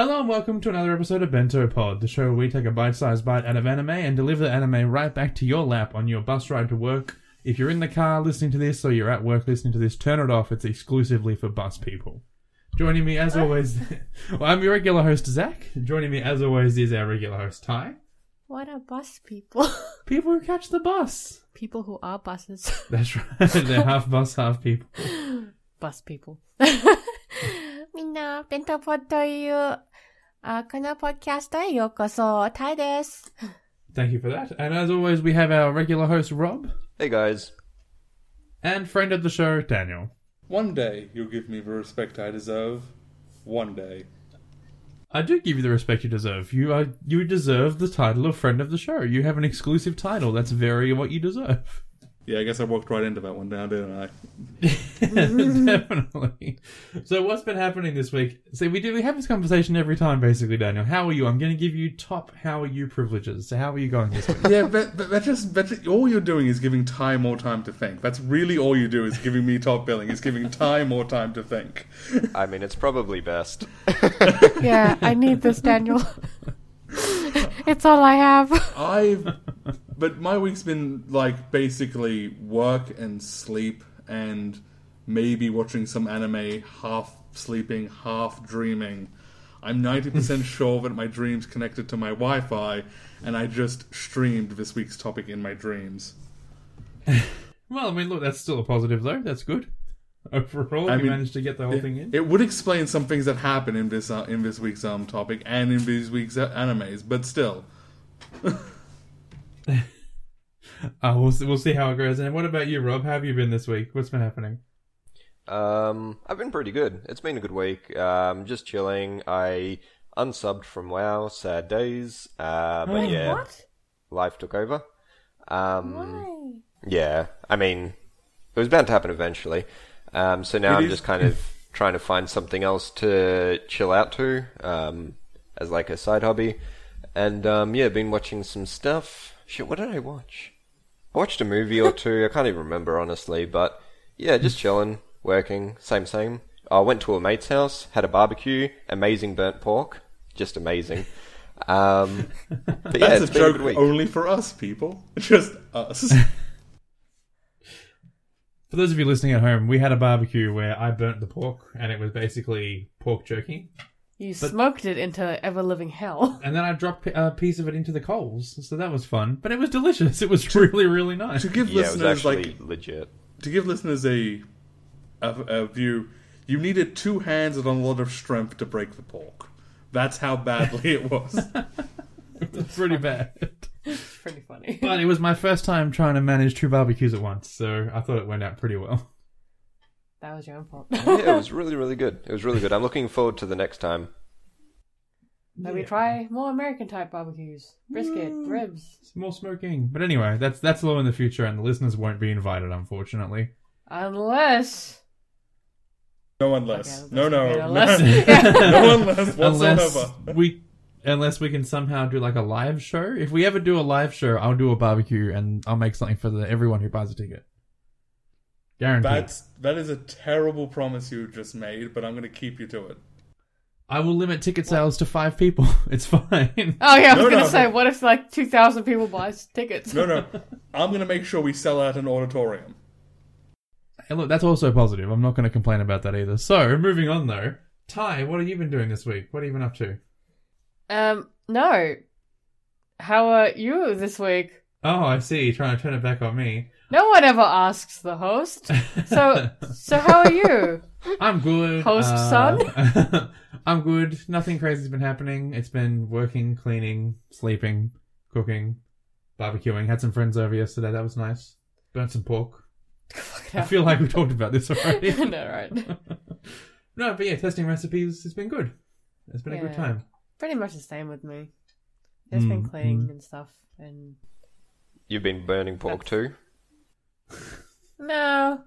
Hello and welcome to another episode of Bento Pod, the show where we take a bite-sized bite out of anime and deliver the anime right back to your lap on your bus ride to work. If you're in the car listening to this or you're at work listening to this, turn it off. It's exclusively for bus people. Joining me as always, well, I'm your regular host Zac. Joining me as always is our regular host Tai. What are bus people? People who catch the bus. People who are buses. That's right. They're half bus, half people. Bus people. みんな、ペンタポというあこのポッドキャストへようこそ、タイです。 Thank you for that. And as always, we have our regular host Rob Hey guys. and friend of the show Daniel. One day you'll give me the respect I deserve. One day. I do give you the respect you deserve. You are you deserve the title of friend of the show. You have an exclusive title. That's very what you deserve. Yeah, I guess I walked right into that one now, didn't I? Definitely. So what's been happening this week? See, we do we have this conversation every time, basically, Daniel. How are you? I'm going to give you top how are you privileges. So how are you going this week? Yeah, but, but that just that just- all you're doing is giving Tai more time to think. That's really all you do is giving me top billing. Is giving Tai more time to think. I mean, it's probably best. Yeah, I need this, Daniel. it's all I have. I've but my week's been like basically work and sleep and maybe watching some anime, half sleeping, half dreaming. I'm 90% sure that my dreams connected to my Wi-Fi, and I just streamed this week's topic in my dreams. well, I mean, look, that's still a positive though. That's good. Overall, I you mean, managed to get the whole thing in. It would explain some things that happen in this uh, in this week's um topic and in this week's uh, animes, but still, Uh, we'll see, we'll see how it goes. And what about you, Rob? How have you been this week? What's been happening? Um, I've been pretty good. It's been a good week. Um, just chilling. I unsubbed from WoW. Sad days. Uh, but Wait, yeah, what? life took over. Um, Why? yeah. I mean, it was bound to happen eventually. Um, so now It I'm is- just kind of trying to find something else to chill out to, um, as like a side hobby. And um, yeah, been watching some stuff. Shit, what did I watch? I watched a movie or two. I can't even remember honestly, but yeah, just chilling, working, same same. I went to a mate's house, had a barbecue, amazing burnt pork, just amazing. Um, but yeah, that's it's a been a joke week. only for us people, just us. For those of you listening at home, we had a barbecue where I burnt the pork, and it was basically pork jerky. You But- smoked it into ever living hell. And then I dropped uh, a piece of it into the coals, so that was fun. But it was delicious. It was really, really nice. to give Yeah, it was listeners actually like legit. to give listeners a, a a view, you needed two hands and a lot of strength to break the pork. That's how badly it was. It was pretty bad. It's pretty funny. But it was my first time trying to manage two barbecues at once, so I thought it went out pretty well. That was your own fault. yeah, it was really, really good. It was really good. I'm looking forward to the next time. Maybe try more American type barbecues. Brisket, mm. ribs. More smoking. But anyway, that's that's low in the future, and the listeners won't be invited, unfortunately. Unless. No unless. Okay, no, no. okay, no, unless- no unless unless we unless we can somehow do like a live show. If we ever do a live show, I'll do a barbecue and I'll make something for the everyone who buys a ticket. Guaranteed. That's that is a terrible promise you just made, but I'm going to keep you to it. I will limit ticket sales to five people. It's fine. Oh yeah, I was No, gonna no, say, but- what if like two thousand people buy tickets? No, no. I'm going to make sure we sell out an auditorium. Hey, look, that's also positive. I'm not going to complain about that either. So, moving on though, Tai, what have you been doing this week? What have you been up to? Um, no. How are you this week? Oh, I see. You're trying to turn it back on me. No one ever asks the host. So, so how are you? I'm good. Host Uh, I'm good. Nothing crazy's been happening. It's been working, cleaning, sleeping, cooking, barbecuing. Had some friends over yesterday. That was nice. Burnt some pork. I feel like we talked about this already. no, right. no, but yeah, testing recipes. It's been good. It's been a good time. Pretty much the same with me. Just been Mm, cleaning mm. and stuff, and You've been burning pork too. No.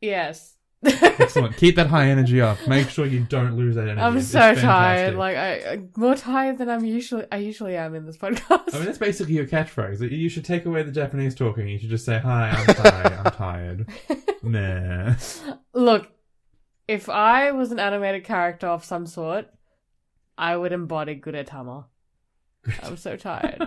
Yes. Excellent. Keep that high energy up. Make sure you don't lose that energy. I'm It's so fantastic. tired. Like I, I more tired than I'm usually. I usually am in this podcast. I mean, that's basically your catchphrase. You should take away the Japanese talking. You should just say, "Hi, I'm tired. I'm tired." nah. Look, if I was an animated character of some sort, I would embody Gudetama. I'm so tired.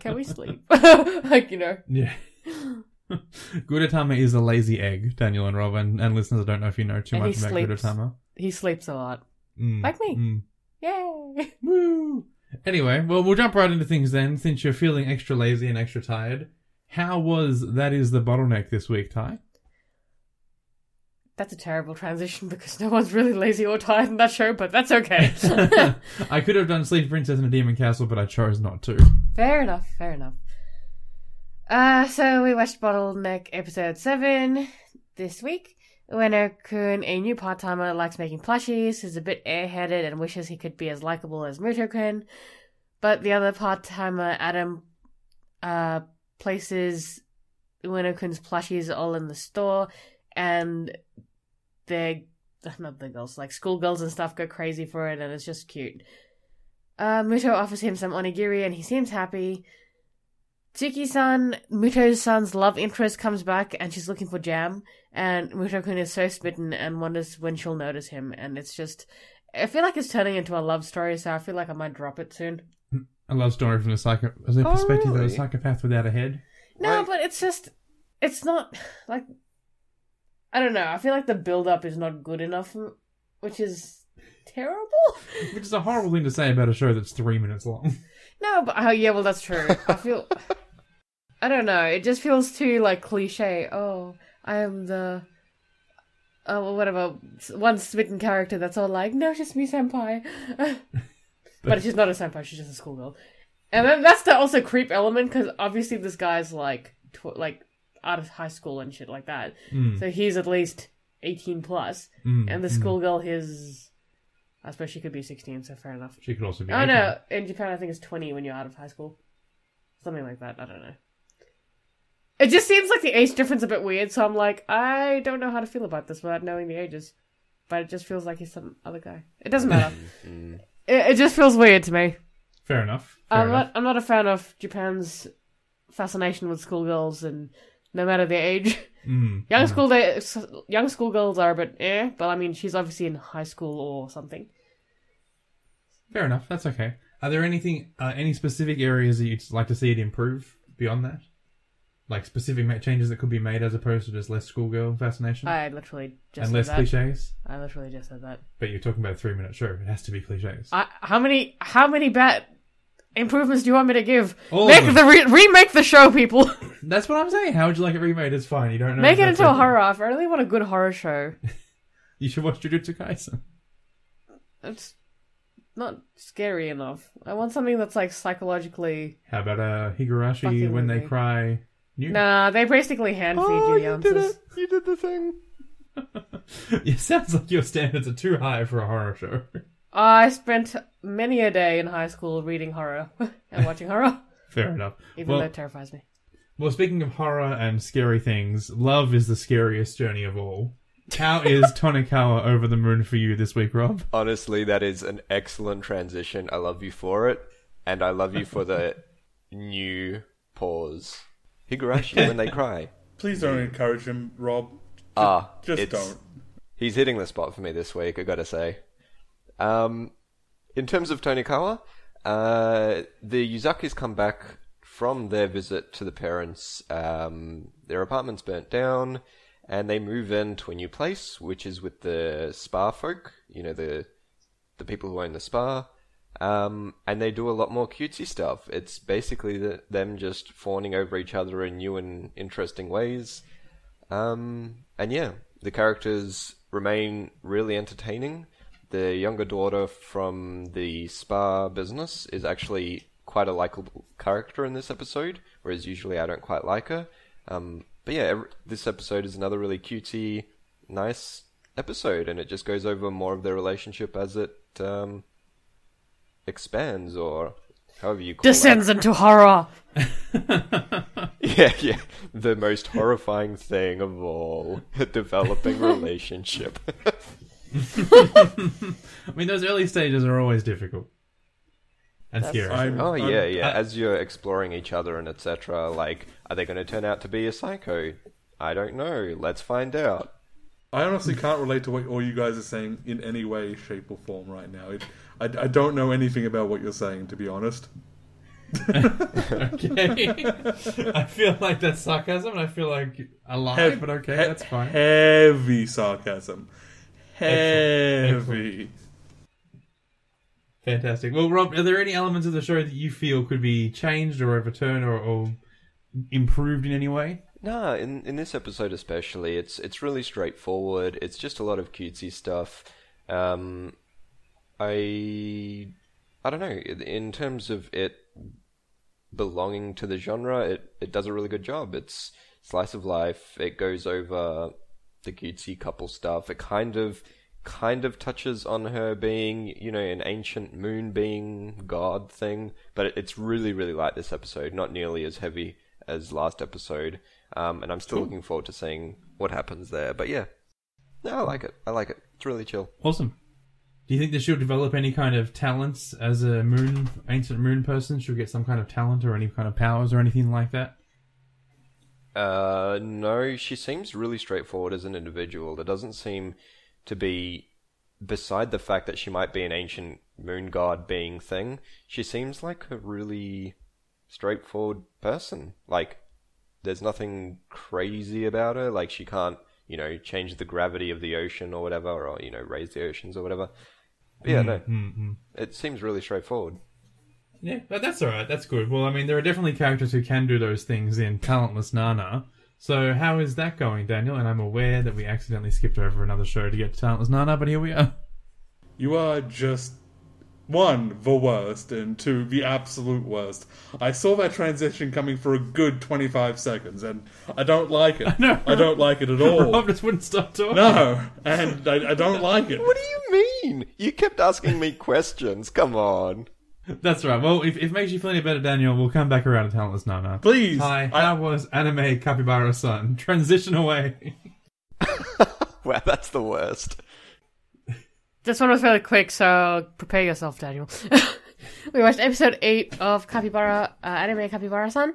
Can we sleep? like, you know. Yeah. Gudetama is a lazy egg, Daniel and Rob, and, and listeners, I don't know if you know too And much about sleeps. Gudetama. He sleeps a lot. Mm, Like me. mm. Yay! Woo! Anyway, well, we'll jump right into things then, since you're feeling extra lazy and extra tired. How was That Is the Bottleneck this week, Tai? That's a terrible transition because no one's really lazy or tired in that show, but that's okay. I could have done Sleep Princess and a Demon Castle, but I chose not to. fair enough, fair enough. Uh, so we watched Bottleneck episode 7 this week. Ueno-kun, a new part-timer, likes making plushies, is a bit airheaded and wishes he could be as likable as Muto-kun. But the other part-timer, Adam, uh, places Ueno-kun's plushies all in the store, and they're, not the girls, like schoolgirls and stuff go crazy for it, and it's just cute. Uh, Muto offers him some onigiri, and he seems happy. Tsuki-san, Muto's son's love interest, comes back and she's looking for jam. And Muto-kun is so smitten and wonders when she'll notice him. And it's just, I feel like it's turning into a love story, so I feel like I might drop it soon. A love story from the psycho, as a Oh, perspective of a psychopath without a head. No, Like- but it's just, it's not like, I don't know. I feel like the build up is not good enough, which is terrible. Which is a horrible thing to say about a show that's three minutes long. No, but oh yeah, well that's true. I feel I don't know. It just feels too like cliche. Oh, I am the oh whatever one smitten character that's all like, no, just me, senpai. but she's not a senpai. She's just a schoolgirl. And then that's the also creep element because obviously this guy's like tw- like out of high school and shit like that. Mm, So he's at least eighteen plus, mm, and the mm. schoolgirl is. I suppose she could be sixteen, so fair enough. She could also be. Oh 18. no, in Japan I think it's twenty when you're out of high school, something like that. I don't know. It just seems like the age difference a bit weird, so I'm like, I don't know how to feel about this without knowing the ages. But it just feels like he's some other guy. It doesn't matter. Mm. it, it just feels weird to me. Fair enough. Fair I'm enough. not. I'm not a fan of Japan's fascination with schoolgirls, and no matter their age, Mm, young mm. school day, young schoolgirls are a bit eh. But I mean, she's obviously in high school or something. Fair enough. That's okay. Are there anything, uh, any specific areas that you'd like to see it improve beyond that? Like specific changes that could be made as opposed to just less schoolgirl fascination I literally just and less that. cliches. I literally just said that. But you're talking about a three minute show. It has to be cliches. I, how many how many bad improvements do you want me to give? All Make the re- remake the show, people. That's what I'm saying. How would you like it remade? It's fine. You don't know. Make it into a horror. I really want a good horror show. You should watch Jujutsu Kaisen. It's not scary enough. I want something that's like psychologically. How about uh, Higurashi when they cry? New. Nah, they basically hand feed Oh, you the you did answers. it! You did the thing. it sounds like your standards are too high for a horror show. I spent many a day in high school reading horror and watching horror, Fair enough. even Well- though it terrifies me. Well, speaking of horror and scary things, love is the scariest journey of all. How is Tonikawa over the moon for you this week, Rob? Honestly, that is an excellent transition. I love you for it, and I love you for the new pause. Higurashi when they cry. Please don't encourage him, Rob. Ah, Just it's, don't. He's hitting the spot for me this week, I gotta say. Um, in terms of Tonikawa, uh, the Yuzakis come back from their visit to the parents. Um, their apartment's burnt down, and they move into a new place, which is with the spa folk. You know, the the people who own the spa. Um, and they do a lot more cutesy stuff. It's basically the, them just fawning over each other in new and interesting ways. Um, and yeah, the characters remain really entertaining. The younger daughter from the spa business is actually quite a likable character in this episode, whereas usually I don't quite like her. Um, but yeah, ev- this episode is another really cutesy, nice episode, and it just goes over more of their relationship as it um, expands, or however you call it. Descends into horror. Yeah, yeah. The most horrifying thing of all. A developing relationship. I mean, those early stages are always difficult and That's scary. I'm- oh, I'm- yeah, yeah. I- As you're exploring each other and etc., like, are they going to turn out to be a psycho? I don't know. Let's find out. I honestly can't relate to what all you guys are saying in any way, shape, or form right now. It, I, I don't know anything about what you're saying, to be honest. okay. I feel like that's sarcasm, and I feel like a lie, Hev- but okay, he- that's fine. Heavy sarcasm. Excellent. Heavy. Fantastic. Well, Rob, are there any elements of the show that you feel could be changed or overturned or, or improved in any way? No, in in this episode especially, it's it's really straightforward. It's just a lot of cutesy stuff. Um, I I don't know. In in terms of it belonging to the genre, it it does a really good job. It's slice of life. It goes over the cutesy couple stuff. It kind of kind of touches on her being, you know, an ancient moon being god thing, but it's really really like this episode. Not nearly as heavy as last episode. Um, and I'm still looking forward to seeing what happens there. But yeah, no, I like it. I like it. It's really chill. Awesome. Do you think that she'll develop any kind of talents as a moon, ancient moon person? She'll get some kind of talent or any kind of powers or anything like that? Uh, no, she seems really straightforward as an individual. There doesn't seem to be, beside the fact that she might be an ancient moon god being thing, she seems like a really straightforward person. Like, there's nothing crazy about her. Like, she can't, you know, change the gravity of the ocean or whatever, or, you know, raise the oceans or whatever. But yeah, no, Mm-hmm. it seems really straightforward. Yeah, but that's all right. That's good. Well, I mean, there are definitely characters who can do those things in Talentless Nana. So how is that going, Daniel? And I'm aware that we accidentally skipped over another show to get to Talentless Nana, but here we are. You are just one, the worst, and two, the absolute worst. I saw that transition coming for a good 25 seconds, and I don't like it. No, I don't like it at all. Rob just wouldn't stop talking. No, and I, I don't like it. What do you mean? You kept asking me questions. Come on. That's right. Well, if, if it makes you feel any better, Daniel, we'll come back around to Talentless Nana. Please. Hi, I- how was anime Capybara San. Transition away. Wow, that's the worst. This one was really quick, so prepare yourself, Daniel. we watched episode 8 of Capybara, uh, anime Capybara San,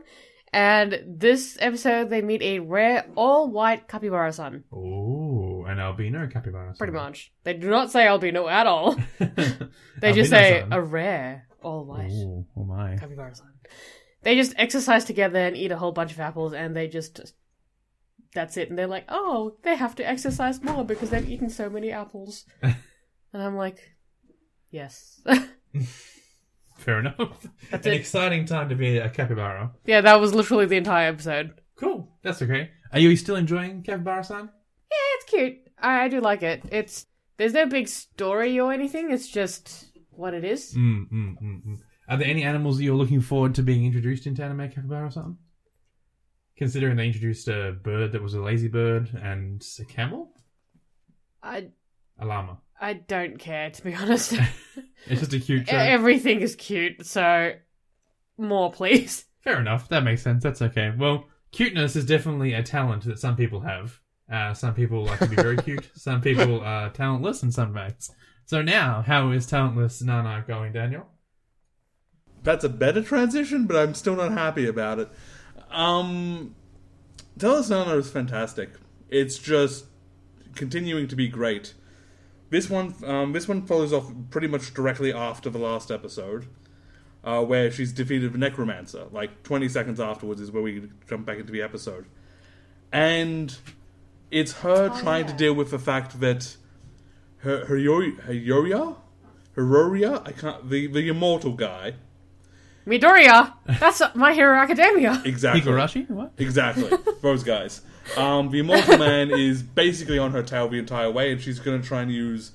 and this episode they meet a rare all white Capybara San. Oh, an albino Capybara San. Pretty much. They do not say albino at all. They just say a rare all white Oh, oh my. Capybara San. They just exercise together and eat a whole bunch of apples, and they just. That's it. And they're like, oh, they have to exercise more because they've eaten so many apples. and I'm like, yes. Fair enough. That's An it. exciting time to be a capybara. Yeah, that was literally the entire episode. Cool. That's okay. Are you still enjoying Capybara San? Yeah, it's cute. I, I do like it. It's there's no big story or anything. It's just what it is. Mm, mm, mm, mm. Are there any animals that you're looking forward to being introduced into anime Capybara something? Considering they introduced a bird that was a lazy bird and a camel? I A llama. I don't care to be honest. It's just a cute Everything is cute, so more please. Fair enough. That makes sense. That's okay. Well, cuteness is definitely a talent that some people have. Uh, some people like to be very cute. Some people are talentless in some ways. So now, how is talentless Nana going, Daniel? That's a better transition, but I'm still not happy about it. Um, Talentless Nana is fantastic. It's just continuing to be great. This one, um, this one follows off pretty much directly after the last episode, uh, where she's defeated the Necromancer. Like 20 seconds afterwards is where we jump back into the episode, and it's her trying to deal with the fact that her her Hiroya, Hiroria, I can't the the immortal guy. Midoriya, that's My Hero Academia. Exactly. Higurashi? What? Exactly. Those guys. Um, the Immortal Man is basically on her tail the entire way, and she's going to try and use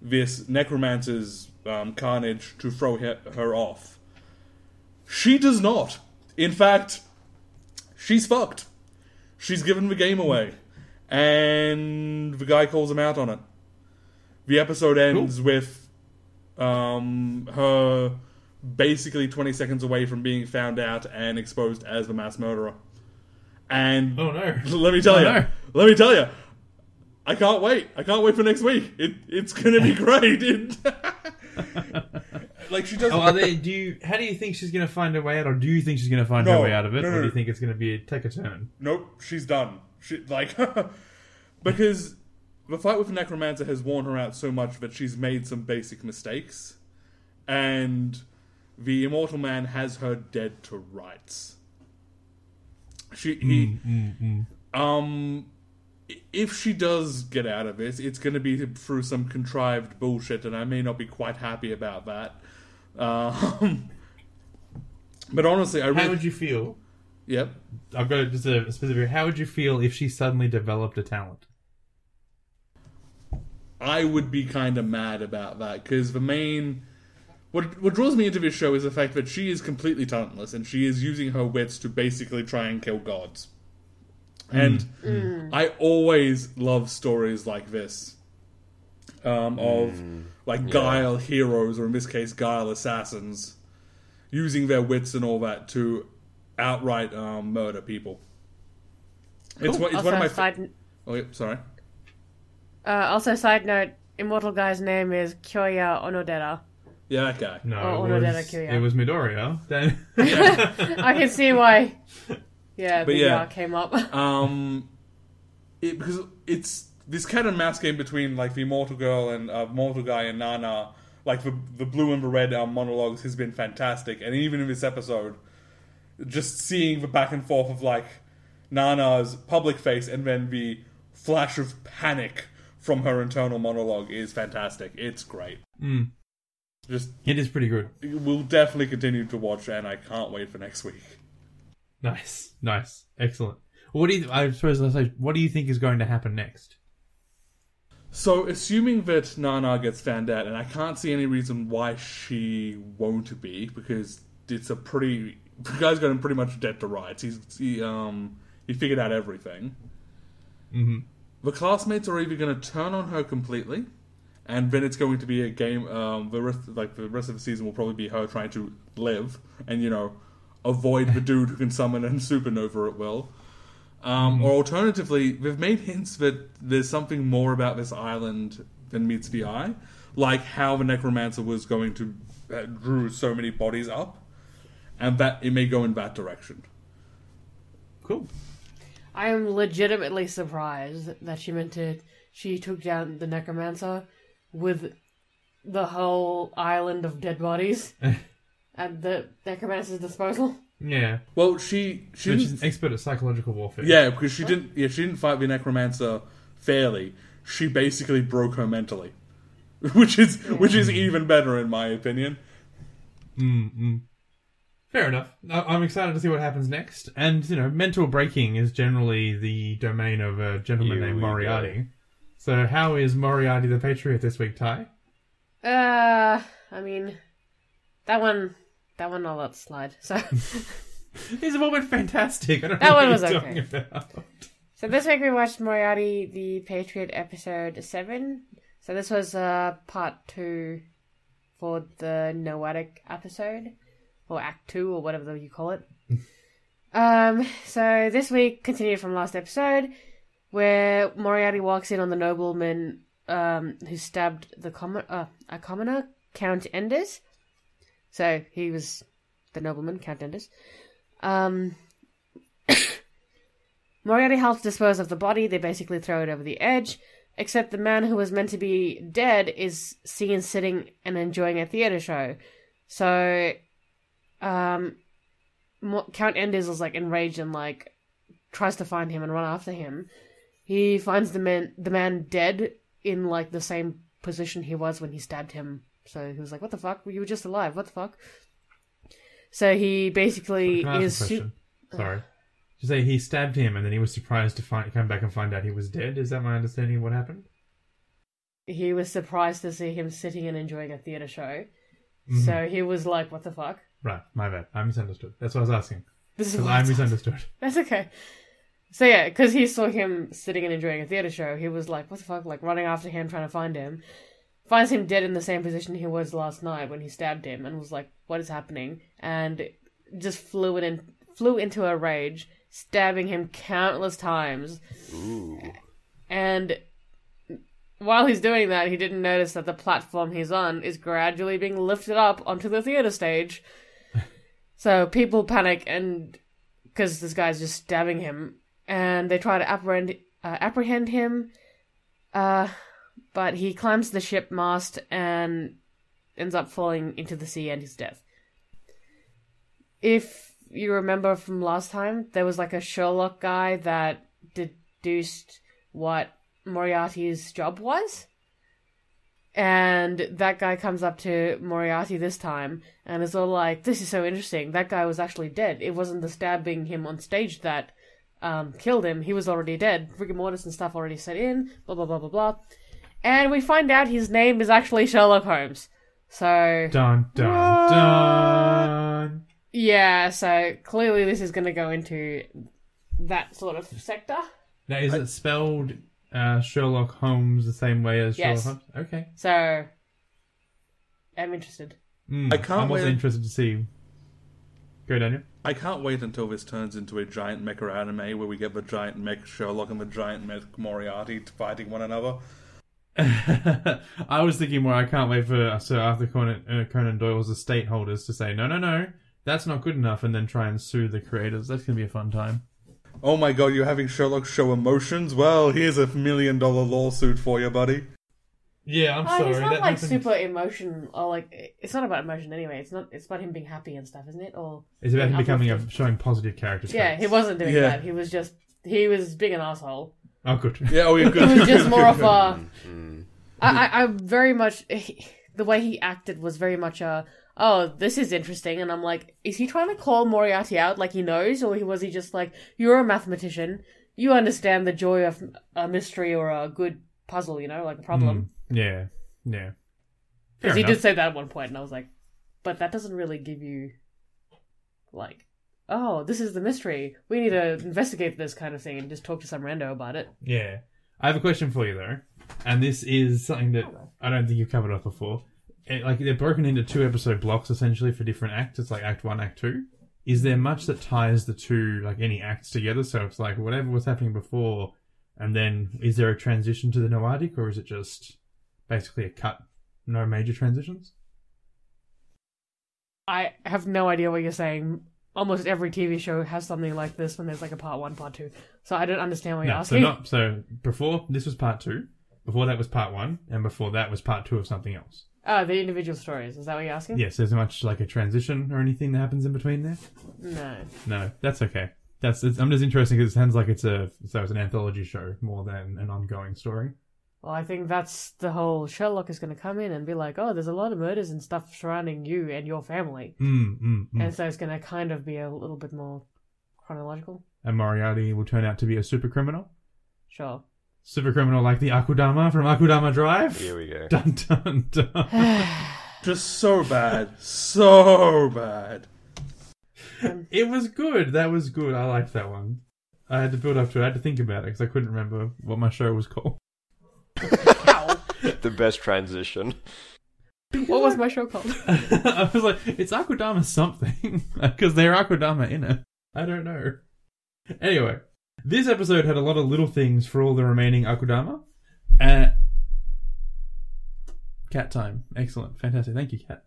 this Necromancer's um, carnage to throw her, her off. She does not. In fact, she's fucked. She's given the game away. And the guy calls him out on it. The episode ends with um, her basically 20 seconds away from being found out and exposed as the mass murderer. And Oh no. let me tell Oh, you, no. let me tell you, I can't wait. I can't wait for next week. It, it's gonna be great. It- like she doesn't. Oh, are they, do you? How do you think she's going to find her way out, or do you think she's going to find No, her way out of it, no, or do you think it's going to be take a turn? Nope, she's done. She like because the fight with Necromancer has worn her out so much that she's made some basic mistakes, and the Immortal Man has her dead to rights. She he um if she does get out of this, it's going to be through some contrived bullshit, and I may not be quite happy about that. Um, but honestly, I How would you feel? yep. I've got to just a specific. How would you feel if she suddenly developed a talent? I would be kind of mad about that because the main what what draws me into this show is the fact that she is completely talentless and she is using her wits to basically try and kill gods. And I always love stories like this um, of like guile heroes, or in this case, guile assassins, using their wits and all that to outright um, murder people. It's, one, it's also, one of my. Fa- side, oh, yeah, sorry. Uh, also, side note: Immortal guy's name is Kyoya Onodera. Yeah, that guy. No, Oh, it, no, was, then I kill you. it was Midoriya. Then I can see why. Yeah, But the yeah. yeah. came up. Um, it, because it's this cat and mouse game between like the Immortal Girl and uh, Mortal Guy and Nana. Like the the blue and the red um, monologues has been fantastic, and even in this episode, just seeing the back and forth of like Nana's public face and then the flash of panic from her internal monologue is fantastic. It's great. Mm. Just it is pretty good. we'll definitely continue to watch, and I can't wait for next week. Nice, nice, excellent. What do you? I suppose I'll say. What do you think is going to happen next? So, assuming that Nana gets found out, and I can't see any reason why she won't be, because it's a pretty the guy's got him pretty much dead to rights. He's he um he figured out everything. Mm-hmm. The classmates are either going to turn on her completely, and then it's going to be a game. Um, the rest like the rest of the season will probably be her trying to live and you know avoid the dude who can summon a supernova at will. Um, Or alternatively, they've made hints that there's something more about this island than meets the eye, like how the necromancer was going to uh, drew so many bodies up, and that it may go in that direction. Cool. I am legitimately surprised that she meant to. She took down the necromancer with the whole island of dead bodies at the necromancer's disposal. Yeah, Well, she she but didn't she's an expert at psychological warfare. Yeah, because she didn't. Yeah, she didn't fight the necromancer fairly. She basically broke her mentally, which is which is even better in my opinion. Mm-mm. Fair enough. I- I'm excited to see what happens next. And you know, mental breaking is generally the domain of a gentleman Here named we Moriarty. So, how is Moriarty the Patriot this week, Tai? Uh, I mean, that one, that one I'll let slide. So, These have all been fantastic. I don't That know one what was you're okay. talking about. so this week we watched Moriarty, the Patriot episode seven. So this was uh part two for the Noahtic episode, or Act Two, or whatever you call it. um. So this week continued from last episode, where Moriarty walks in on the nobleman um who stabbed the com- uh, a commoner, Count Enders. So he was the nobleman, Count Enders. Um, Moriarty helps dispose of the body. They basically throw it over the edge. Except the man who was meant to be dead is seen sitting and enjoying a theater show. So, um, Count Enders is like enraged and like tries to find him and run after him. He finds the man the man dead in like the same position he was when he stabbed him. So he was like, "What the fuck? You were just alive. What the fuck?" So he basically Can is su- Sorry. You say he stabbed him and then he was surprised to find come back and find out he was dead. Is that my understanding of what happened? he was surprised to see him sitting and enjoying a theater show. Mhm. So he was like, "What the fuck?" Right, my bad. I misunderstood. That's what I was asking. This is Because what I misunderstood. That's okay. So yeah, because he saw him sitting and enjoying a theater show, he was like, "What the fuck?" Like running after him, trying to find him. Finds him dead in the same position he was last night when he stabbed him, and was like, "What is happening?" And just flew in, flew into a rage, stabbing him countless times. Ooh. And while he's doing that, he didn't notice that the platform he's on is gradually being lifted up onto the theater stage. So people panic and because this guy's just stabbing him, and they try to apprehend uh, apprehend him. Uh, but he climbs the ship mast and ends up falling into the sea and his death. If you remember from last time, there was like a Sherlock guy that deduced what Moriarty's job was. And that guy comes up to Moriarty this time and is all like, This is so interesting. That guy was actually dead. It wasn't the stabbing him on stage that um, killed him. He was already dead. Rigor mortis and stuff already set in. Blah, blah, blah, blah, blah. And we find out his name is actually Sherlock Holmes. So. Dun dun dun. Yeah, so clearly this is going to go into that sort of sector. Now, is it spelled uh, Sherlock Holmes the same way as Yes. Sherlock Holmes? Okay. So. I'm interested. Mm, I can't I'm also wait- interested to see. Go, Daniel. I can't wait until this turns into a giant mecha anime where we get the giant mech Sherlock and the giant mech Moriarty fighting one another. I was thinking more. I can't wait for Sir Arthur Conan, uh, Conan Doyle's estate holders to say, no, no, no, that's not good enough, and then try and sue the creators. That's going to be a fun time. Oh my god, you're having Sherlock show emotions? Well, here's a million dollar lawsuit for you, buddy. Yeah, I'm Oh, sorry. he's not that like happened- super emotion, or like it's not about emotion anyway. It's not. It's about him being happy and stuff, isn't it? Or It's about him becoming a showing positive character traits. Yeah, he wasn't doing Yeah. that. He was just he was being an asshole. Oh, good. Yeah, oh, you're good. It was just more of good. a. Mm. I, I, I very much the way he acted was very much a. Oh, this is interesting, and I'm like, is he trying to call Moriarty out like he knows, or was he just like, you're a mathematician, you understand the joy of a mystery or a good puzzle, you know, like a problem. Mm, yeah, yeah. Because he did say that at one point, and I was like, but that doesn't really give you, like, oh, this is the mystery. We need to investigate this kind of thing and just talk to some rando about it. Yeah. I have a question for you though, and this is something that I don't think you've covered off before. It, like they're broken into two episode blocks essentially for different acts. It's like Act One, Act Two. Is there much that ties the two, like any acts together? So it's like whatever was happening before, and then is there a transition to the Noahtic, or is it just basically a cut, no major transitions? I have no idea what you're saying. Almost every TV show has something like this when there's like a part one, part two. So I don't understand what you're No, so asking. not so before this was part two, before that was part one, and before that was part two of something else. Oh, the individual stories. Is that what you're asking? Yes, there's much like a transition or anything that happens in between there. No. No, that's okay. That's it's, I'm just interested because it sounds like it's a so it's an anthology show more than an ongoing story. Well, I think that's the whole Sherlock is going to come in and be like, oh, there's a lot of murders and stuff surrounding you and your family. Mm, mm, mm. And so it's going to kind of be a little bit more chronological. And Moriarty will turn out to be a super criminal. Sure. Super criminal like the Akudama from Akudama Drive. Here we go. Dun dun dun. Just so bad. So bad. it was good. That was good. I liked that one. I had to build up to it. I had to think about it because I couldn't remember what my show was called. Ow. the best transition. what was my show called? I was like, it's Akudama something because they're Akudama in it. I don't know. Anyway, this episode had a lot of little things for all the remaining Akudama. Uh, cat time, excellent, fantastic. Thank you, cat.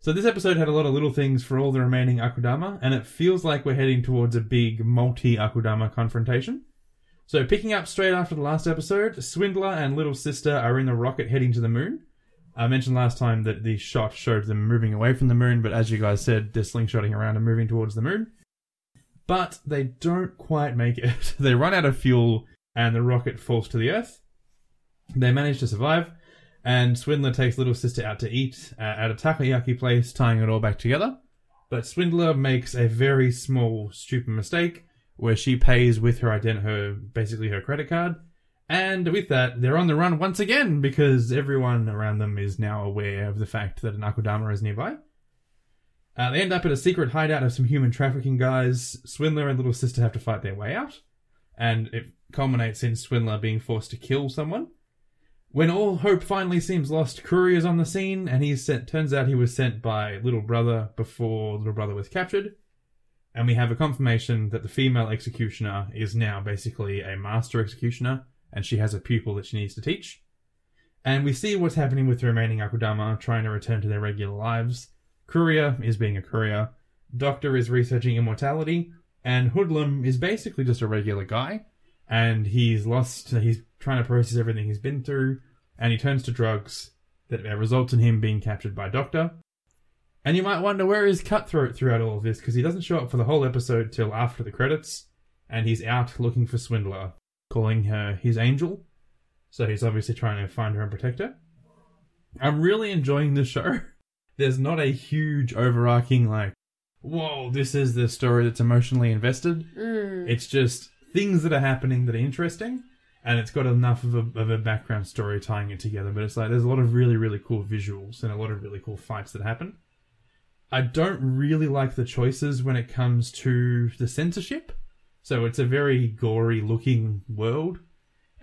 So this episode had a lot of little things for all the remaining Akudama, and it feels like we're heading towards a big multi-Akudama confrontation. So picking up straight after the last episode, Swindler and Little Sister are in the rocket heading to the moon. I mentioned last time that the shot showed them moving away from the moon, but as you guys said, they're slingshotting around and moving towards the moon. But they don't quite make it. they run out of fuel and the rocket falls to the Earth. They manage to survive, and Swindler takes Little Sister out to eat at a takoyaki place, tying it all back together. But Swindler makes a very small, stupid mistake where she pays with her ident- her basically her credit card, and with that, they're on the run once again because everyone around them is now aware of the fact that an Akudama is nearby. Uh, they end up at a secret hideout of some human trafficking guys. Swindler and Little Sister have to fight their way out, and it culminates in Swindler being forced to kill someone. When all hope finally seems lost, Courier is on the scene, and he's sent. Turns out he was sent by Little Brother before Little Brother was captured, and we have a confirmation that the female executioner is now basically a master executioner, and she has a pupil that she needs to teach. And we see what's happening with the remaining Akudama trying to return to their regular lives. Courier is being a courier, Doctor is researching immortality, and Hoodlum is basically just a regular guy. and he's lost. He's trying to process everything he's been through, and he turns to drugs that results in him being captured by Doctor. And you might wonder where is Cutthroat throughout all of this because he doesn't show up for the whole episode till after the credits, and he's out looking for Swindler, calling her his angel. So he's obviously trying to find her and protect her. I'm really enjoying this show. There's not a huge overarching like, whoa, this is the story that's emotionally invested. Mm. It's just things that are happening that are interesting, and it's got enough of a, of a background story tying it together. But it's like there's a lot of really really cool visuals and a lot of really cool fights that happen. I don't really like the choices when it comes to the censorship. So it's a very gory looking world.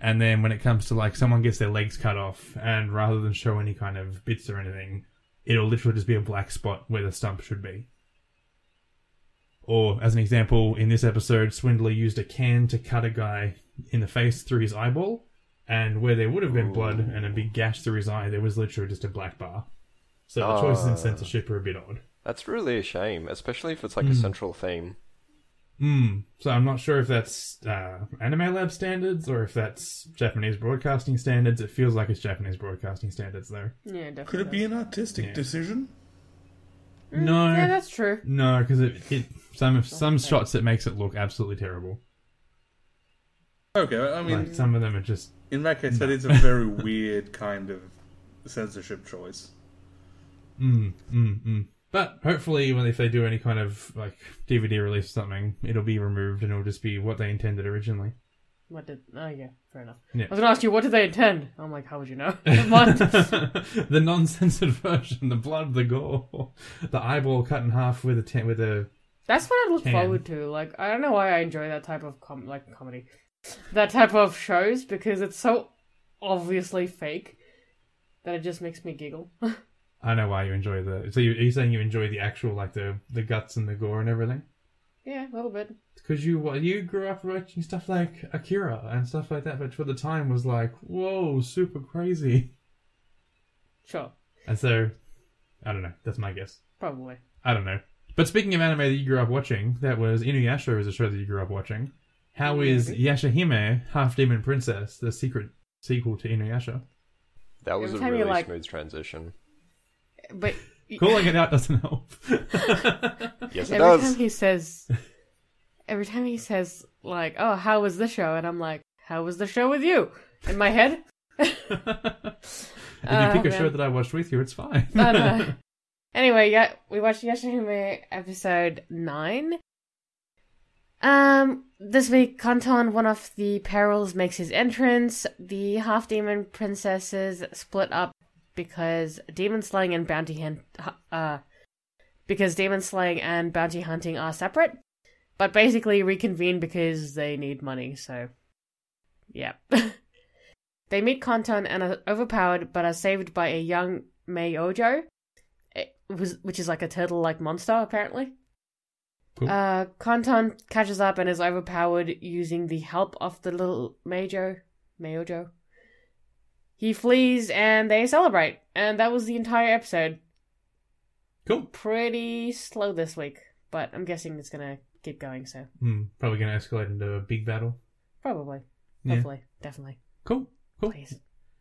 And then when it comes to like someone gets their legs cut off, and rather than show any kind of bits or anything, it'll literally just be a black spot where the stump should be. Or, as an example, in this episode, Swindler used a can to cut a guy in the face through his eyeball, and where there would have been blood and a big gash through his eye, there was literally just a black bar. So the choices in Ah. censorship are a bit odd. That's really a shame, especially if it's like Hmm. a central theme. Hmm. So I'm not sure if that's uh, Anime Lab standards or if that's Japanese broadcasting standards. It feels like it's Japanese broadcasting standards, though. Yeah, definitely. Could it be an artistic Yeah. decision? No. Yeah, that's true. No, because it, it some some shots it makes it look absolutely terrible. Okay, I mean, like some of them are just in that case, that is a very weird kind of censorship choice. mm mm mm. But hopefully, when if they do any kind of like DVD release or something, it'll be removed and it'll just be what they intended originally. What did? Oh yeah, fair enough. Yeah. I was gonna ask you, what did they intend? I'm like, how would you know? The non-censored version, the blood, the gore, the eyeball cut in half with a ten, with a That's what I look Can. forward to. Like, I don't know why I enjoy that type of com- like comedy, that type of shows because it's so obviously fake that it just makes me giggle. I know why you enjoy the. So you, are you saying you enjoy the actual like the the guts and the gore and everything? yeah, a little bit. Because you well, you grew up watching stuff like Akira and stuff like that, which for the time was like whoa, super crazy. Sure, And so, I don't know. That's my guess. probably. I don't know. But speaking of anime that you grew up watching, that was Inuyasha is a show that you grew up watching. How is Maybe. Yashahime, Half Demon Princess, the secret sequel to Inuyasha? That was Every a really like- smooth transition. But Calling it out doesn't help. Yes, it does. every does. time he says, every time he says like, "Oh, how was the show?" and I'm like, "How was the show with you?" In my head. if you Oh, pick a man. show that I watched with you, it's fine. No, no. Anyway, yeah, we watched Yashahime episode nine. Um, this week, Konton, one of the perils, makes his entrance. The half demon princesses split up because demon slaying and bounty hunt, uh, because demon slaying and bounty hunting are separate, but basically reconvene because they need money. So, yeah. they meet Konton and are overpowered, but are saved by a young Mei Ojo, it was, which is like a turtle-like monster, apparently. Cool. Uh, Konton catches up and is overpowered using the help of the little Majo, Mayojo. He flees and they celebrate, and that was the entire episode. cool. Pretty slow this week, but I'm guessing it's gonna keep going, so Hmm, probably going to escalate into a big battle. probably, Yeah. hopefully, definitely. Cool. Cool. Please,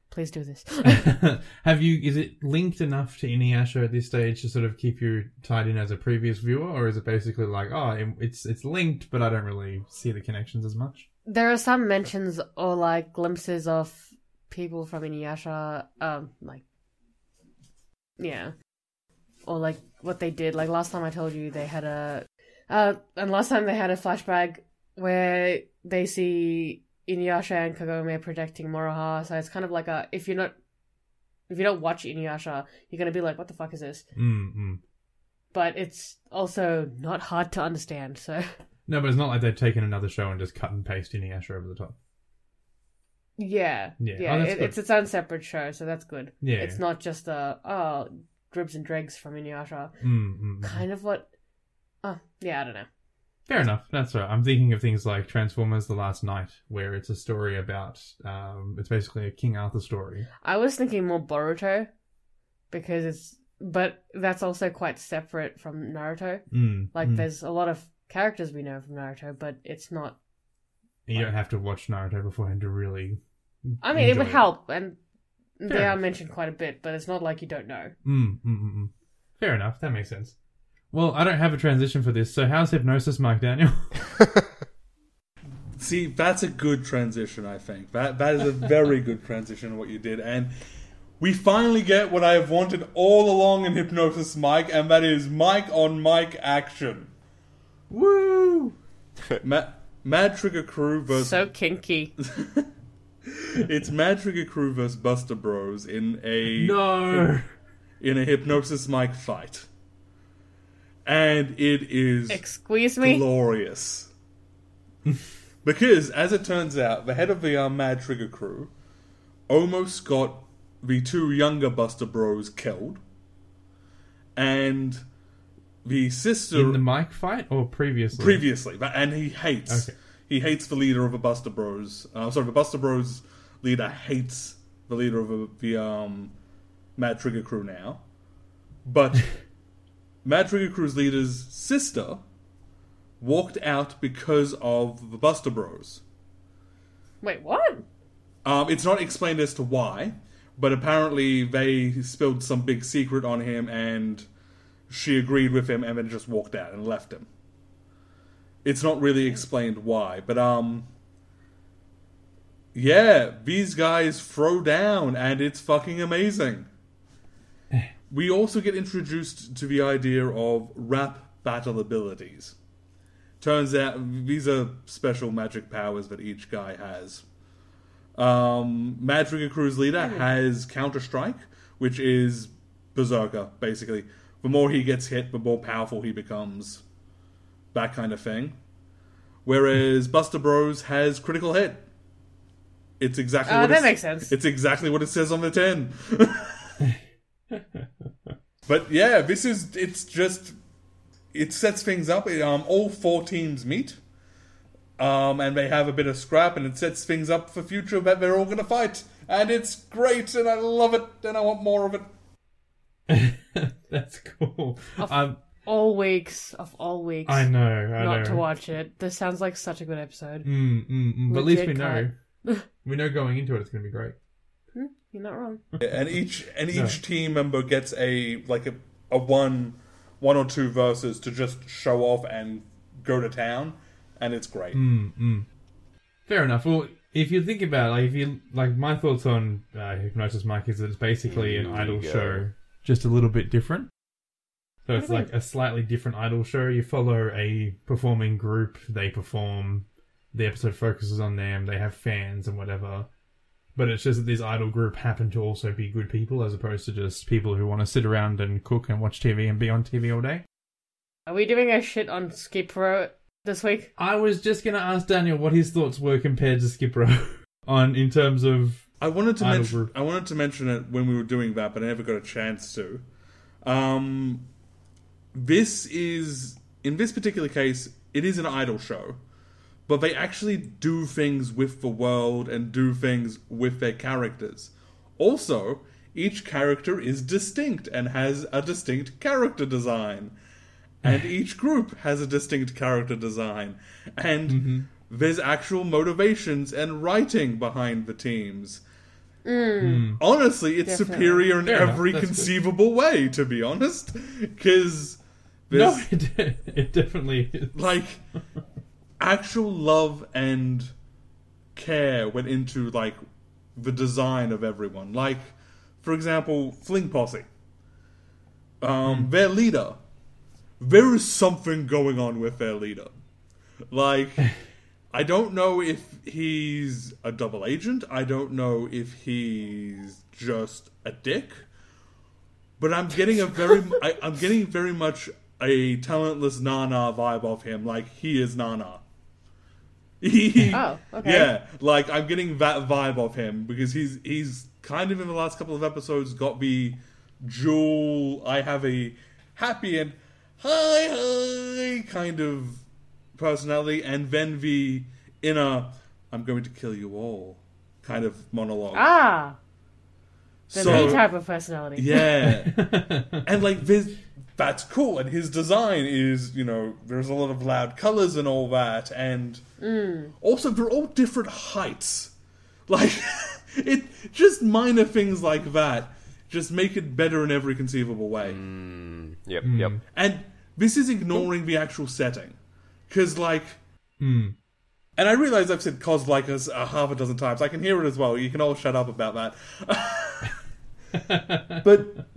please do this. Have you? Is it linked enough to Inuyasha at this stage to sort of keep you tied in as a previous viewer, or is it basically like, oh, it- it's it's linked, but I don't really see the connections as much? there are some mentions or like glimpses of people from Inuyasha, um, like, yeah, or like what they did. Like last time I told you they had a, uh, and last time they had a flashback where they see Inuyasha and Kagome protecting Moroha. So it's kind of like a if you're not, if you don't watch Inuyasha, you're gonna be like, what the fuck is this? Mm, mm. But it's also not hard to understand. So No, but it's not like they've taken another show and just cut and paste Inuyasha over the top. Yeah, Yeah. yeah. Oh, it, it's its own separate show, so that's good. Yeah. it's not just a oh dribs and dregs from Inuyasha. Mm, mm, mm. Kind of what. Oh, yeah, I don't know. Fair enough. That's right. I'm thinking of things like Transformers: The Last Knight, where it's a story about. Um, it's basically a King Arthur story. I was thinking more Boruto because it's, but that's also quite separate from Naruto. Mm, Like, mm. there's a lot of characters we know from Naruto, but it's not You don't have to watch Naruto beforehand to really. I mean, it would enjoy help, and they Fair are mentioned quite a bit, but it's not like you don't know. Mm, mm, mm, mm. Fair enough. That makes sense. Well, I don't have a transition for this. So, how's hypnosis, Mic Daniel? See, that's a good transition, I think. That that is a very good transition what you did. And we finally get what I have wanted all along in Hypnosis Mic, and that is Mike on Mike action. Woo! Ma- Mad Trigger Crew versus So kinky. it's Mad Trigger Crew versus Buster Bros in a No. in a Hypnosis Mic fight. And it is Excuse me. glorious. because, as it turns out, the head of the uh, Mad Trigger crew almost got the two younger Buster Bros killed, and the sister In the Mic fight or previously? previously, but- and he hates Okay. he hates the leader of the Buster Bros. Uh, sorry, the Buster Bros leader hates the leader of the, the um, Mad Trigger crew now, but Mad Trigger crew's leader's sister walked out because of the Buster Bros. Wait, what? Um, it's not explained as to why, but apparently they spilled some big secret on him, and she agreed with him, and then just walked out and left him. It's not really explained why, but um, yeah, these guys throw down, and it's fucking amazing. We also get introduced to the idea of rap battle abilities. Turns out these are special magic powers that each guy has. Um, Mad Trigger Crew's leader has Counter Strike, which is Berserker, basically. The more he gets hit, the more powerful he becomes. That kind of thing. Whereas Buster Bros has Critical Hit. It's exactly Oh, what that it's- makes sense. It's exactly what it says on the tin. but yeah, this is it's just it sets things up. It, um, all four teams meet, um, and they have a bit of scrap, and it sets things up for future that they're all going to fight, and it's great, and I love it, and I want more of it. That's cool. Um, All weeks of all weeks. I know. I not know. to watch it. This sounds like such a good episode. Mm, mm, mm. But at least we Legit know. we know going into it, it's going to be great. You're not wrong. and each and each No. team member gets a like a, a one one or two verses to just show off and go to town, and it's great. Mm, mm. Fair enough. Well, if you think about it, like if you like my thoughts on uh, Hypnosis Mic is that it's basically an idol go. show, just a little bit different. So it's like a slightly different idol show. You follow a performing group. They perform. The episode focuses on them. They have fans and whatever. But it's just that this idol group happen to also be good people, as opposed to just people who want to sit around and cook and watch TV and be on TV all day. Are we doing a shit on Skip Row this week? I was just gonna ask Daniel what his thoughts were compared to Skip Row on in terms of I wanted to mention group. I wanted to mention it when we were doing that, but I never got a chance to. Um, this is in this particular case, it is an idol show, but they actually do things with the world and do things with their characters. Also, each character is distinct and has a distinct character design. And each group has a distinct character design. And there's actual motivations and writing behind the teams. Honestly, it's Definitely. superior in Fair enough, every that's good. conceivable way, to be honest. Because no, it, it definitely is. like actual love and care went into like the design of everyone. Like, for example, Fling Posse. Um, their leader. There is something going on with their leader. Like, I don't know if he's a double agent. I don't know if he's just a dick. But I'm getting a very, I, I'm getting very much a talentless Nana vibe of him. Like he is Nana. He, Oh, okay. Yeah, like I'm getting that vibe of him because he's he's kind of in the last couple of episodes got me Jewel. I have a happy and hi hi kind of personality, and then the inner I'm going to kill you all kind of monologue. Ah, the So- me type of personality. yeah, and like this, that's cool. And his design is, you know, there's a lot of loud colors and all that. And also, they're all different heights. Like, it just minor things like that just make it better in every conceivable way. Yep, Hmm. yep. And this is ignoring the actual setting. Because, like, Hmm. and I realize I've said cos like us a half a dozen times. I can hear it as well. You can all shut up about that. but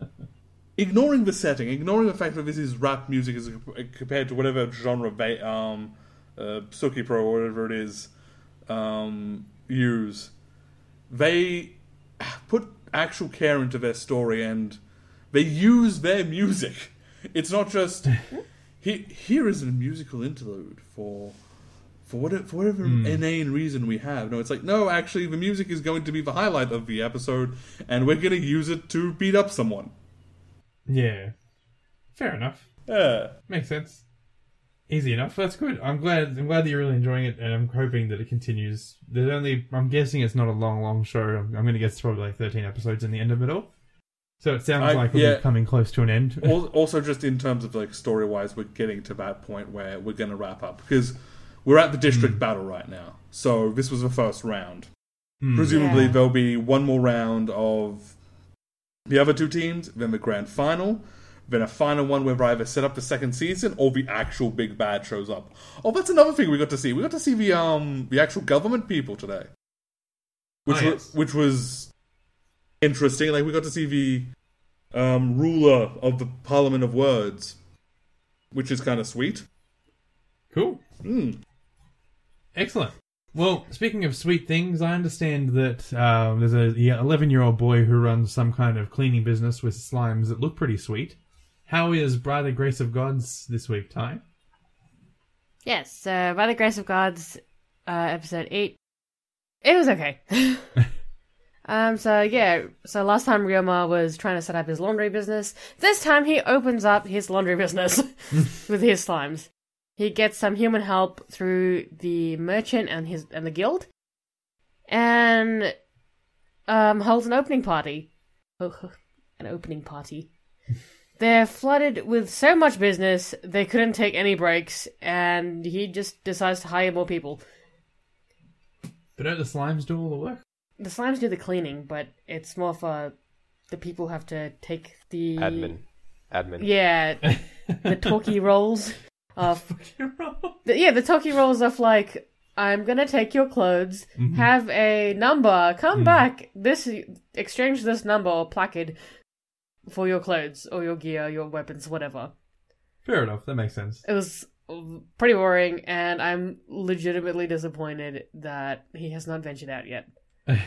ignoring the setting, ignoring the fact that this is rap music as compared to whatever genre they, um, uh, Suki Pro or whatever it is, um, use, they put actual care into their story and they use their music. It's not just he, here is a musical interlude for for whatever, for whatever hmm. inane reason we have. No, it's like no, actually, the music is going to be the highlight of the episode, and we're going to use it to beat up someone. Yeah. Fair enough. Yeah. Makes sense. Easy enough. That's good. I'm glad. I'm glad that you're really enjoying it, and I'm hoping that it continues. There's only. I'm guessing it's not a long, long show. I'm, I'm going to guess probably like 13 episodes in the end of it all. So it sounds I- like it'll yeah. coming close to an end. Also, just in terms of like story wise, we're getting to that point where we're going to wrap up because we're at the district battle right now. So this was the first round. Presumably, Yeah. there'll be one more round of the other two teams, then the grand final, then a final one where they either set up the second season or the actual big bad shows up. Oh, that's another thing we got to see. We got to see the um the actual government people today, which Oh, wa- yes. which was interesting. Like we got to see the um ruler of the Parliament of Words, which is kind of sweet. Cool. Mm. Excellent. Well, speaking of sweet things, I understand that um, there's a 11 year old boy who runs some kind of cleaning business with slimes that look pretty sweet. How is By the Grace of Gods this week, Tai? Yes, uh, by the grace of Gods uh, episode eight, it was okay. um, so yeah, so last time Ryoma was trying to set up his laundry business. This time he opens up his laundry business with his slimes. He gets some human help through the merchant and his and the guild, and um, holds an opening party. Oh, an opening party. They're flooded with so much business, they couldn't take any breaks, and he just decides to hire more people. But don't the slimes do all the work? The slimes do the cleaning, but it's more for the people who have to take the Admin. Admin. Yeah, the talkie rolls of the, yeah, the talkie rolls of like I'm gonna take your clothes, mm-hmm. have a number, come mm-hmm. back, this exchange this number or placard for your clothes or your gear, your weapons, whatever. Fair enough. That makes sense. It was pretty boring, and I'm legitimately disappointed that he has not ventured out yet.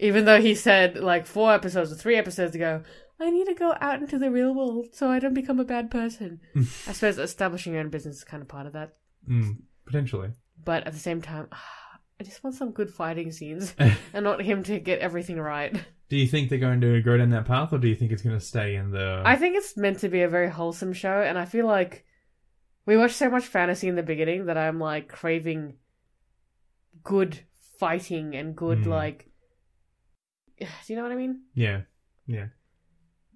Even though he said like four episodes or three episodes ago, I need to go out into the real world so I don't become a bad person. I suppose establishing your own business is kind of part of that. Mm, potentially. But at the same time, I just want some good fighting scenes and not him to get everything right. Do you think they're going to go down that path, or do you think it's going to stay in the? I think it's meant to be a very wholesome show, and I feel like we watched so much fantasy in the beginning that I'm like craving good fighting and good Hmm. like. Do you know what I mean? Yeah, yeah.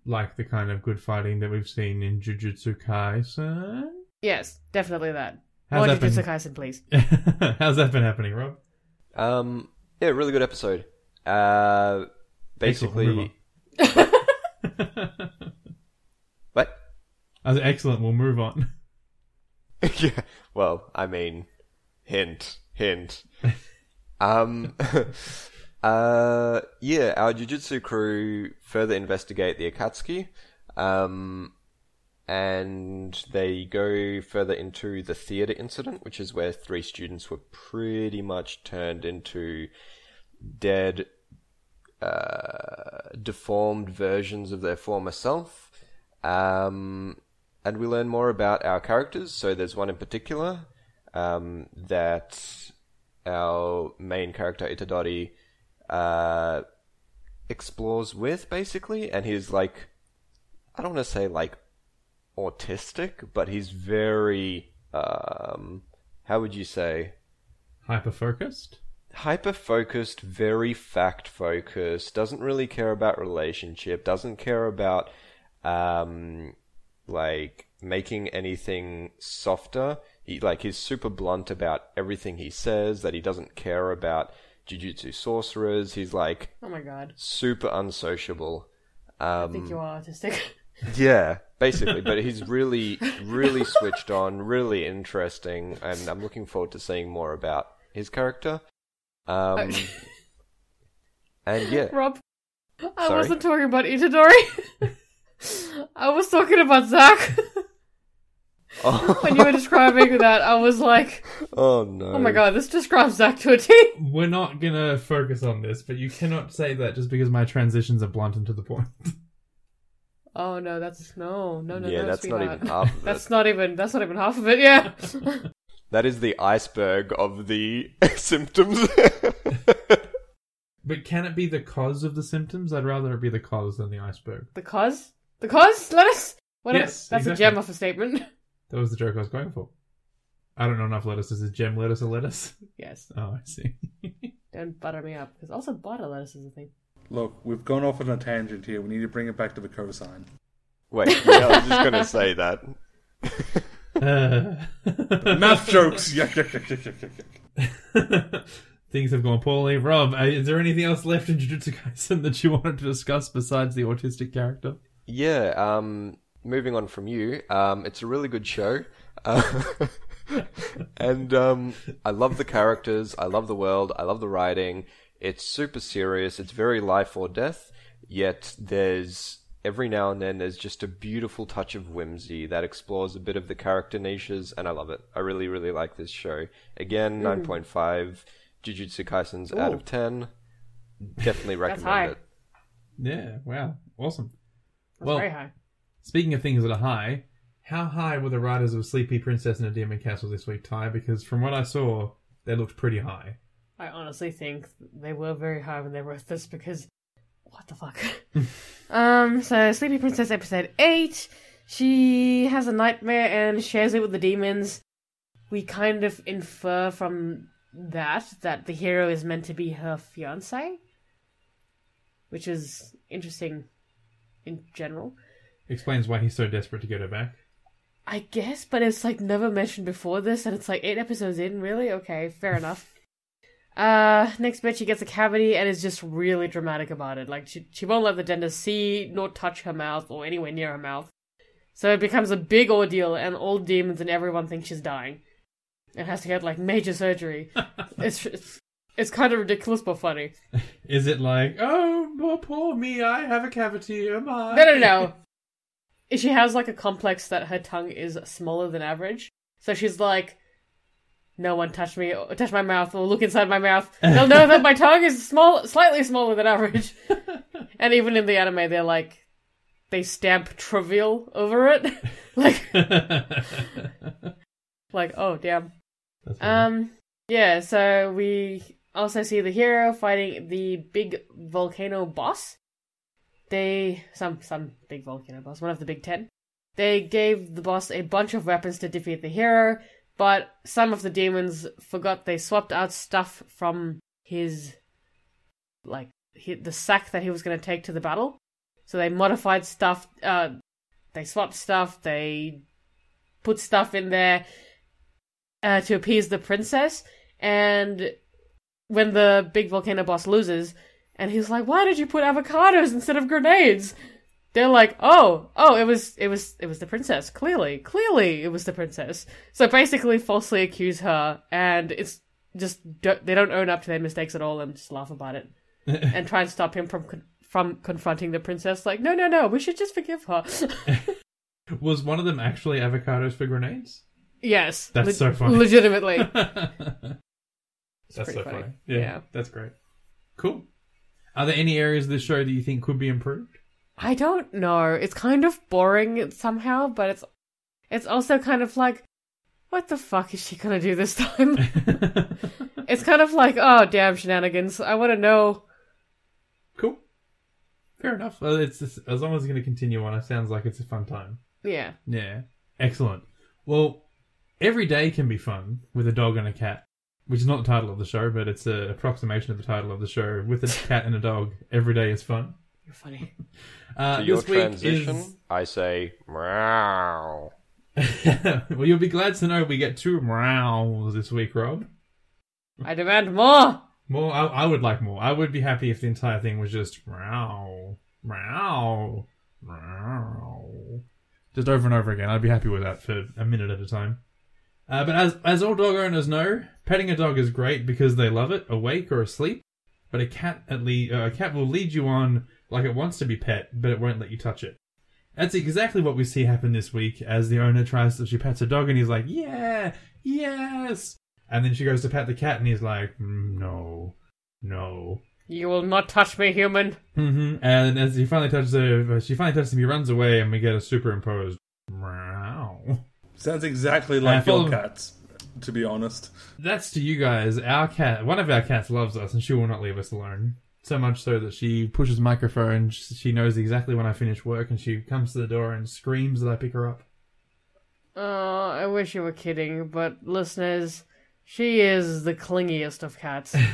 Like the kind of good fighting that we've seen in Jujutsu Kaisen. Yes, definitely that. How's More that been? Jujutsu Kaisen, please. How's that been happening, Rob? Um, yeah, really good episode. Uh, Excellent, we'll move basically, what? I was excellent. We'll move on. yeah. Well, I mean, hint, hint. Um, uh, yeah, our jujutsu crew further investigate the Akatsuki, um, and they go further into the theater incident, which is where three students were pretty much turned into dead, uh, deformed versions of their former self. Um, and we learn more about our characters. So there's one in particular um, that our main character Itadori uh, explores with, basically, and he's like, I don't want to say like autistic, but he's very, um, how would you say? Hyper focused. hyper focused, very fact focused, doesn't really care about relationship, doesn't care about um, like making anything softer. He like he's super blunt about everything he says. That he doesn't care about jujutsu sorcerers. He's like Oh my god. super unsociable. I Um, think you are autistic. yeah, basically. but he's really, really switched on, really interesting, and I'm looking forward to seeing more about his character. Um, and yeah, Rob, I Sorry? wasn't talking about Itadori. I was talking about Zac. when you were describing that, I was like, oh no, oh my god, this describes Zac to a T. We're not gonna focus on this, but you cannot say that just because my transitions are blunt and to the point. Oh no, that's no, no, no, yeah, no. that's not even half of That's it. not even. That's not even half of it. Yeah. That is the iceberg of the symptoms. But can it be the cause of the symptoms? I'd rather it be the cause than the iceberg. the cause. The cause. Lettuce. What Yes, that's exactly. a gem of a statement. That was the joke I was going for. I don't know enough lettuces. Is it gem lettuce a lettuce? yes. Oh, I see. Don't butter me up because also butter lettuce is a thing. Look, we've gone off on a tangent here. We need to bring it back to the cosine. Wait, yeah, I was just gonna say that. Uh, Math jokes. Yuck, yuck, yuck, yuck, yuck, yuck, yuck. Things have gone poorly. Rob, uh, is there anything else left in Jujutsu Kaisen that you wanted to discuss besides the autistic character? Yeah, um, moving on from you, um, it's a really good show. Uh, and um, I love the characters, I love the world, I love the writing. It's super serious, it's very life or death, yet there's every now and then there's just a beautiful touch of whimsy that explores a bit of the character niches, and I love it. I really, really like this show. Again, 9.5 Jujutsu Kaisen's out of 10. Definitely recommend it. Yeah, wow. Awesome. That's Well- very high. Speaking of things that are high, how high were the writers of Sleepy Princess and a Demon Castle this week, Tai? Because from what I saw, they looked pretty high. I honestly think they were very high when they wrote this because what the fuck? um, so Sleepy Princess episode eight. She has a nightmare and shares it with the demons. We kind of infer from that that the hero is meant to be her fiance, which is interesting in general. Explains why he's so desperate to get her back. I guess, but it's like never mentioned before this, and it's like eight episodes in, really? Okay, fair enough. Uh, next bit, she gets a cavity and is just really dramatic about it. Like, she, she won't let the dentist see nor touch her mouth or anywhere near her mouth. So it becomes a big ordeal, and all demons and everyone think she's dying. And has to get, like, major surgery. it's, it's, it's kind of ridiculous but funny. Is it like, oh, poor, poor me, I have a cavity, am I? No, no, no. She has like a complex that her tongue is smaller than average. So she's like, no one touch me, or touch my mouth, or look inside my mouth. They'll know that my tongue is small, slightly smaller than average. and even in the anime, they're like, they stamp trivial over it. like, like, oh, damn. Um, yeah, so we also see the hero fighting the big volcano boss. They some some big volcano boss, one of the big ten. They gave the boss a bunch of weapons to defeat the hero, but some of the demons forgot they swapped out stuff from his like he, the sack that he was going to take to the battle. So they modified stuff. Uh, they swapped stuff. They put stuff in there uh, to appease the princess. And when the big volcano boss loses, and he's like, "Why did you put avocados instead of grenades?" They're like, "Oh, oh, it was, it was, it was the princess. Clearly, clearly, it was the princess." So basically, falsely accuse her, and it's just don't, they don't own up to their mistakes at all, and just laugh about it, and try and stop him from con- from confronting the princess. Like, no, no, no, we should just forgive her. Was one of them actually avocados for grenades? yes, That's so funny. Legitimately, that's so funny. funny. Yeah, Yeah. that's great. Cool. Are there any areas of this show that you think could be improved? I don't know. It's kind of boring somehow, but it's it's also kind of like, what the fuck is she gonna do this time? it's kind of like, oh damn shenanigans. I want to know. cool. Fair enough. Well, it's just, as long as it's going to continue on, it sounds like it's a fun time. Yeah, Yeah. Excellent. Well, every day can be fun with a dog and a cat, which is not the title of the show, but it's an approximation of the title of the show. With a cat and a dog, every day is fun. You're funny. Uh, For your this week transition, is- I say meow. well, you'll be glad to know we get two meows this week, Rob. I demand more. More, I, I would like more. I would be happy if the entire thing was just meow, meow, meow, just over and over again. I'd be happy with that for a minute at a time. Uh, but as as all dog owners know, petting a dog is great because they love it, awake or asleep. But a cat at least uh, a cat will lead you on like it wants to be pet, but it won't let you touch it. That's exactly what we see happen this week as the owner tries to she pets a dog and he's like, yeah, yes, and then she goes to pat the cat and he's like, "Mm, no, no. You will not touch me, human. hmm And as he finally touches her, she finally touches him. He runs away, and we get a superimposed meow. Sounds exactly like full your cats, to be honest. That's to you guys. Our cat, one of our cats, loves us, and she will not leave us alone. So much so that she pushes microphone. She knows exactly when I finish work, and she comes to the door and screams that I pick her up. Oh, I wish you were kidding, but listeners, she is the clingiest of cats.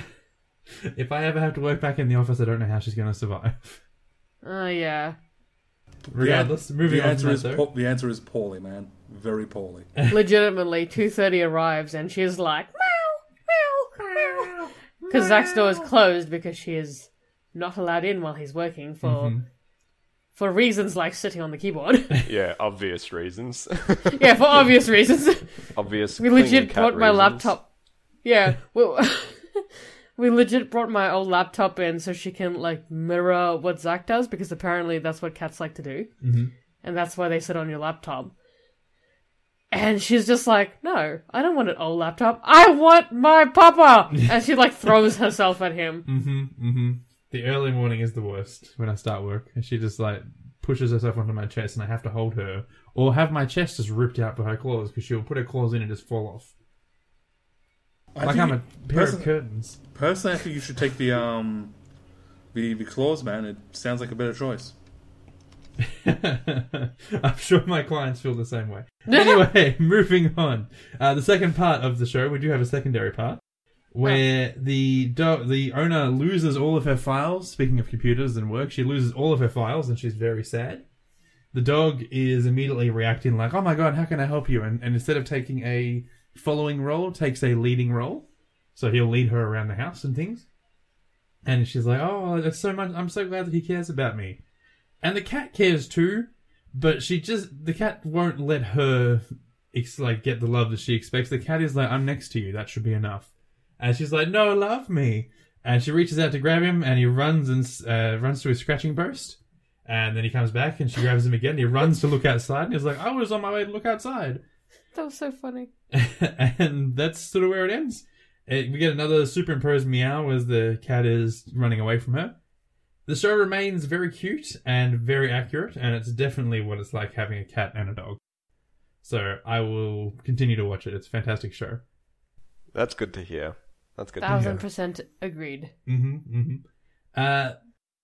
If I ever have to work back in the office, I don't know how she's going to survive. Oh, yeah. Regardless, moving the on answer is that, po- the answer is poorly, man. Very poorly. Legitimately, 2.30 arrives and she's like, meow, meow, meow. Because Zac's door is closed because she is not allowed in while he's working for mm-hmm. for reasons like sitting on the keyboard. Yeah, obvious reasons. yeah, for obvious reasons. obvious. We clingy legit cat brought my reasons. laptop. Yeah, we, we legit brought my old laptop in so she can like mirror what Zac does because apparently that's what cats like to do, hmm and that's why they sit on your laptop. And she's just like, "No, I don't want an old laptop. I want my papa!" and she like throws herself at him. hmm hmm The early morning is the worst when I start work, and she just like pushes herself onto my chest, and I have to hold her, or have my chest just ripped out by her claws because she'll put her claws in and just fall off, I like think I'm a pair person- of curtains. Personally, I think you should take the um, the the claws, man. It sounds like a better choice. I'm sure my clients feel the same way. Anyway, moving on. Uh, the second part of the show, we do have a secondary part where the do- the owner loses all of her files. Speaking of computers and work, she loses all of her files, and she's very sad. The dog is immediately reacting like, "Oh my god, how can I help you?" And, and instead of taking a following role, takes a leading role. So he'll lead her around the house and things. And she's like, "Oh, that's so much. I'm so glad that he cares about me." And the cat cares too, but she just the cat won't let her like get the love that she expects. The cat is like, "I'm next to you. That should be enough." And she's like, "No, love me." And she reaches out to grab him, and he runs and uh, runs to his scratching post. And then he comes back, and she grabs him again. And he runs to look outside, and he's like, "I was on my way to look outside." That was so funny. and that's sort of where it ends. It, we get another superimposed meow as the cat is running away from her. The show remains very cute and very accurate, and it's definitely what it's like having a cat and a dog. So I will continue to watch it. It's a fantastic show. That's good to hear. That's good to Thousand hear. percent agreed. Mm-hmm. Mm-hmm. Uh,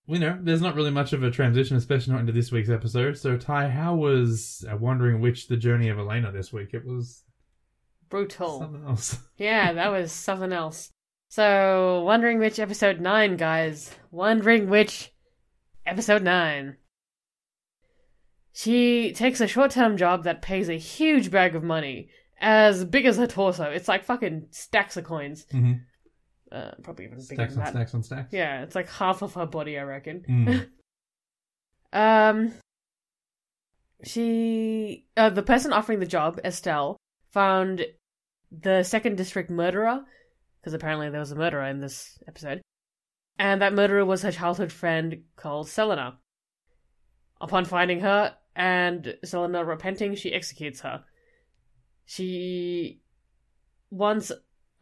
you know, there's not really much of a transition, especially not into this week's episode. So Tai, how was uh, Wandering Witch the journey of Elaina this week? It was Brutal. something else. Yeah, that was something else. So, wandering witch episode 9, guys. Wandering witch episode 9. She takes a short term job that pays a huge bag of money, as big as her torso. It's like fucking stacks of coins. mm-hmm. Uh, probably even bigger Stacks than on that. stacks on stacks. Yeah, it's like half of her body, I reckon. Mm. Um, she, uh, the person offering the job, Estelle, found the second district murderer, because apparently there was a murderer in this episode, and that murderer was her childhood friend called Selena. Upon finding her and Selena repenting, she executes her. She wants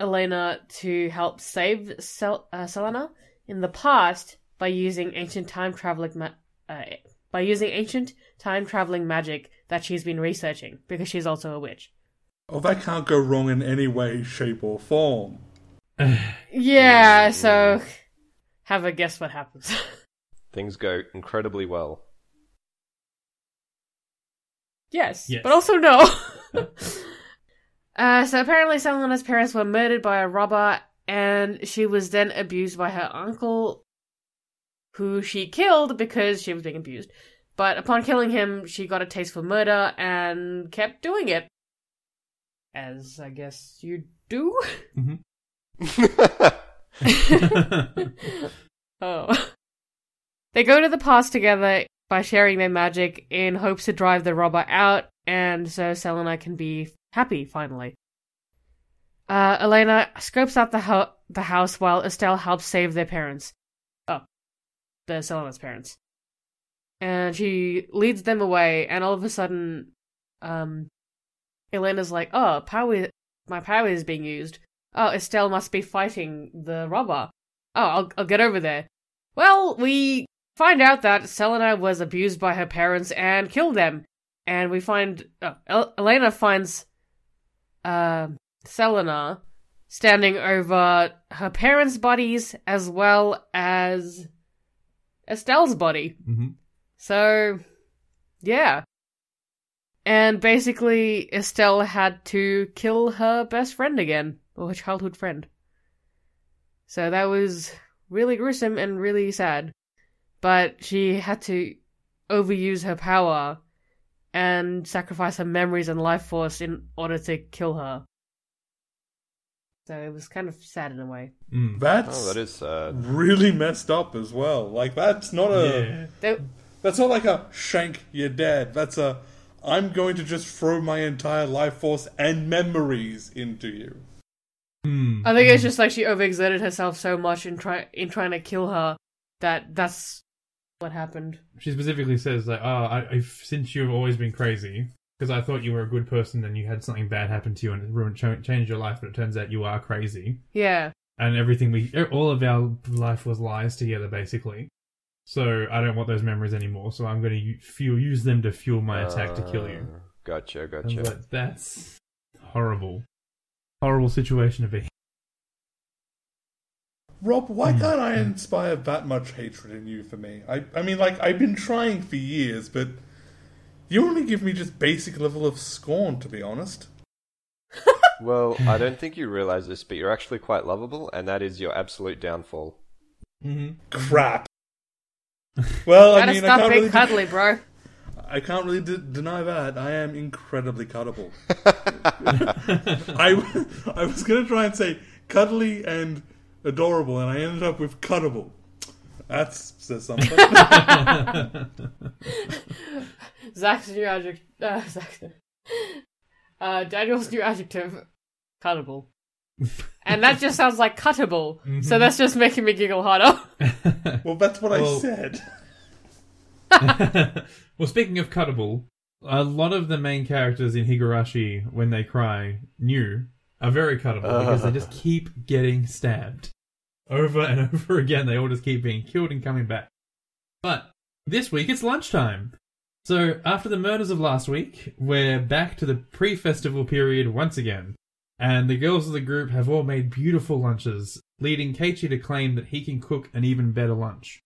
Elaina to help save Sel- uh, Selena in the past by using ancient time traveling ma- uh, by using ancient time traveling magic that she's been researching because she's also a witch. Oh, that can't go wrong in any way, shape, or form. Yeah, so have a guess what happens. Things go incredibly well. yes, Yes. but also no. uh, so apparently, Selena's parents were murdered by a robber, and she was then abused by her uncle who she killed because she was being abused. But upon killing him, she got a taste for murder and kept doing it. As I guess you do. oh. They go to the past together by sharing their magic in hopes to drive the robber out, and so Selena can be happy finally. Uh, Elaina scopes out the, ho- the house while Estelle helps save their parents. Oh, the Selena's parents. And she leads them away, and all of a sudden, um, Elaina's like, "Oh, power! My power is being used. Oh, Estelle must be fighting the robber. Oh, I'll I'll get over there." Well, we find out that Selena was abused by her parents and killed them, and we find uh, El- Elaina finds uh, Selena standing over her parents' bodies as well as Estelle's body. hmm So, yeah. And basically, Estelle had to kill her best friend again, or her childhood friend. So that was really gruesome and really sad. But she had to overuse her power and sacrifice her memories and life force in order to kill her. So it was kind of sad in a way. Mm. That's Oh, that is sad. really messed up as well. Like that's not a Yeah. That's not like a shank you're dead. That's a I'm going to just throw my entire life force and memories into you. Mm. I think it's just like she overexerted herself so much in try in trying to kill her that that's what happened. She specifically says like, "Oh, I, I've, since you've always been crazy, because I thought you were a good person and you had something bad happen to you and it ruined, ch- changed your life, but it turns out you are crazy, Yeah. and everything we, all of our life was lies together, basically. So I don't want those memories anymore. So I'm going to fuel, use them to fuel my attack to kill you." Uh, Gotcha, gotcha. like, "That's horrible, horrible situation to be." Rob, why Hmm. can't I inspire that much hatred in you for me? I, I mean, like, I've been trying for years, but you only give me just basic level of scorn, to be honest. Well, I don't think you realize this, but you're actually quite lovable, and that is your absolute downfall. Mm-hmm. Crap. Well, I Gotta mean, I stop can't being really, cuddly, bro. I can't really de- deny that. I am incredibly cuddable. I, I was gonna try and say cuddly and adorable, and I ended up with cuttable. That says something. Zac's new adjective. Uh, Zac's. Uh, Daniel's new adjective. Cuttable. and that just sounds like cuttable. So that's just making me giggle harder. well, that's what I said. well, speaking of cuttable, a lot of the main characters in Higurashi, when they cry, new, are very cuttable because they just keep getting stabbed. Over and over again, they all just keep being killed and coming back. But this week it's lunchtime. So, after the murders of last week, we're back to the pre festival period once again. And the girls of the group have all made beautiful lunches, leading Keiichi to claim that he can cook an even better lunch.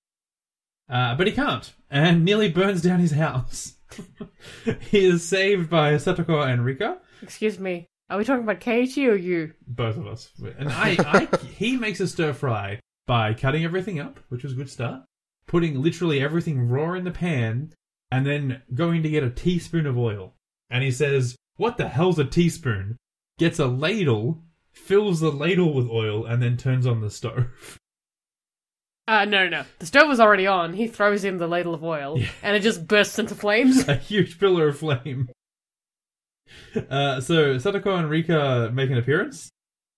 Uh, but he can't, and nearly burns down his house. he is saved by Satoko and Rika, Excuse me. Are we talking about Katie or you? both of us. And I, I he makes a stir fry by cutting everything up, which was a good start, putting literally everything raw in the pan, and then going to get a teaspoon of oil. And he says, What the hell's a teaspoon? Gets a ladle, fills the ladle with oil, and then turns on the stove. Uh, no, no, no. The stove was already on. He throws in the ladle of oil, and it just bursts into flames. a huge pillar of flame. Uh, so Satoko and Rika make an appearance.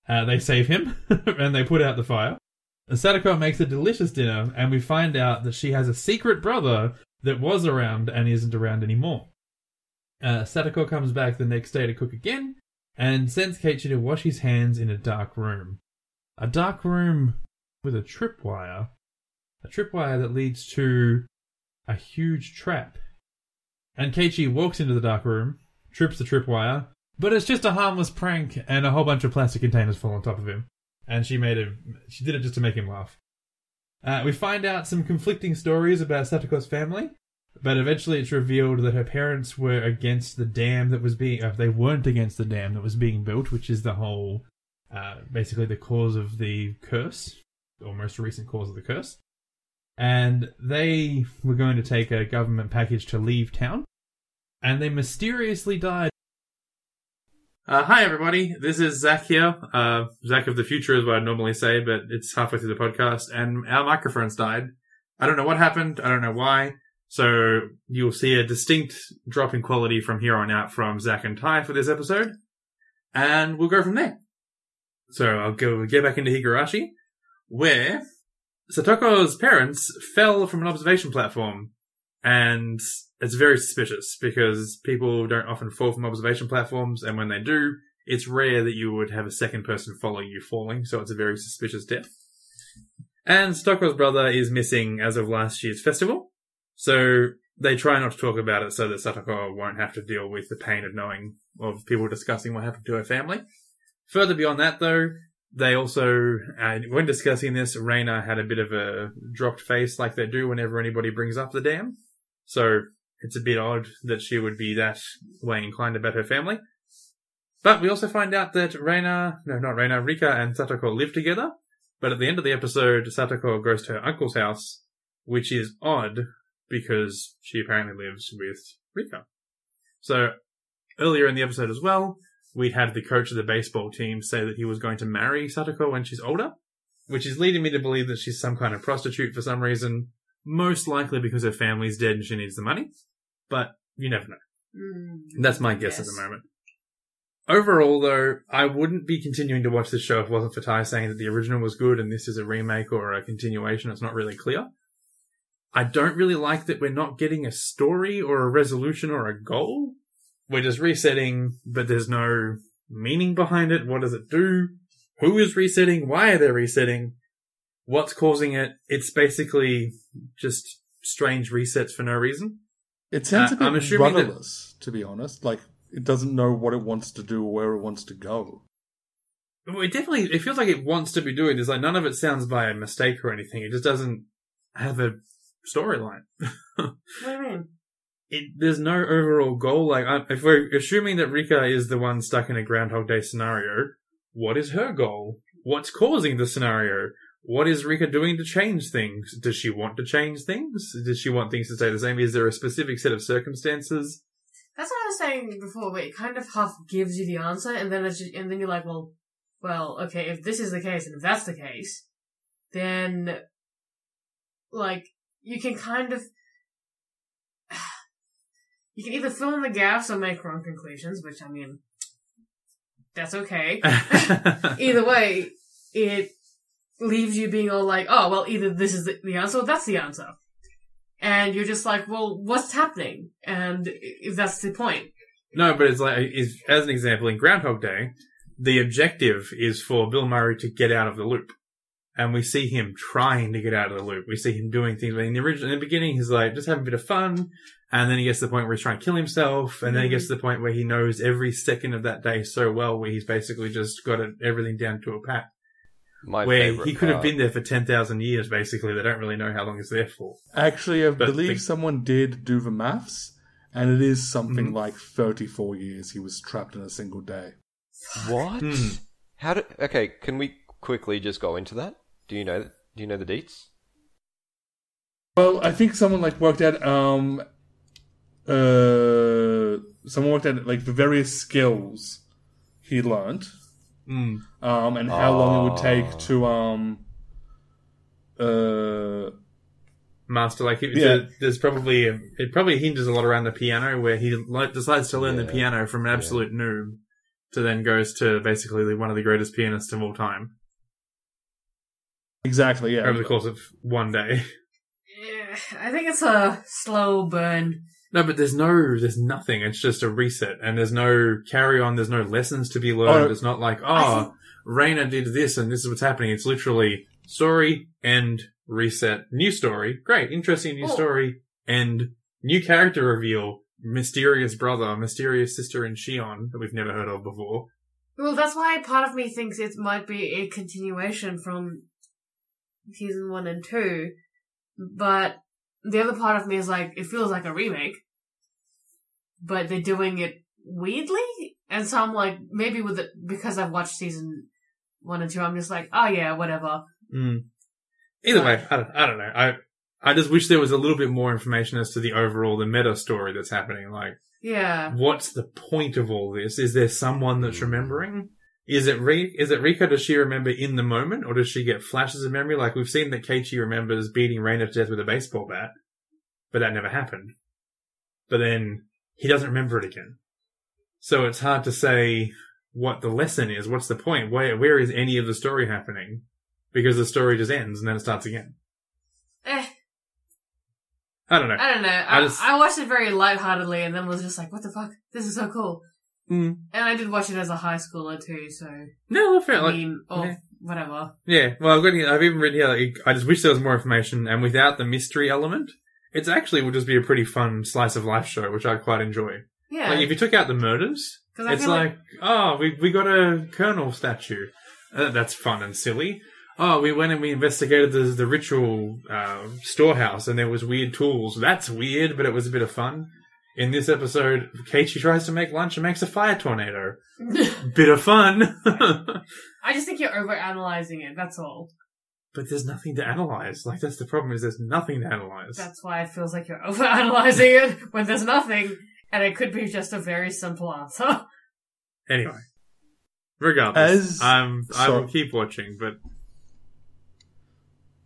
Uh, they save him and they put out the fire. Satoko makes a delicious dinner, and we find out that she has a secret brother that was around and isn't around anymore. Uh, Satoko comes back the next day to cook again and sends Keiichi to wash his hands in a dark room. A dark room with a tripwire. A tripwire that leads to a huge trap. And Keiichi walks into the dark room, trips the tripwire, but it's just a harmless prank, and a whole bunch of plastic containers fall on top of him. And she made it. She did it just to make him laugh. Uh, we find out some conflicting stories about Satoko's family, but eventually it's revealed that her parents were against the dam that was being. Uh, they weren't against the dam that was being built, which is the whole, uh, basically the cause of the curse, or most recent cause of the curse. and they were going to take a government package to leave town, and they mysteriously died. Uh, hi, everybody. This is Zac here. Uh, Zac of the future is what I'd normally say, but it's halfway through the podcast, and our microphones died. I don't know what happened. I don't know why. So you'll see a distinct drop in quality from here on out from Zac and Tai for this episode, and we'll go from there. So I'll go get back into Higurashi, where Satoko's parents fell from an observation platform, and it's very suspicious because people don't often fall from observation platforms, and when they do, it's rare that you would have a second person follow you falling, so it's a very suspicious death. And Satoko's brother is missing as of last year's festival, so they try not to talk about it so that Satoko won't have to deal with the pain of knowing of people discussing what happened to her family. Further beyond that, though, they also, uh, when discussing this, Reina had a bit of a dropped face like they do whenever anybody brings up the dam. So it's a bit odd that she would be that way inclined about her family. But we also find out that Reina, no, not Reina, Rika and Satoko live together. But at the end of the episode, Satoko goes to her uncle's house, which is odd because she apparently lives with Rika. So earlier in the episode as well, we had the coach of the baseball team say that he was going to marry Satoko when she's older, which is leading me to believe that she's some kind of prostitute for some reason, most likely because her family's dead and she needs the money. But you never know. Mm, That's my guess at the moment. Overall, though, I wouldn't be continuing to watch this show if it wasn't for Tai saying that the original was good and this is a remake or a continuation. It's not really clear. I don't really like that we're not getting a story or a resolution or a goal. We're just resetting, but there's no meaning behind it. What does it do? Who is resetting? Why are they resetting? What's causing it? It's basically just strange resets for no reason. It sounds Uh, a bit I'm assuming that- rudderless, to be honest. Like it doesn't know what it wants to do or where it wants to go. Well, it definitely it feels like it wants to be doing this. Like none of it sounds by a mistake or anything. It just doesn't have a storyline. What do you mean? It, there's no overall goal. Like I- if we're assuming that Rika is the one stuck in a Groundhog Day scenario, what is her goal? What's causing the scenario? What is Rika doing to change things? Does she want to change things? Does she want things to stay the same? Is there a specific set of circumstances? That's what I was saying before, where it kind of half gives you the answer, and then it's just, and then you're like, well, well, okay, if this is the case, and if that's the case, then, like, you can kind of, you can either fill in the gaps or make wrong conclusions, which, I mean, that's okay. either way, it leaves you being all like, oh, well, either this is the, answer or that's the answer. And you're just like, well, what's happening? And if that's the point. No, but it's like, is, as an example, in Groundhog Day, the objective is for Bill Murray to get out of the loop. And we see him trying to get out of the loop. We see him doing things. In the original, in the beginning, he's like, just having a bit of fun. And then he gets to the point where he's trying to kill himself. And then he gets to the point where he knows every second of that day so well, where he's basically just got it, everything down to a pat. My where he could have been there for 10,000 years, basically. They don't really know how long he's there for. Actually, I But believe the- someone did do the maths, and it is something Mhm. like 34 years he was trapped in a single day. What? Hmm. How do? Okay, can we quickly just go into that? Do you know? Do you know the deets? Well, I think someone like worked out um uh someone worked out like the various skills he learned Mm. um and how long it would Ah. take to um uh master. Like it, Yeah. there's probably it probably hinges a lot around the piano, where he like, decides to learn the piano from an absolute noob to then goes to basically one of the greatest pianists of all time exactly yeah over the course of one day. Yeah, I think it's a slow burn. No, but there's no, there's nothing. It's just a reset, and there's no carry on. There's no lessons to be learned. Oh. it's not like, oh, think- Raina did this, and this is what's happening. It's literally story, end, reset, new story, great, interesting new Oh. story, and new character reveal, mysterious brother, mysterious sister in Shion that we've never heard of before. Well, that's why part of me thinks it might be a continuation from season one and two, but the other part of me is like, it feels like a remake, but they're doing it weirdly, and so I'm like, maybe with it, because I've watched season one and two, I'm just like, oh yeah, whatever. Mm. Either way, I don't, I don't know. I I just wish there was a little bit more information as to the overall the meta story that's happening. Like, Yeah. what's the point of all this? Is there someone that's remembering? Is it Re- is it Rika? Does she remember in the moment, or does she get flashes of memory? Like we've seen that Keiichi remembers beating Reina to death with a baseball bat, but that never happened. But then he doesn't remember it again, so it's hard to say what the lesson is. What's the point? Where where is any of the story happening? Because the story just ends and then it starts again. Eh, I don't know. I don't know. I I, just- I watched it very lightheartedly and then was just like, what the fuck? This is so cool. Mm. And I did watch it as a high schooler too, so No, I felt I like mean, or yeah. whatever. Yeah, well, I've, got, I've even written here. Like, I just wish there was more information, and without the mystery element, it's actually would just be a pretty fun slice of life show, which I'd quite enjoy. Yeah. Like, if you took out the murders, it's feel like, oh, we we got a colonel statue. Uh, that's fun and silly. Oh, we went and we investigated the the ritual uh, storehouse, and there was weird tools. That's weird, but it was a bit of fun. In this episode, Keiichi tries to make lunch and makes a fire tornado. Bit of fun. I just think you're overanalyzing it, that's all. But there's nothing to analyze. Like that's the problem. Is there's nothing to analyze. That's why it feels like you're overanalyzing it when there's nothing, and it could be just a very simple answer. Anyway, regardless, As- um, I will Sorry. keep watching. But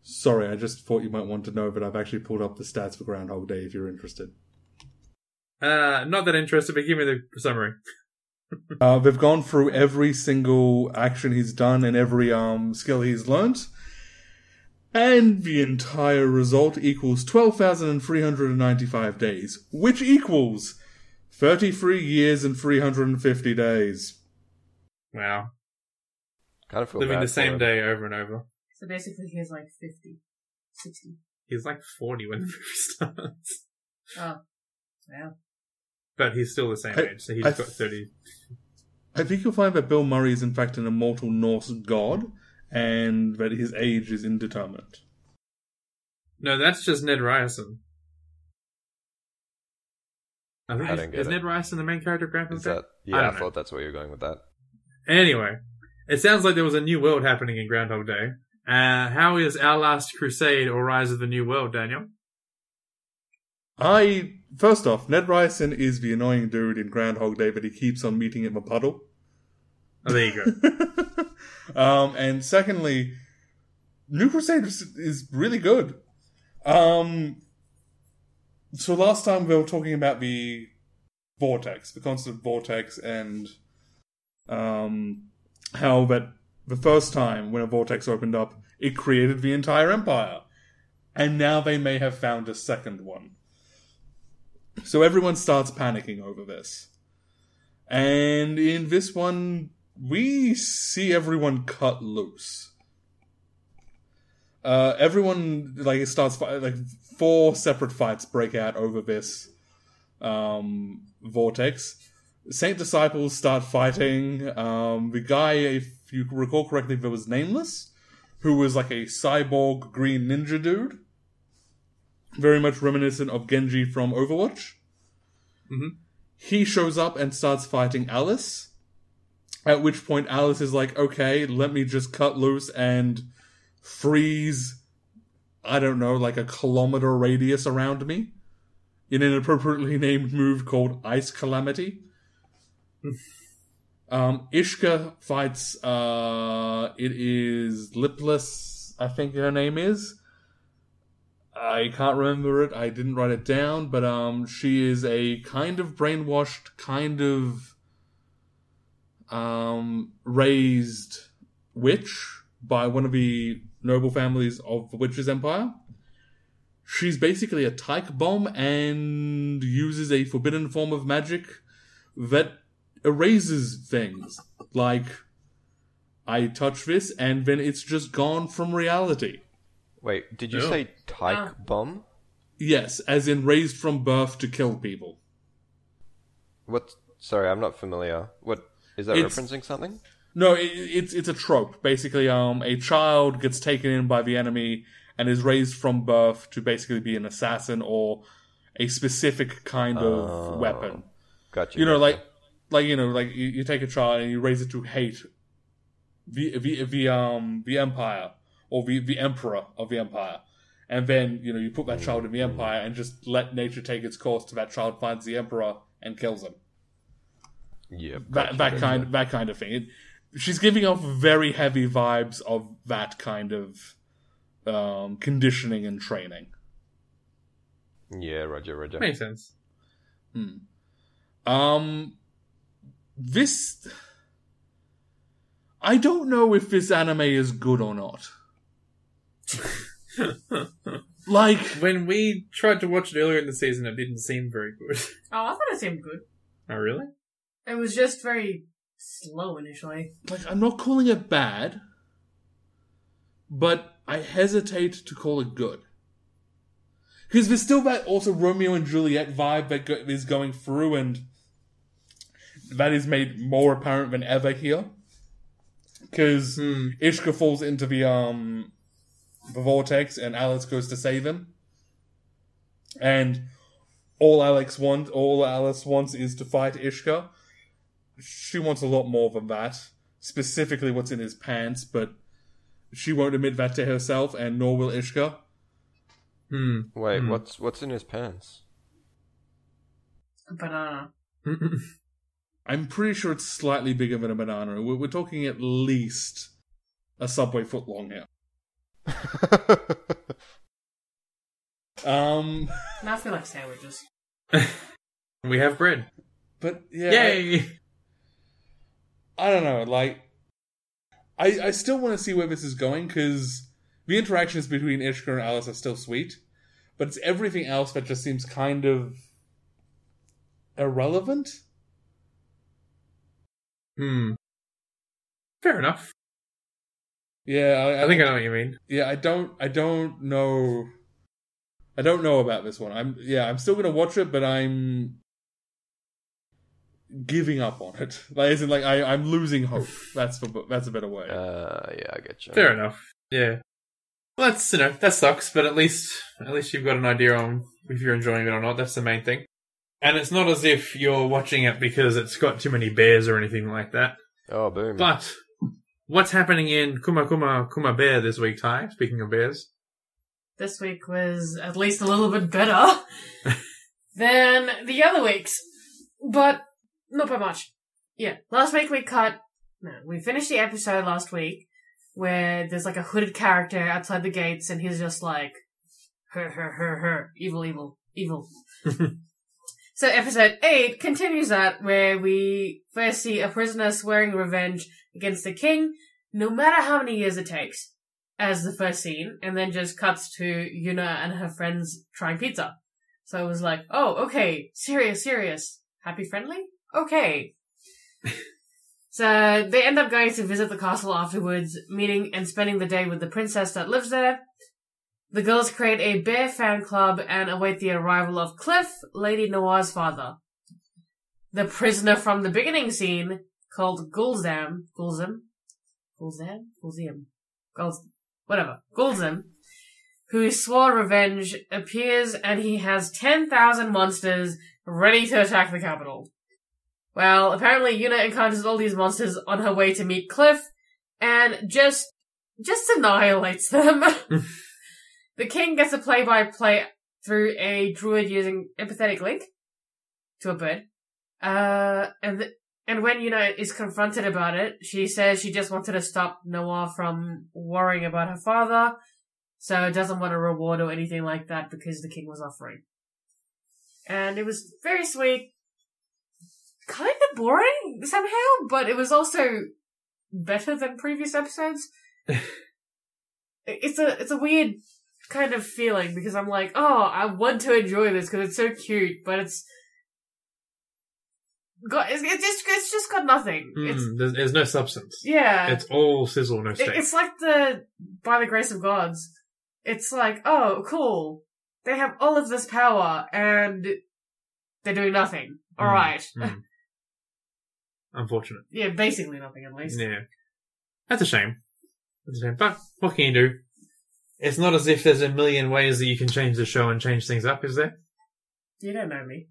Sorry, I just thought you might want to know, but I've actually pulled up the stats for Groundhog Day if you're interested. Uh, not that interested. But give me the summary. Uh, they've gone through every single action he's done and every um, skill he's learnt. And the entire result equals 12,395 days, which equals 33 years and 350 days. Wow, Kind of feel living bad the same day over and over. So basically, he's like 50, 60. He's like forty when the movie starts, Oh, well. But he's still the same I- age. So he's I- got thirty. I think you'll find that Bill Murray is in fact an immortal Norse god, and that his age is indeterminate. No, that's just Ned Ryerson. I think I is, don't get is it. Ned Ryerson the main character of Groundhog Is Day? that? I Yeah, I, don't know. thought that's where you're going with that. Anyway, it sounds like there was a new world happening in Groundhog Day. Uh, how is Our Last Crusade or Rise of the New World, Daniel? I first off, Ned Ryerson is the annoying dude in Groundhog Day, but he keeps on meeting in a puddle. Oh, there you go. um, and secondly, New Crusaders is, is really good. Um, so last time we were talking about the vortex, the constant vortex, and um, how that the first time when a vortex opened up, it created the entire empire, and now they may have found a second one. So everyone starts panicking over this. And in this one, we see everyone cut loose. Uh, everyone like it starts like four separate fights break out over this um, vortex. Saint disciples start fighting. Um, the guy, if you recall correctly, that was nameless, who was like a cyborg green ninja dude, very much reminiscent of Genji from Overwatch. Mhm. He shows up and starts fighting Alice. At which point Alice is like, okay, let me just cut loose and freeze, I don't know, like a kilometer radius around me in an appropriately named move called Ice Calamity. um, Ishka fights, uh, it is Lipless, I think her name is. I can't remember it. I didn't write it down, but um, she is a kind of brainwashed, kind of um, raised witch by one of the noble families of the Witches Empire. She's basically a tyke bomb and uses a forbidden form of magic that erases things. Like, I touch this and then it's just gone from reality. Wait, did you Oh. say Tyke Ah. bomb? Yes, as in raised from birth to kill people. What? Sorry, I'm not familiar. What is that It's- referencing something? No, it, it's it's a trope. Basically, um, a child gets taken in by the enemy and is raised from birth to basically be an assassin or a specific kind of Oh. weapon. Gotcha. You know, gotcha. like like you know, like you, you take a child and you raise it to hate the the the um the empire or the the emperor of the empire, and then you know you put that child in the empire and just let nature take its course till that child finds the emperor and kills him. Yeah, That that kind that kind of thing. It, she's giving off very heavy vibes of that kind of um, conditioning and training. Yeah, Roger, Roger. Makes sense. Um, this. I don't know if this anime is good or not. like, When we tried to watch it earlier in the season, it didn't seem very good. Oh, I thought it seemed good. oh, really? It was just very slow initially. like I'm not calling it bad, but I hesitate to call it good. Because there's still that also Romeo and Juliet vibe that go- is going through, and that is made more apparent than ever here. Because Hmm. Ishka falls into the um the vortex, and Alex goes to save him. And all Alex wants, all Alice wants, is to fight Ishka. She wants a lot more than that. Specifically, what's in his pants, but she won't admit that to herself, and nor will Ishka. Hmm. Wait, Hmm. what's what's in his pants? A banana. I'm pretty sure it's slightly bigger than a banana. We're, we're talking at least a subway foot long here. Um, Now I feel like sandwiches. we have bread. but yeah, I- I don't know. Like, I I still want to see where this is going because the interactions between Ishka and Alice are still sweet, but it's everything else that just seems kind of irrelevant. Hmm. Fair enough. Yeah, I, I think I know what you mean. yeah, I don't I don't know. I don't know about this one. I'm yeah, I'm still gonna watch it, but I'm giving up on it. Like, as in, like I I'm losing hope. That's for that's a better way. uh, yeah, I get you. Fair enough. Yeah. Well, that's you know that sucks, but at least at least you've got an idea on if you're enjoying it or not. That's the main thing. And it's not as if you're watching it because it's got too many bears or anything like that. Oh, boom. But what's happening in Kuma Kuma Kuma Bear this week, Tai? Speaking of bears, This week was at least a little bit better than the other weeks, but not by much. Yeah, last week we cut. No, we finished the episode last week where there's like a hooded character outside the gates, and he's just like, her, her, her, her, evil, evil, evil. so episode eight continues that where we first see a prisoner swearing revenge against the king, no matter how many years it takes as the first scene, and then just cuts to Yuna and her friends trying pizza. So it was like, oh, okay, serious, serious, happy, friendly, okay. so they end up going to visit the castle afterwards, meeting and spending the day with the princess that lives there. The girls create a bear fan club and await the arrival of Cliff, Lady Noire's father. The prisoner from the beginning scene, called Gulzam, Gulzam, Gulzam, Gulzium, Gulz, whatever, Gulzim, who swore revenge, appears and he has 10,000 monsters ready to attack the capital. Well, apparently Yuna encounters all these monsters on her way to meet Cliff, and just, just annihilates them. the king gets a play-by-play through a druid using empathetic link to a bird. Uh, and th- and when Yuna is confronted about it, she says she just wanted to stop Noah from worrying about her father, so doesn't want a reward or anything like that because the king was offering. And it was very sweet, kind of boring somehow, but it was also better than previous episodes. it's a it's a weird kind of feeling because I'm like, oh, I want to enjoy this because it's so cute, but it's got it's, it's just it's just got nothing. Hmm, It's there's, there's no substance. yeah, It's all sizzle, no it- steak. it's like the by the grace of gods. It's like, oh, cool. They have all of this power and they're doing nothing. All Mm, right. mm. Unfortunate. yeah, basically nothing at least. Yeah. That's a shame. That's a shame. But what can you do? It's not as if there's a million ways that you can change the show and change things up, is there? You don't know me.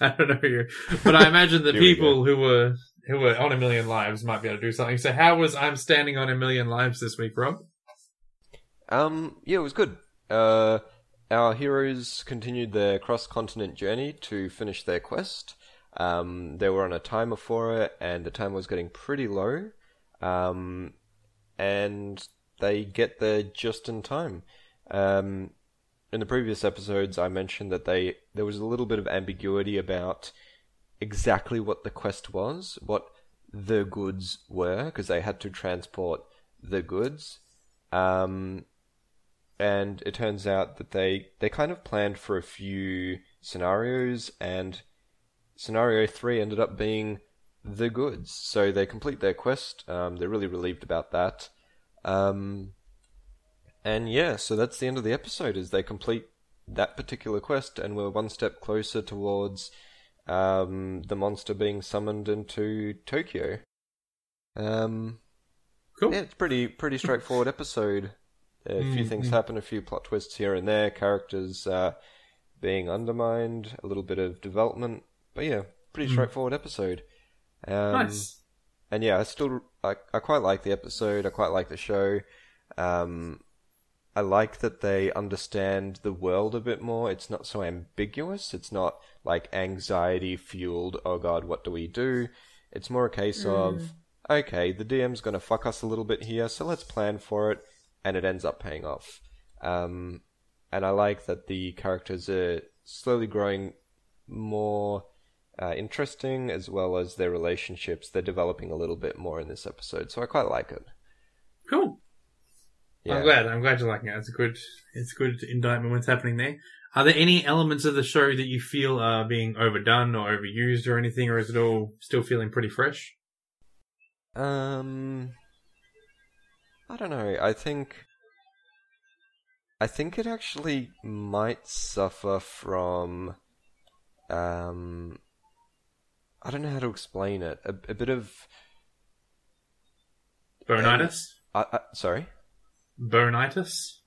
I don't know you, but I imagine we people who were who were on a million lives might be able to do something. So how was I'm standing on a million lives this week, Rob? Um, yeah, it was good. uh, our heroes continued their cross-continent journey to finish their quest. Um, they were on a timer for it, and the timer was getting pretty low. Um, and they get there just in time. Um, in the previous episodes, I mentioned that they there was a little bit of ambiguity about exactly what the quest was, what the goods were, because they had to transport the goods. Um, and it turns out that they they kind of planned for a few scenarios, and scenario three ended up being the goods. So they complete their quest. Um, they're really relieved about that. Um, and yeah, so that's the end of the episode. Is they complete that particular quest, and we're one step closer towards um, the monster being summoned into Tokyo. Um, Cool. yeah, it's pretty pretty straightforward episode. A few things Mm-hmm. happen, a few plot twists here and there, characters uh, being undermined, a little bit of development, but yeah, pretty straightforward episode. Um, Mm. nice. and yeah, I still I, I quite like the episode. I quite like the show. Um, I like that they understand the world a bit more. It's not so ambiguous. It's not like anxiety fueled. Oh God, what do we do? It's more a case of okay, the DM's going to fuck us a little bit here, so let's plan for it, and it ends up paying off. Um, and I like that the characters are slowly growing more uh, interesting, as well as their relationships. They're developing a little bit more in this episode, so I quite like it. Cool. Yeah. I'm glad. I'm glad you're liking it. It's a good. It's a good indictment what's happening there. Are there any elements of the show that you feel are being overdone or overused or anything, or is it all still feeling pretty fresh? Um, I don't know. I think, I think it actually might suffer from, um, I don't know how to explain it. A, a bit of, Boneitis. uh, uh, sorry, Boneitis.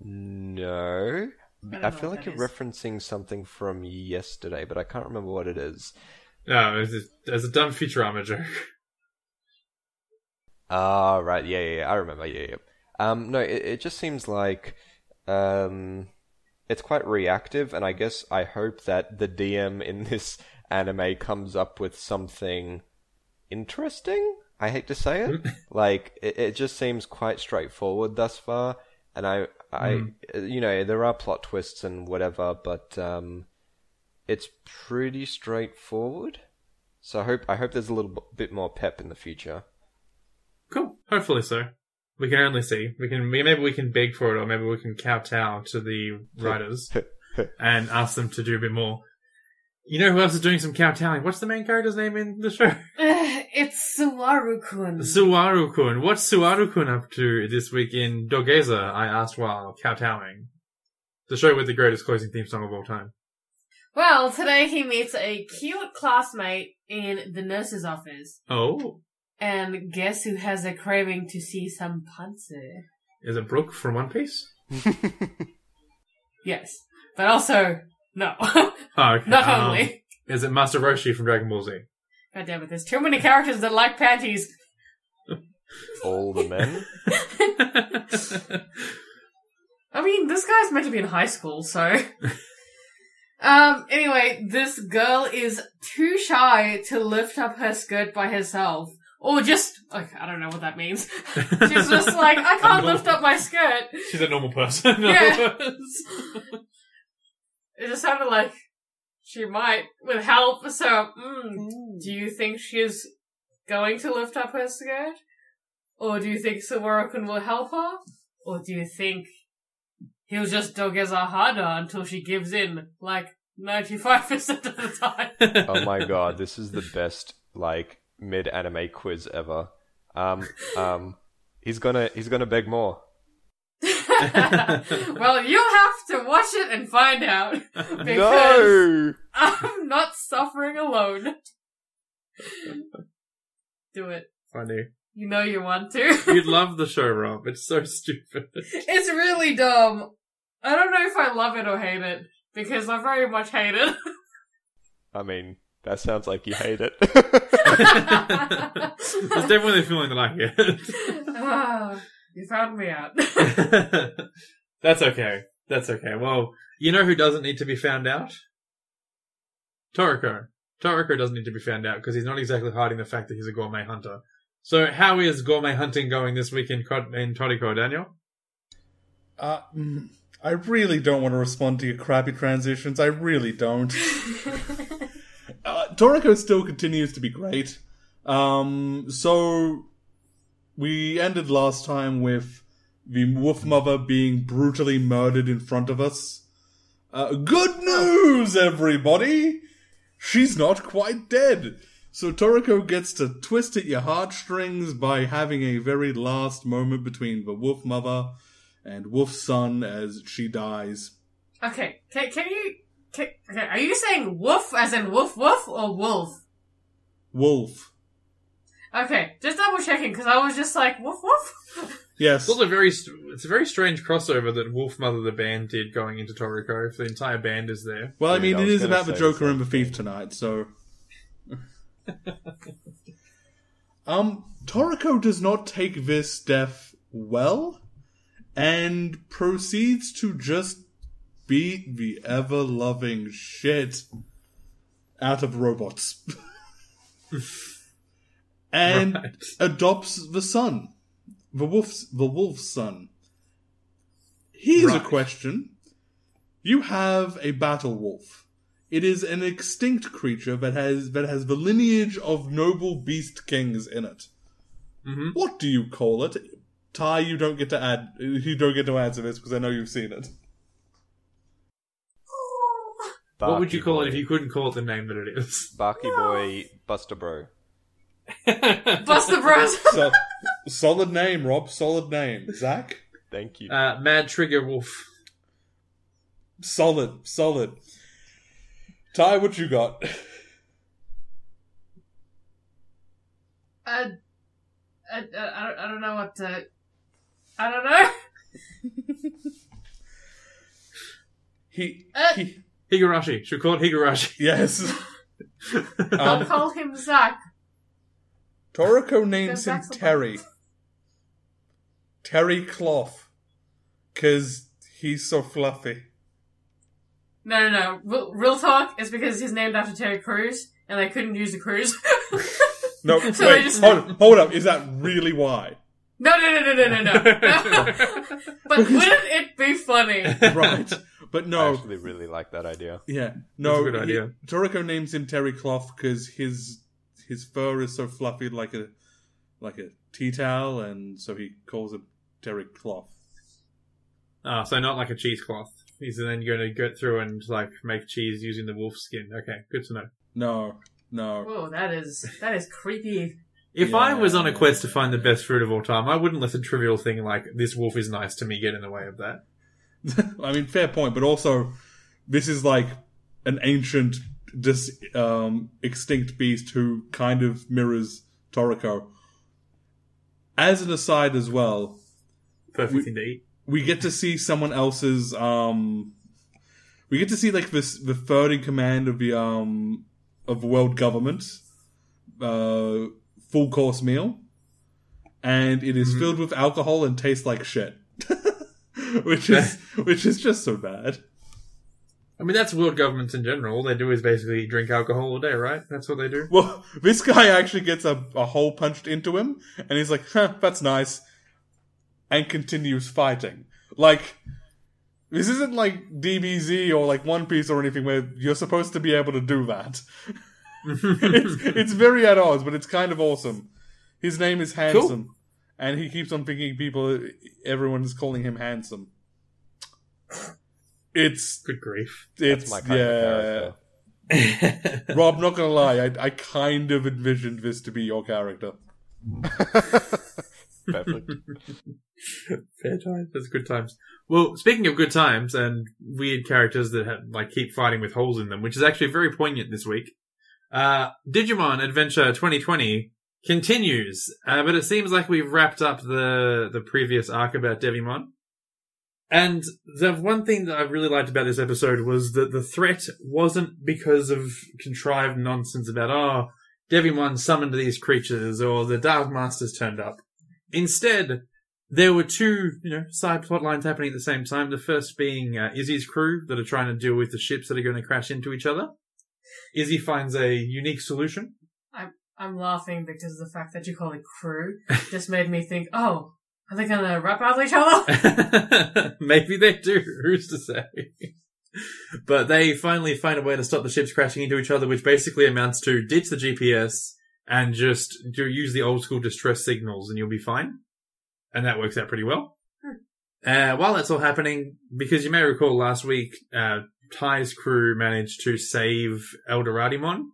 no. don't I, feel like you're is. referencing something from yesterday, but I can't remember what it is. No, it's a, it's a dumb Futurama joke. Ah, right. Yeah, yeah, yeah. I remember. Yeah, yeah. Um, no, it, it just seems like um, it's quite reactive, and I guess I hope that the DM in this anime comes up with something interesting. I hate to say it. like, it, it just seems quite straightforward thus far, and I, I, you know, there are plot twists and whatever, but um, it's pretty straightforward. So I hope I hope there's a little bit more pep in the future. Cool. Hopefully so. We can only see. We can maybe we can beg for it, or maybe we can kowtow to the writers and ask them to do a bit more. You know who else is doing some kowtowing? What's the main character's name in the show? Eh, it's Suwaru-kun. Suwaru-kun. What's Suwaru-kun up to this week in Dogeza? I asked while kowtowing. The show with the greatest closing theme song of all time. well, today he meets a cute classmate in the nurse's office. Oh, And guess who has a craving to see some panzer? is it Brook from One Piece? Yes. But also, no. Oh, okay. Not Um, only. Is it Master Roshi from Dragon Ball Z? God damn it, there's too many characters that like panties. All the men. I mean, this guy's meant to be in high school, so. um, anyway, this girl is too shy to lift up her skirt by herself. Or just, like, I don't know what that means. She's just like, I can't lift up my skirt. She's a normal person. Yeah. It just sounded like she might with help, so, mm, do you think she's going to lift up her skirt? Or do you think Suwaru-kun will help her? Or do you think he'll just dogeza harder until she gives in, like 95% of the time? Oh my god, this is the best like mid anime quiz ever. Um, um, he's gonna he's gonna beg more. well, you'll have to watch it and find out. Because No. I'm not suffering alone. Do it. Funny. You know you want to. You'd love the show, Rob. It's so stupid. it's really dumb. I don't know if I love it or hate it, because I very much hate it. I mean, that sounds like you hate it. It's definitely feeling like it. You found me out. That's okay. That's okay. Well, you know who doesn't need to be found out? Toriko. Toriko doesn't need to be found out because he's not exactly hiding the fact that he's a gourmet hunter. So, how is gourmet hunting going this week in, in Toriko, Daniel? Uh, mm, I really don't want to respond to your crappy transitions. I really don't. uh, Toriko still continues to be great. Um, so we ended last time with the wolf mother being brutally murdered in front of us. Uh, good news, everybody! She's not quite dead. So Toriko gets to twist at your heartstrings by having a very last moment between the wolf mother and wolf son as she dies. Okay, can, can you? Can, okay, are you saying wolf as in wolf wolf or wolf? Wolf. Okay, just double checking because I was just like woof woof. Yes. It's also very, it's a very strange crossover that Wolfmother the band did going into Toriko. If the entire band is there, Well, I mean, I it was is gonna about the Joker and the Thief tonight, so. um, Toriko does not take this death well, and proceeds to just beat the ever loving shit out of robots. and Right. adopts the son. The wolf's the wolf's son. Here's a question. You have a battle wolf. It is an extinct creature that has that has the lineage of noble beast kings in it. Mhm. What do you call it? Tai, you don't get to add. You don't get to answer this because I know you've seen it. what would you call boy. it if you couldn't call it the name that it is? Barky Boy Buster Bro. Buster Bros. So, solid name, Rob. Solid name. Zac. Thank you. Uh, Mad Trigger Wolf. Solid. Solid. Tai, what you got? Uh, I, I, I, don't, I don't know what to. I don't know. He. Uh, he Higurashi. Should we call it Higurashi? yes. I'll Um, call him Zac. Toriko names him Terry. Terry Cloth. Because he's so fluffy. No, no, no. Real, real talk is because he's named after Terry Crews, and they couldn't use the Crews. No, So wait, just- hold, hold up. Is that really why? no, no, no, no, no, no, no. but wouldn't it be funny? Right. But I no, actually really like that idea. yeah. No, That's a good he- idea. Toriko names him Terry Cloth because his his fur is so fluffy like a like a tea towel, and so he calls it Terry Cloth. Ah, so not like a cheesecloth. He's then going to go through and like make cheese using the wolf skin. Okay, good to know. No, no. Oh, that is that is creepy. If Yeah. I was on a quest to find the best fruit of all time, I wouldn't let a trivial thing like this wolf is nice to me get in the way of that. I mean, fair point, but also this is like an ancient, dis, um, extinct beast who kind of mirrors Toriko. As an aside, as well, Perfect We- thing to eat. we get to see someone else's. Um, we get to see like this the third in command of the um of world government, uh, full course meal, and it is Mhm. filled with alcohol and tastes like shit, which is which is just so bad. I mean, that's world governments in general. All they do is basically drink alcohol all day, right? That's what they do. Well, this guy actually gets a, a hole punched into him, and he's like, huh, that's nice, and continues fighting. Like, this isn't like DBZ or like One Piece or anything where you're supposed to be able to do that. it's, it's very at odds, but it's kind of awesome. His name is Handsome, and he keeps on thinking people, everyone is calling him Handsome. It's, Good grief. it's, That's my kind yeah. of character. Rob, not gonna lie, I, I kind of envisioned this to be your character. Perfect. Fair times. That's good times. Well, speaking of good times and weird characters that have, like keep fighting with holes in them, which is actually very poignant this week. Uh, Digimon Adventure 2020 continues, uh, but it seems like we've wrapped up the the previous arc about Devimon. And the one thing that I really liked about this episode was that the threat wasn't because of contrived nonsense about, oh, Devimon summoned these creatures or the Dark Masters turned up. Instead, there were two, you know, side plot lines happening at the same time. The first being uh, Izzy's crew that are trying to deal with the ships that are going to crash into each other. Izzy finds a unique solution. I'm I'm laughing because the fact that you call it crew just made me think, oh, are they gonna rap out each other? Maybe they do. Who's to say? but they finally find a way to stop the ships crashing into each other, which basically amounts to ditch the GPS and just do, use the old school distress signals, and you'll be fine. And that works out pretty well. Uh, while that's all happening, because you may recall last week, uh, Tai's crew managed to save Eldoradimon.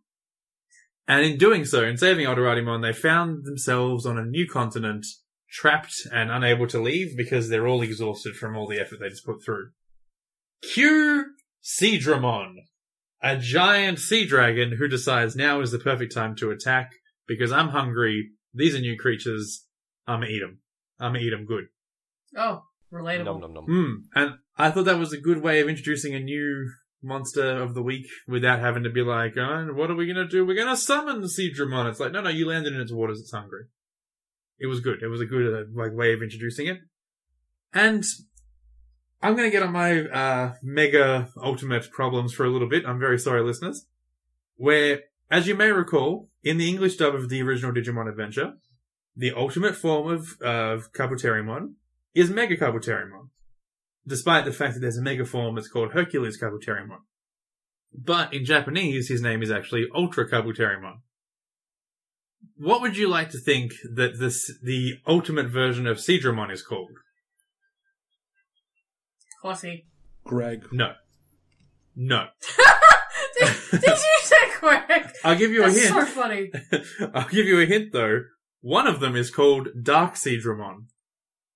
And in doing so, in saving Eldoradimon, they found themselves on a new continent, trapped and unable to leave because they're all exhausted from all the effort they just put through. Cue Seadramon, a giant sea dragon who decides now is the perfect time to attack because I'm hungry. These are new creatures. I'm gonna eat them. I'm gonna eat them good. oh, relatable. Nom nom nom. Hmm. And I thought that was a good way of introducing a new monster of the week without having to be like, oh, what are we going to do? We're going to summon the Seadramon. It's like, no, no, you landed in its waters. It's hungry. It was good. It was a good uh, like way of introducing it. And I'm going to get on my uh, mega ultimate problems for a little bit. I'm very sorry, listeners. Where, as you may recall, in the English dub of the original Digimon Adventure, the ultimate form of, of Kabuterimon is Mega Kabuterimon despite the fact that there's a mega form that's called Hercules Kabuterimon. But in Japanese, his name is actually Ultra Kabuterimon. What would you like to think that this the ultimate version of Seadramon is called? Horsey. Greg. No. No. did, did you say quick? I'll give you That's a hint. so funny. I'll give you a hint though. One of them is called Dark Seadramon.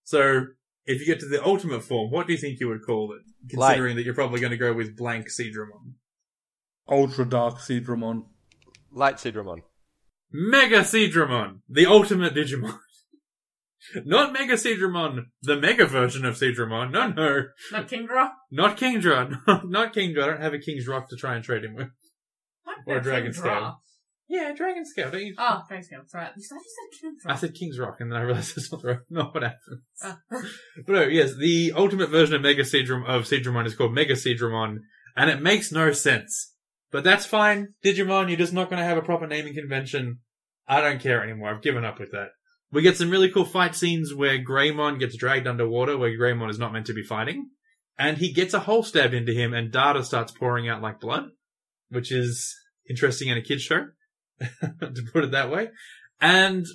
So, if you get to the ultimate form, what do you think you would call it? Considering that you're probably going to go with blank Seadramon. Ultra Dark Seadramon. Light Seadramon. Mega Seadramon, the ultimate Digimon. Not Mega Seadramon, the mega version of Seadramon. No, no. Not Kingdra? Not Kingdra. not Kingdra. I don't have a King's Rock to try and trade him with. What? Or Not Dragon Kingdra. Scale. Yeah, Dragon Scale. Don't you? Oh, thanks, Cam. Sorry. You said you said I said King's Rock, and then I realized that's not, the- not what happened. Oh. But no, yes, the ultimate version of Mega Seadram of Seadramon is called Mega Seadramon, and it makes no sense. But that's fine, Digimon. You're just not going to have a proper naming convention. I don't care anymore. I've given up with that. We get some really cool fight scenes where Greymon gets dragged underwater, where Greymon is not meant to be fighting, and he gets a hole stabbed into him, and data starts pouring out like blood, which is interesting in a kids show, to put it that way. And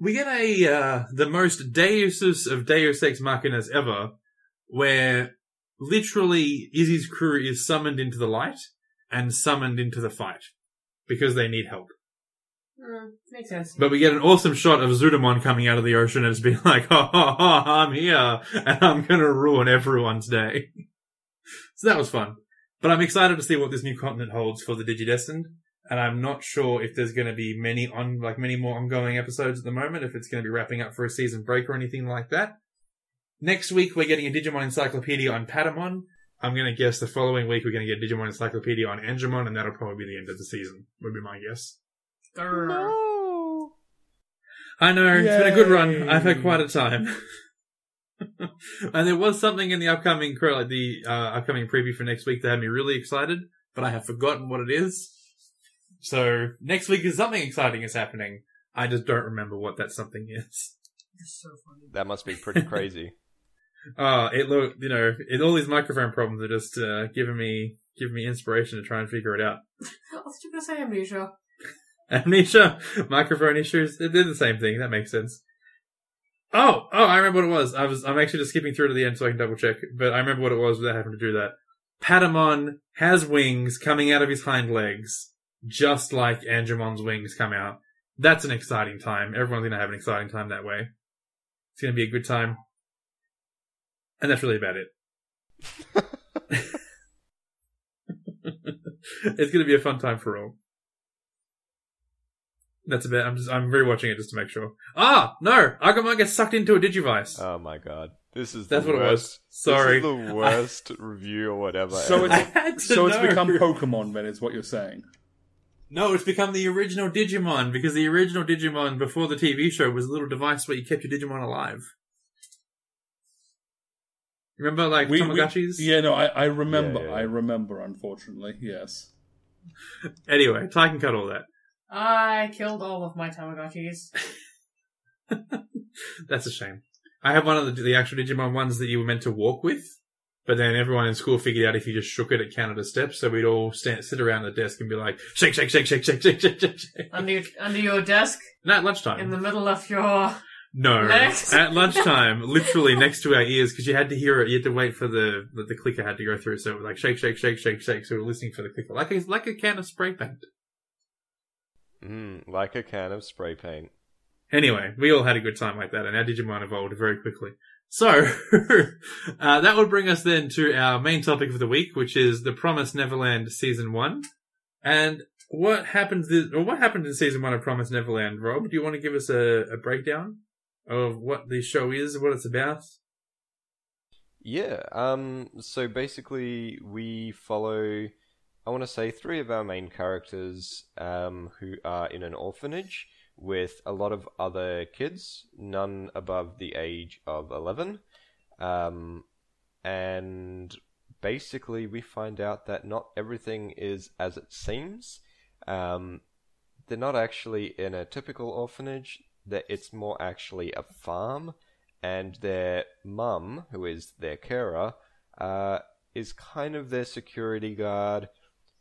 we get a uh, the most Deusus of Deus Ex Machinas ever, where literally Izzy's crew is summoned into the light and summoned into the fight because they need help. Mm, makes sense. But we get an awesome shot of Zudomon coming out of the ocean and it's being like, ha ha ha, I'm here and I'm gonna ruin everyone's day. so that was fun. But I'm excited to see what this new continent holds for the Digidestined. And I'm not sure if there's gonna be many on, like many more ongoing episodes at the moment, if it's gonna be wrapping up for a season break or anything like that. Next week we're getting a Digimon Encyclopedia on Patamon. I'm gonna guess the following week we're gonna get Digimon Encyclopedia on Angemon and that'll probably be the end of the season, would be my guess. Grr. I know, it's been a good run. I've had quite a time. and there was something in the upcoming like the uh, upcoming preview for next week that had me really excited, but I have forgotten what it is. So next week is something exciting is happening. I just don't remember what that something is. So funny. That must be pretty crazy. Uh, it look, you know, it, all these microphone problems are just uh, giving me giving me inspiration to try and figure it out. I was just gonna say amnesia. Amnesia, microphone issues, they're the same thing. That makes sense. Oh, oh, I remember what it was. I was, I'm actually just skipping through to the end so I can double check, but I remember what it was without having to do that. Patamon has wings coming out of his hind legs, just like Angemon's wings come out. That's an exciting time. Everyone's gonna have an exciting time that way. It's gonna be a good time. And that's really about it. it's gonna be a fun time for all. That's a bit. I'm just. I'm rewatching it just to make sure. Ah, no! Agumon gets sucked into a Digivice. Oh my god. This is That's the what it was. Sorry. This is the worst review or whatever. So ever. It's had to so it's become Pokemon then, is what you're saying. No, it's become the original Digimon because the original Digimon before the TV show was a little device where you kept your Digimon alive. Remember, like We- we- Tamagotchis? yeah, no, I, I remember. Yeah, yeah, yeah. I remember. Unfortunately, yes. Anyway, Tai can cut all that. I killed all of my Tamagotchis. That's a shame. I have one of the, the actual Digimon ones that you were meant to walk with, but then everyone in school figured out if you just shook it, it counted as steps. So we'd all stand, sit around the desk and be like, shake, shake, shake, shake, shake, shake, shake, shake, shake. Under your, under your desk, No, at lunchtime. in the middle of your. No, Next. at lunchtime, literally next to our ears, because you had to hear it. You had to wait for the the, the clicker had to go through. So it was like shake, shake, shake, shake, shake. So we were listening for the clicker, like a like a can of spray paint. Mm, like a can of spray paint. Anyway, we all had a good time like that, and our Digimon evolved very quickly. So, uh, that would bring us then to our main topic of the week, which is the Promised Neverland Season 1. And what happened, this, or what happened in Season 1 of Promise Neverland, Rob? Do you want to give us a, a breakdown of what the show is, and what it's about? Yeah, um, so basically we follow, I want to say, three of our main characters um, who are in an orphanage with a lot of other kids, none above the age of 11. Um, and basically we find out that not everything is as it seems. Um, they're not actually in a typical orphanage, that it's more actually a farm and their mum, who is their carer, uh, is kind of their security guard,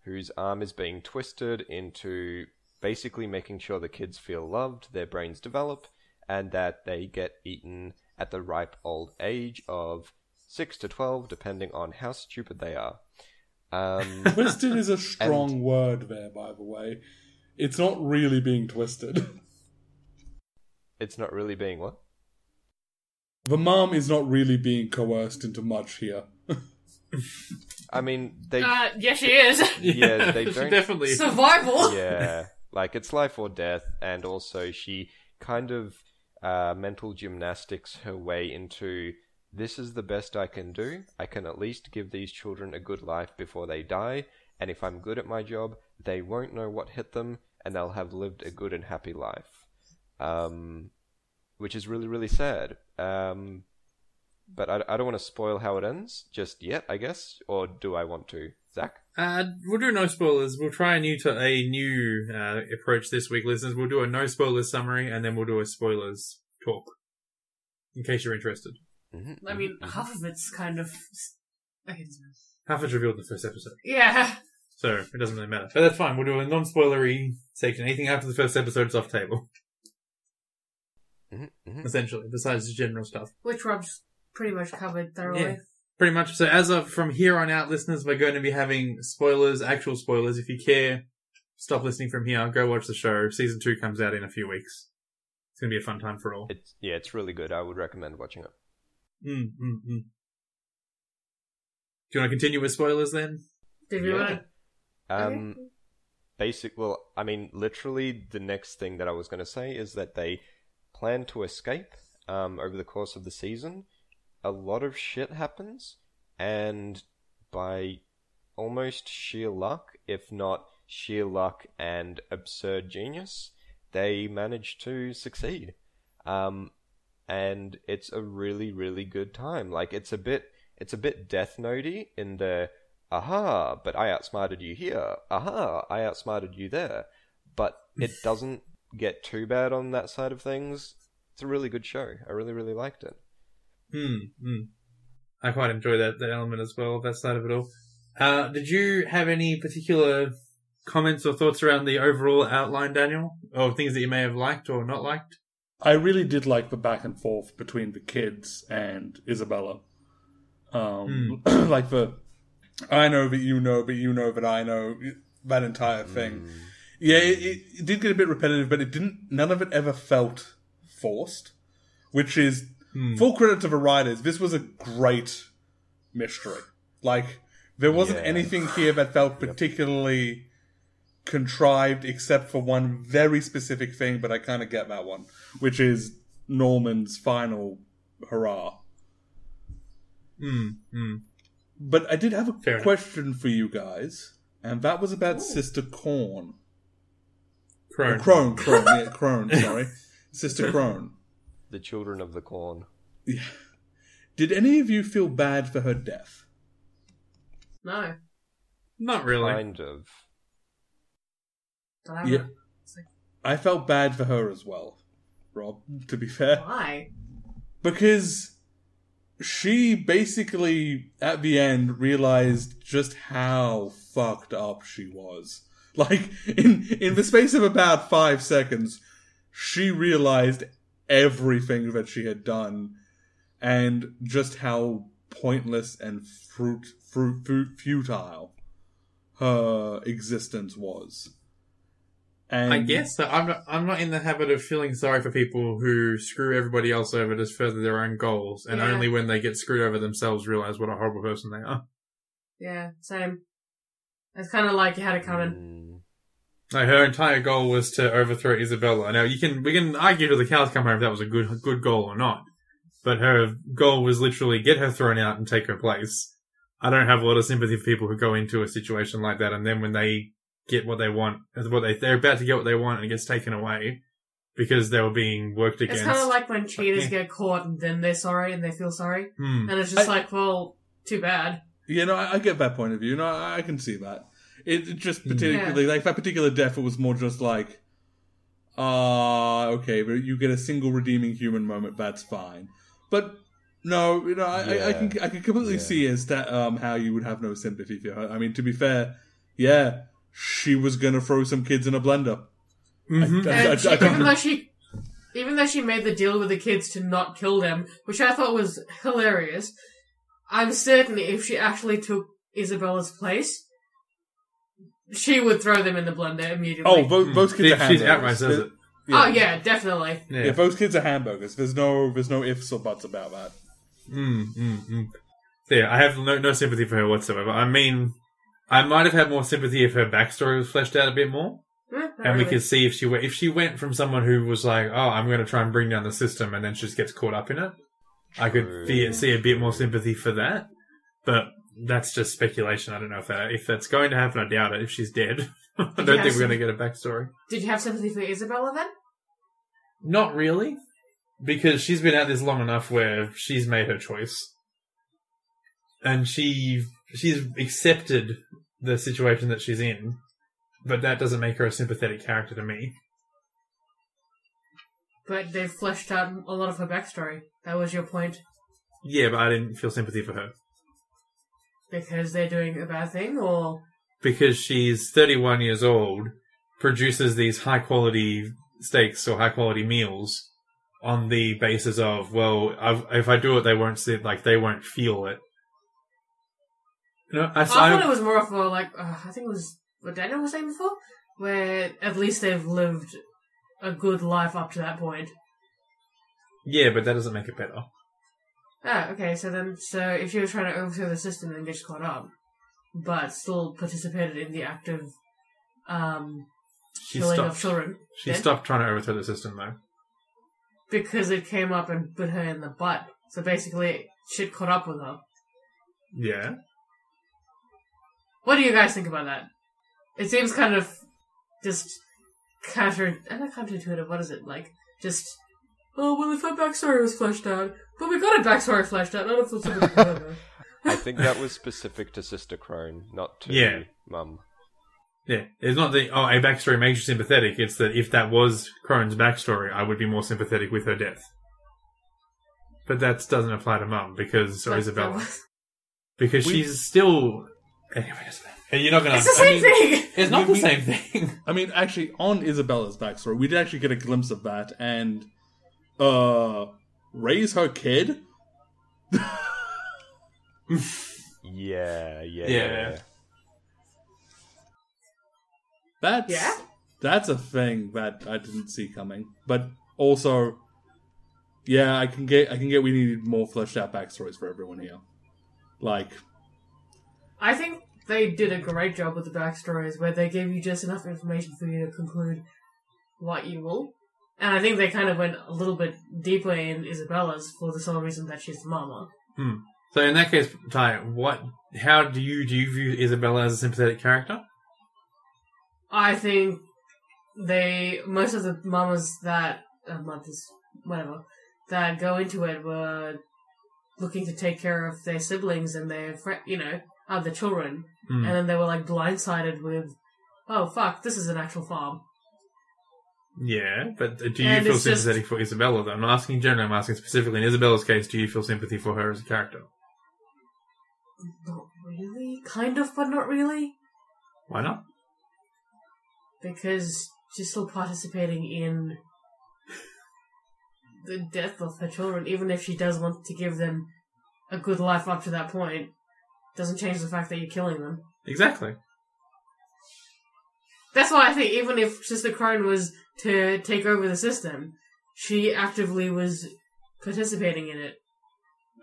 whose arm is being twisted into basically making sure the kids feel loved, their brains develop, and that they get eaten at the ripe old age of 6 to 12, depending on how stupid they are. Um, Twisted is a strong word there, by the way. It's not really being twisted. it's not really being what? The mom is not really being coerced into much here. I mean, they. Uh, yes, she is. Yeah, they don't- definitely. Survival. yeah, like it's life or death, and also she kind of uh, mental gymnastics her way into this is the best I can do. I can at least give these children a good life before they die, and if I'm good at my job, they won't know what hit them, and they'll have lived a good and happy life. Um, which is really, really sad. Um, but I, I don't want to spoil how it ends just yet, I guess, or do I want to, Zac? Uh, we'll do no spoilers. We'll try a new to a new uh, approach this week, listeners. We'll do a no spoilers summary, and then we'll do a spoilers talk, in case you're interested. Mm-hmm, I mean, half of it's kind of. Okay. Half is revealed in the first episode, Yeah. so it doesn't really matter. But that's fine. We'll do a non-spoilery section. Anything after the first episode is off table, mm-hmm, essentially. Besides the general stuff. Which Rob's pretty much covered thoroughly. Yeah. Pretty much. So as of from here on out, listeners, we're going to be having spoilers, actual spoilers. If you care, stop listening from here. Go watch the show. Season two comes out in a few weeks. It's going to be a fun time for all. It's yeah, it's really good. I would recommend watching it. Mm, mm, mm. Do you want to continue with spoilers then? Did you Yeah. want Um, basic. Well, I mean, literally, the next thing that I was going to say is that they plan to escape. Um, over the course of the season, a lot of shit happens, and by almost sheer luck, if not sheer luck and absurd genius, they manage to succeed. Um, and it's a really, really good time. Like it's a bit, it's a bit Death Notey in the aha, but I outsmarted you here. Aha, I outsmarted you there. But it doesn't get too bad on that side of things. It's a really good show. I really, really liked it. Hmm. hmm. I quite enjoy that, that element as well, that side of it all. Uh, did you have any particular comments or thoughts around the overall outline, Daniel? Or things that you may have liked or not liked? I really did like the back and forth between the kids and Isabella. Um, like the I know that you know, but you know that I know that entire thing. Yeah, it, it, it did get a bit repetitive, but it didn't. None of it ever felt forced, which is full credit to the writers. This was a great mystery. Like there wasn't Yeah. anything here that felt particularly contrived, except for one very specific thing. But I kind of get that one, which is Norman's final hurrah. Hmm. Hmm. But I did have a Fair enough. question for you guys, and that was about Sister Corn. Crone. Crone, Crone, yeah, Crone, sorry. Sister Crone. The Children of the Corn. Yeah. Did any of you feel bad for her death? No. Not really. Kind of. Don't Yeah. a- I felt bad for her as well, Rob, to be fair. Why? Because she basically, at the end, realized just how fucked up she was. Like, in, in the space of about five seconds, she realized everything that she had done and just how pointless and fruit, fruit, fruit futile her existence was. And I guess that I'm not, I'm not in the habit of feeling sorry for people who screw everybody else over to further their own goals, and Yeah. only when they get screwed over themselves realize what a horrible person they are. Yeah, same. It's kind of like you had it coming. Mm. No, her entire goal was to overthrow Isabella. Now you can we can argue till the cows come home if that was a good good goal or not, but her goal was literally get her thrown out and take her place. I don't have a lot of sympathy for people who go into a situation like that, and then when they get what they want, what they they're about to get what they want, and it gets taken away because they were being worked against. It's kind of like when cheaters Yeah. get caught and then they're sorry and they feel sorry. Hmm. And it's just I- like, well, too bad. You know, I, I get that point of view. No, I, I can see that. It, it just particularly like that particular death. It was more just like, ah, okay, but you get a single redeeming human moment. That's fine. But no, you know, I, I, I can I can completely Yeah. see as that um how you would have no sympathy for her. I mean, to be fair, yeah, she was gonna throw some kids in a blender. Mhm. I- I- she, I don't- even though she, even though she made the deal with the kids to not kill them, which I thought was hilarious, I'm certain if she actually took Isabella's place, she would throw them in the blender immediately. Oh, those, those kids She- are she's hamburgers. outright says There- it. Oh, yeah, definitely. Yeah. Yeah, those kids are hamburgers. There's no there's no ifs or buts about that. Mm, mm, mm. Yeah, I have no, no sympathy for her whatsoever. I mean, I might have had more sympathy if her backstory was fleshed out a bit more, Eh, not and we really. could see if she went, if she went from someone who was like, "Oh, I'm going to try and bring down the system," and then she just gets caught up in it. I could True. see, see a bit more sympathy for that, but that's just speculation. I don't know if that if that's going to happen. I doubt it. If she's dead, I don't think we're going to get a backstory. Did you have sympathy for Isabella then? Not really, because she's been at this long enough where she's made her choice, and she she's accepted the situation that she's in, but that doesn't make her a sympathetic character to me. But they've fleshed out a lot of her backstory. That was your point. Yeah, but I didn't feel sympathy for her Because they're doing a bad thing, or because she's 31 years old, produces these high quality steaks or high quality meals on the basis of well, I've, if I do it, they won't see it, like they won't feel it. No, I, I thought it was more of a like uh, I think it was what Daniel was saying before, where at least they've lived a good life up to that point. Yeah, but that doesn't make it better. Ah, okay. So then, so if was trying to overthrow the system and get caught up, but still participated in the act of um, She killing stopped. of children, She then- stopped trying to overthrow the system, though. because it came up and bit her in the butt. So basically, shit caught up with her. Yeah. What do you guys think about that? It seems kind of just counter, not counterintuitive. What is it like? Just oh, well, if her backstory was fleshed out, but we got a backstory fleshed out. I don't feel sympathy for. I think that was specific to Sister Krone, not to Yeah. Mum. Yeah. It's not that, oh, a backstory makes you sympathetic. It's that if that was Krone's backstory, I would be more sympathetic with her death. But that doesn't apply to Mum, because, or Like, Isabella. that was- Because We- she's still. Anyways, you're not gonna. It's the I same mean, thing. It's not the same thing. I mean, actually, on Isabella's backstory, we did actually get a glimpse of that, and uh, raise her kid. Yeah, yeah, Yeah. yeah. That's Yeah? that's a thing that I didn't see coming. But also, yeah, I can get I can get we needed more fleshed out backstories for everyone here. Like, I think they did a great job with the backstories, where they gave you just enough information for you to conclude what you will. And I think they kind of went a little bit deeper in Isabella's for the sole reason that she's the mama. So in that case, Tai, what? How do you do you view Isabella as a sympathetic character? I think they most of the mamas that uh, mothers whatever that go into it were looking to take care of their siblings and their fri you know other children, Hmm. and then they were like blindsided with, oh fuck, this is an actual farm. Yeah, but uh, do you And feel it's just- sympathetic for Isabella? Though I'm not asking in general. I'm asking specifically in Isabella's case. Do you feel sympathy for her as a character? Not really, kind of, but not really, Why not? because she's still participating in the death of her children, even if she does want to give them a good life up to that point. Doesn't change the fact that you're killing them. Exactly. That's why I think even if Sister Krone was to take over the system, she actively was participating in it.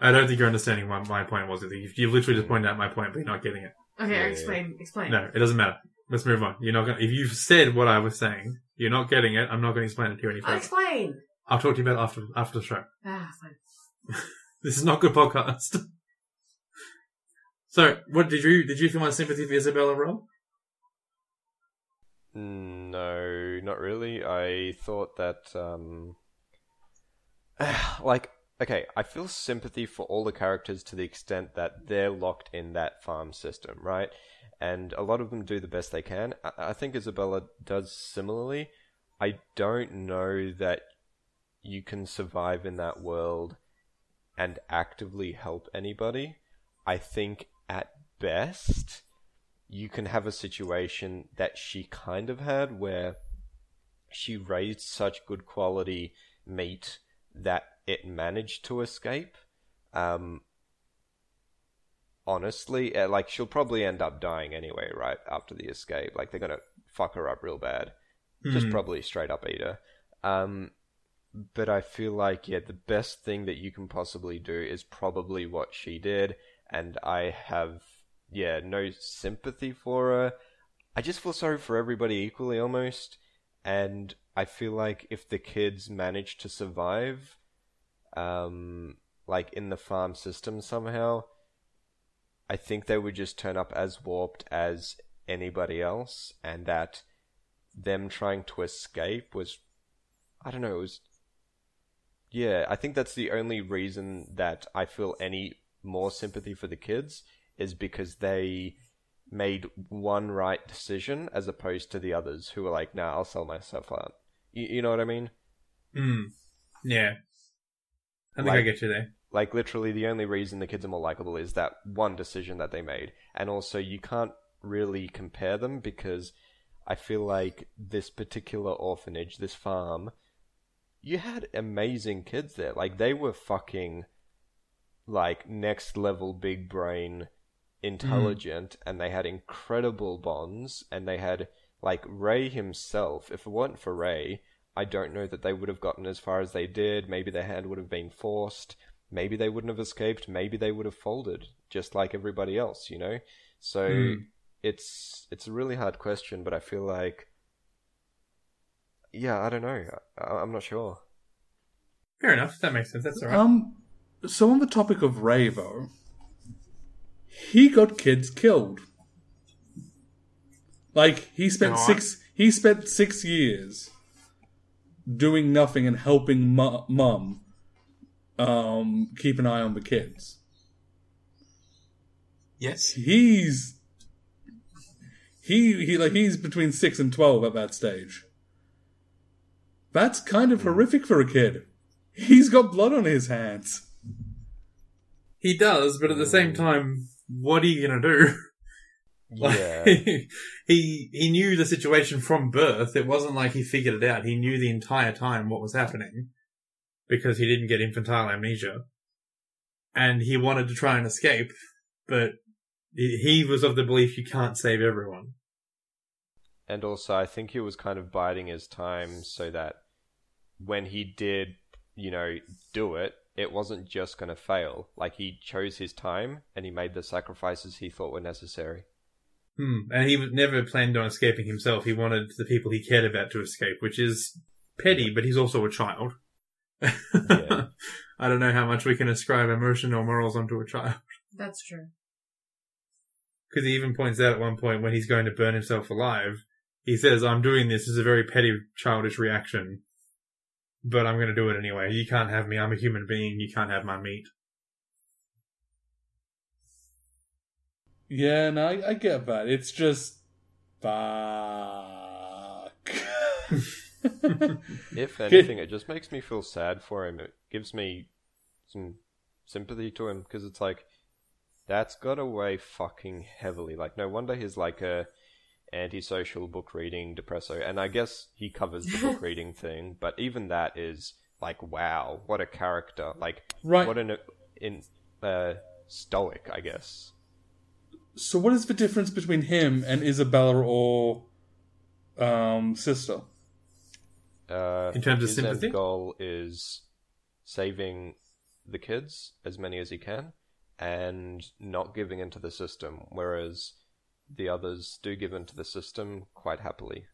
I don't think you're understanding what my point was. You you literally just pointed out my point, but you're not getting it. Okay, Yeah, explain, explain. No, it doesn't matter. Let's move on. You're not going. to If you've said what I was saying, you're not getting it. I'm not going to explain it to you any I'll further. explain. I'll talk to you about it after after the show. Ah, fine. This is not good podcast. so, what did you did you feel my sympathy for Isabella, Rob? No, not really. I thought that, um, like, okay, I feel sympathy for all the characters to the extent that they're locked in that farm system, right? And a lot of them do the best they can. I, I think Isabella does similarly. I don't know that you can survive in that world and actively help anybody. I think at best, you can have a situation that she kind of had where she raised such good quality meat that it managed to escape. Um, honestly, uh, like she'll probably end up dying anyway, right after the escape. Like they're gonna fuck her up real bad, just Hmm. probably straight up eat her. Um, but I feel like yeah, the best thing that you can possibly do is probably what she did, and I have yeah no sympathy for her. I just feel sorry for everybody equally almost, and I feel like if the kids manage to survive, um, like in the farm system somehow, I think they would just turn up as warped as anybody else, and that them trying to escape was, I don't know, it was. Yeah, I think that's the only reason that I feel any more sympathy for the kids is because they made one right decision as opposed to the others who were like, nah, I'll sell myself out. You, you know what I mean? Hmm. Yeah. I think I get you there. Like literally, the only reason the kids are more likable is that one decision that they made, and also you can't really compare them because I feel like this particular orphanage, this farm, you had amazing kids there. Like they were fucking like next level big brain intelligent and they had incredible bonds and they had like Ray himself. If it weren't for Ray, I don't know that they would have gotten as far as they did. Maybe their hand would have been forced. Maybe they wouldn't have escaped. Maybe they would have folded, just like everybody else, you know. So Hmm. it's it's a really hard question, but I feel like, yeah, I don't know. I, I'm not sure. Fair enough. That makes sense. That's all right. Um, so on the topic of Ray, though, he got kids killed. Like he spent six. He spent six years doing nothing and helping mu- mum um, keep an eye on the kids. yes. He's he he like he's between six and twelve at that stage. That's kind of horrific for a kid. He's got blood on his hands. He does, but at the same time, what are you gonna do? Like, Yeah. he he knew the situation from birth. It wasn't like he figured it out. He knew the entire time what was happening because he didn't get infantile amnesia, and he wanted to try and escape, but he was of the belief you can't save everyone. And also, I think he was kind of biding his time so that when he did, you know, do it, it wasn't just going to fail. Like, he chose his time and he made the sacrifices he thought were necessary. Hmm. And he never planned on escaping himself. He wanted the people he cared about to escape, which is petty, but he's also a child. Yeah. I don't know how much we can ascribe emotion or morals onto a child. That's true. Because he even points out at one point when he's going to burn himself alive, he says, I'm doing this as a very petty, childish reaction, but I'm going to do it anyway. You can't have me. I'm a human being. You can't have my meat. Yeah, no, I, I get that. It's just fuck. if anything, it just makes me feel sad for him. It gives me some sympathy to him because it's like that's got away fucking heavily. Like, no wonder he's like a antisocial book reading depresso, and I guess he covers the book reading thing. But even that is like, wow, what a character! Like, Right. what an in uh, stoic, I guess. So, what is the difference between him and Isabella or um, sister? Uh, In terms of his sympathy? end goal is saving the kids as many as he can and not giving into the system, whereas the others do give into the system quite happily.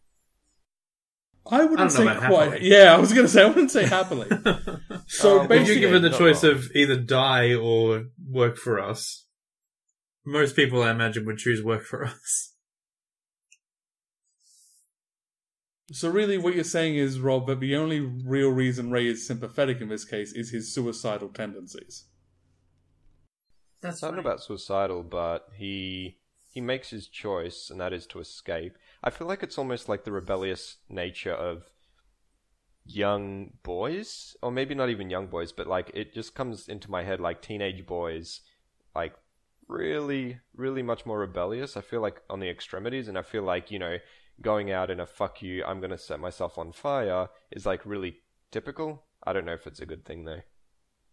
I wouldn't I don't know say about quite. happily. Yeah, I was going to say I wouldn't say happily. so Um, If basically, you're given the choice wrong. of either die or work for us, most people, I imagine, would choose work for us. so really, what you're saying is, Rob, that the only real reason Ray is sympathetic in this case is his suicidal tendencies. That's It's not fine. about suicidal, but he he makes his choice, and that is to escape. I feel like it's almost like the rebellious nature of young boys, or maybe not even young boys, but like it just comes into my head like teenage boys, like really, really much more rebellious. I feel like on the extremities, and I feel like you know going out in a fuck you, I'm gonna set myself on fire is like really typical. I don't know if it's a good thing though.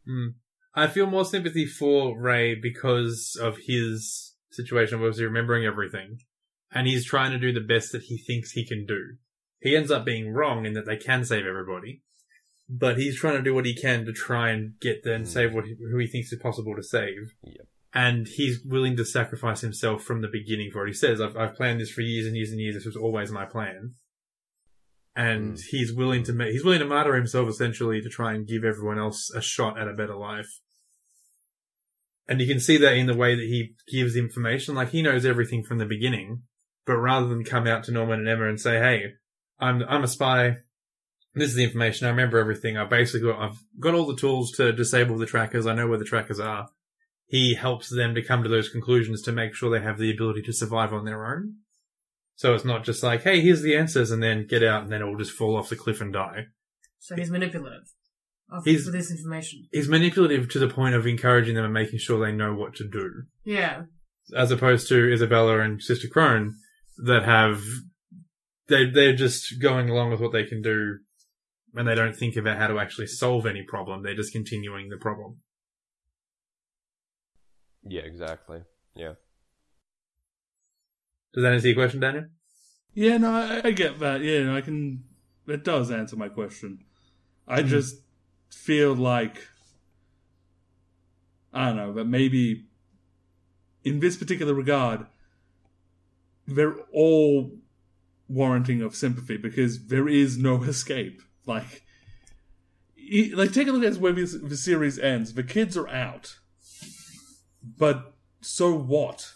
Hmm. I feel more sympathy for Ray because of his situation, of obviously remembering everything, and he's trying to do the best that he thinks he can do. He ends up being wrong in that they can save everybody, but he's trying to do what he can to try and get there and Mm. save what he, who he thinks is possible to save. Yep. And he's willing to sacrifice himself from the beginning for it. He says, I've, I've planned this for years and years and years. This was always my plan. And Mm. he's willing to make, he's willing to martyr himself essentially to try and give everyone else a shot at a better life. And you can see that in the way that he gives information. Like he knows everything from the beginning, but rather than come out to Norman and Emma and say, "Hey, I'm I'm a spy. This is the information. I remember everything. I basically I've got all the tools to disable the trackers. I know where the trackers are." He helps them to come to those conclusions to make sure they have the ability to survive on their own. So it's not just like, "Hey, here's the answers," and then get out, and then it will just fall off the cliff and die. So he's manipulative of, He's- for this information. He's manipulative to the point of encouraging them and making sure they know what to do. Yeah. as opposed to Isabella and Sister Krone that have they they're just going along with what they can do and they don't think about how to actually solve any problem. They're just continuing the problem. Yeah, exactly. Yeah. Does that answer your question, Daniel? Yeah, no, I, I get that. Yeah, no, I can. It does answer my question. I hmm. just feel like I don't know but maybe in this particular regard, they're all warranting of sympathy because there is no escape. Like, like take a look at where this, the series ends. The kids are out, but so what?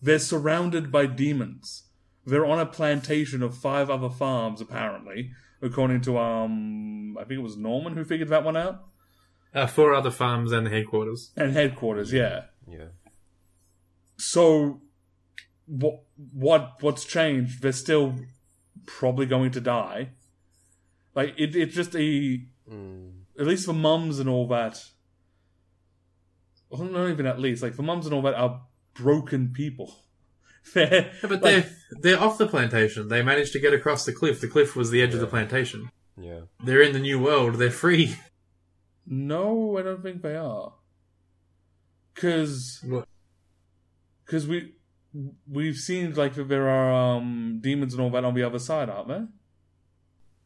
They're surrounded by demons. They're on a plantation of five other farms, apparently, according to um, I think it was Norman who figured that one out, Uh, four other farms and the headquarters. and headquarters. Yeah. Yeah. So, what what what's changed? They're still probably going to die. Like it, it's just a Mm. at least for mums and all that. Well, not even at least like for mums and all that are broken people. They're, Yeah, but like- they're they're off the plantation. They managed to get across the cliff. The cliff was the edge of the plantation. Yeah. They're in the new world. They're free. No, I don't think they are. Cause, cause we we've seen like that there are um demons and all that on the other side, aren't there?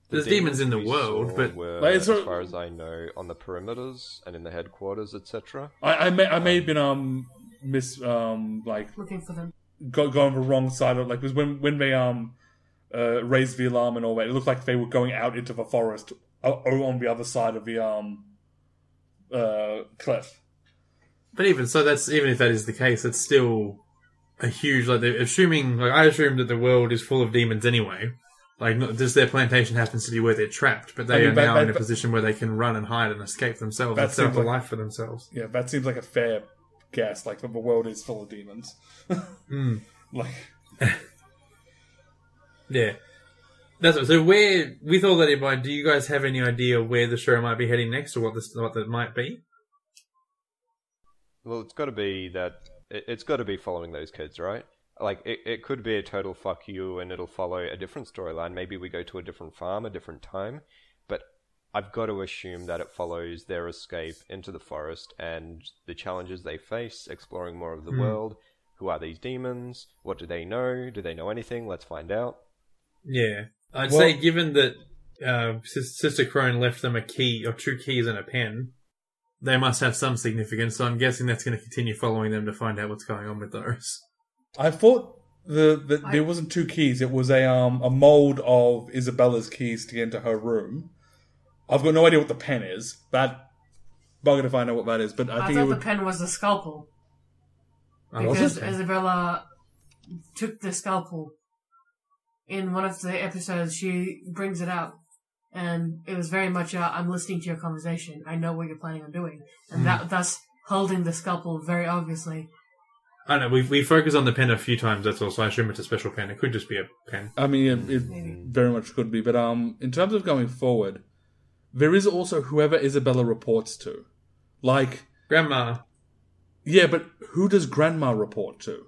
The There's demons in the world, but- were, Like, as far as I know, on the perimeters and in the headquarters, etc. I I may I may have been um miss um like Looking for them. Go, going the wrong side of like because when when they um uh raised the alarm and all that, it looked like they were going out into the forest o- o- on the other side of the um uh cliff. But even so, that's even if that is the case, it's still a huge like assuming. Like I assume that the world is full of demons anyway. Like not, just their plantation happens to be where they're trapped, but they I mean, are that- now that- in a that- position where they can run and hide and escape themselves That and set up a like- life for themselves. Yeah, that seems like a fair guess. Like, the world is full of demons. Mm. Like, Yeah. That's so. Where with all that in mind, do you guys have any idea where the show might be heading next, or what this what that might be? Well, it's got to be that it, it's got to be following those kids, right? Like it, it could be a total fuck you, and it'll follow a different storyline. Maybe we go to a different farm, a different time, but I've got to assume that it follows their escape into the forest and the challenges they face, exploring more of the Hmm. world. Who are these demons? What do they know? Do they know anything? Let's find out. Yeah, I'd Well- say given that uh, Sister Krone left them a key or two keys and a pen, they must have some significance. So I'm guessing that's going to continue following them to find out what's going on with those. I thought the, the I- there wasn't two keys. It was a um a mold of Isabella's keys to get into her room. I've got no idea what the pen is. That bugger to find out what that is. But I, I, think thought would. the pen was the scalpel Oh, because this? Isabella took the scalpel in one of the episodes. She brings it out, and it was very much i I'm listening to your conversation. I know what you're planning on doing," and Hmm. that thus holding the scalpel very obviously. I don't know. We we focus on the pen a few times. That's all. So I assume it's a special pen. It could just be a pen. I mean, it, it very much could be. But um, in terms of going forward, there is also whoever Isabella reports to. Like, Grandma. yeah, but who does Grandma report to?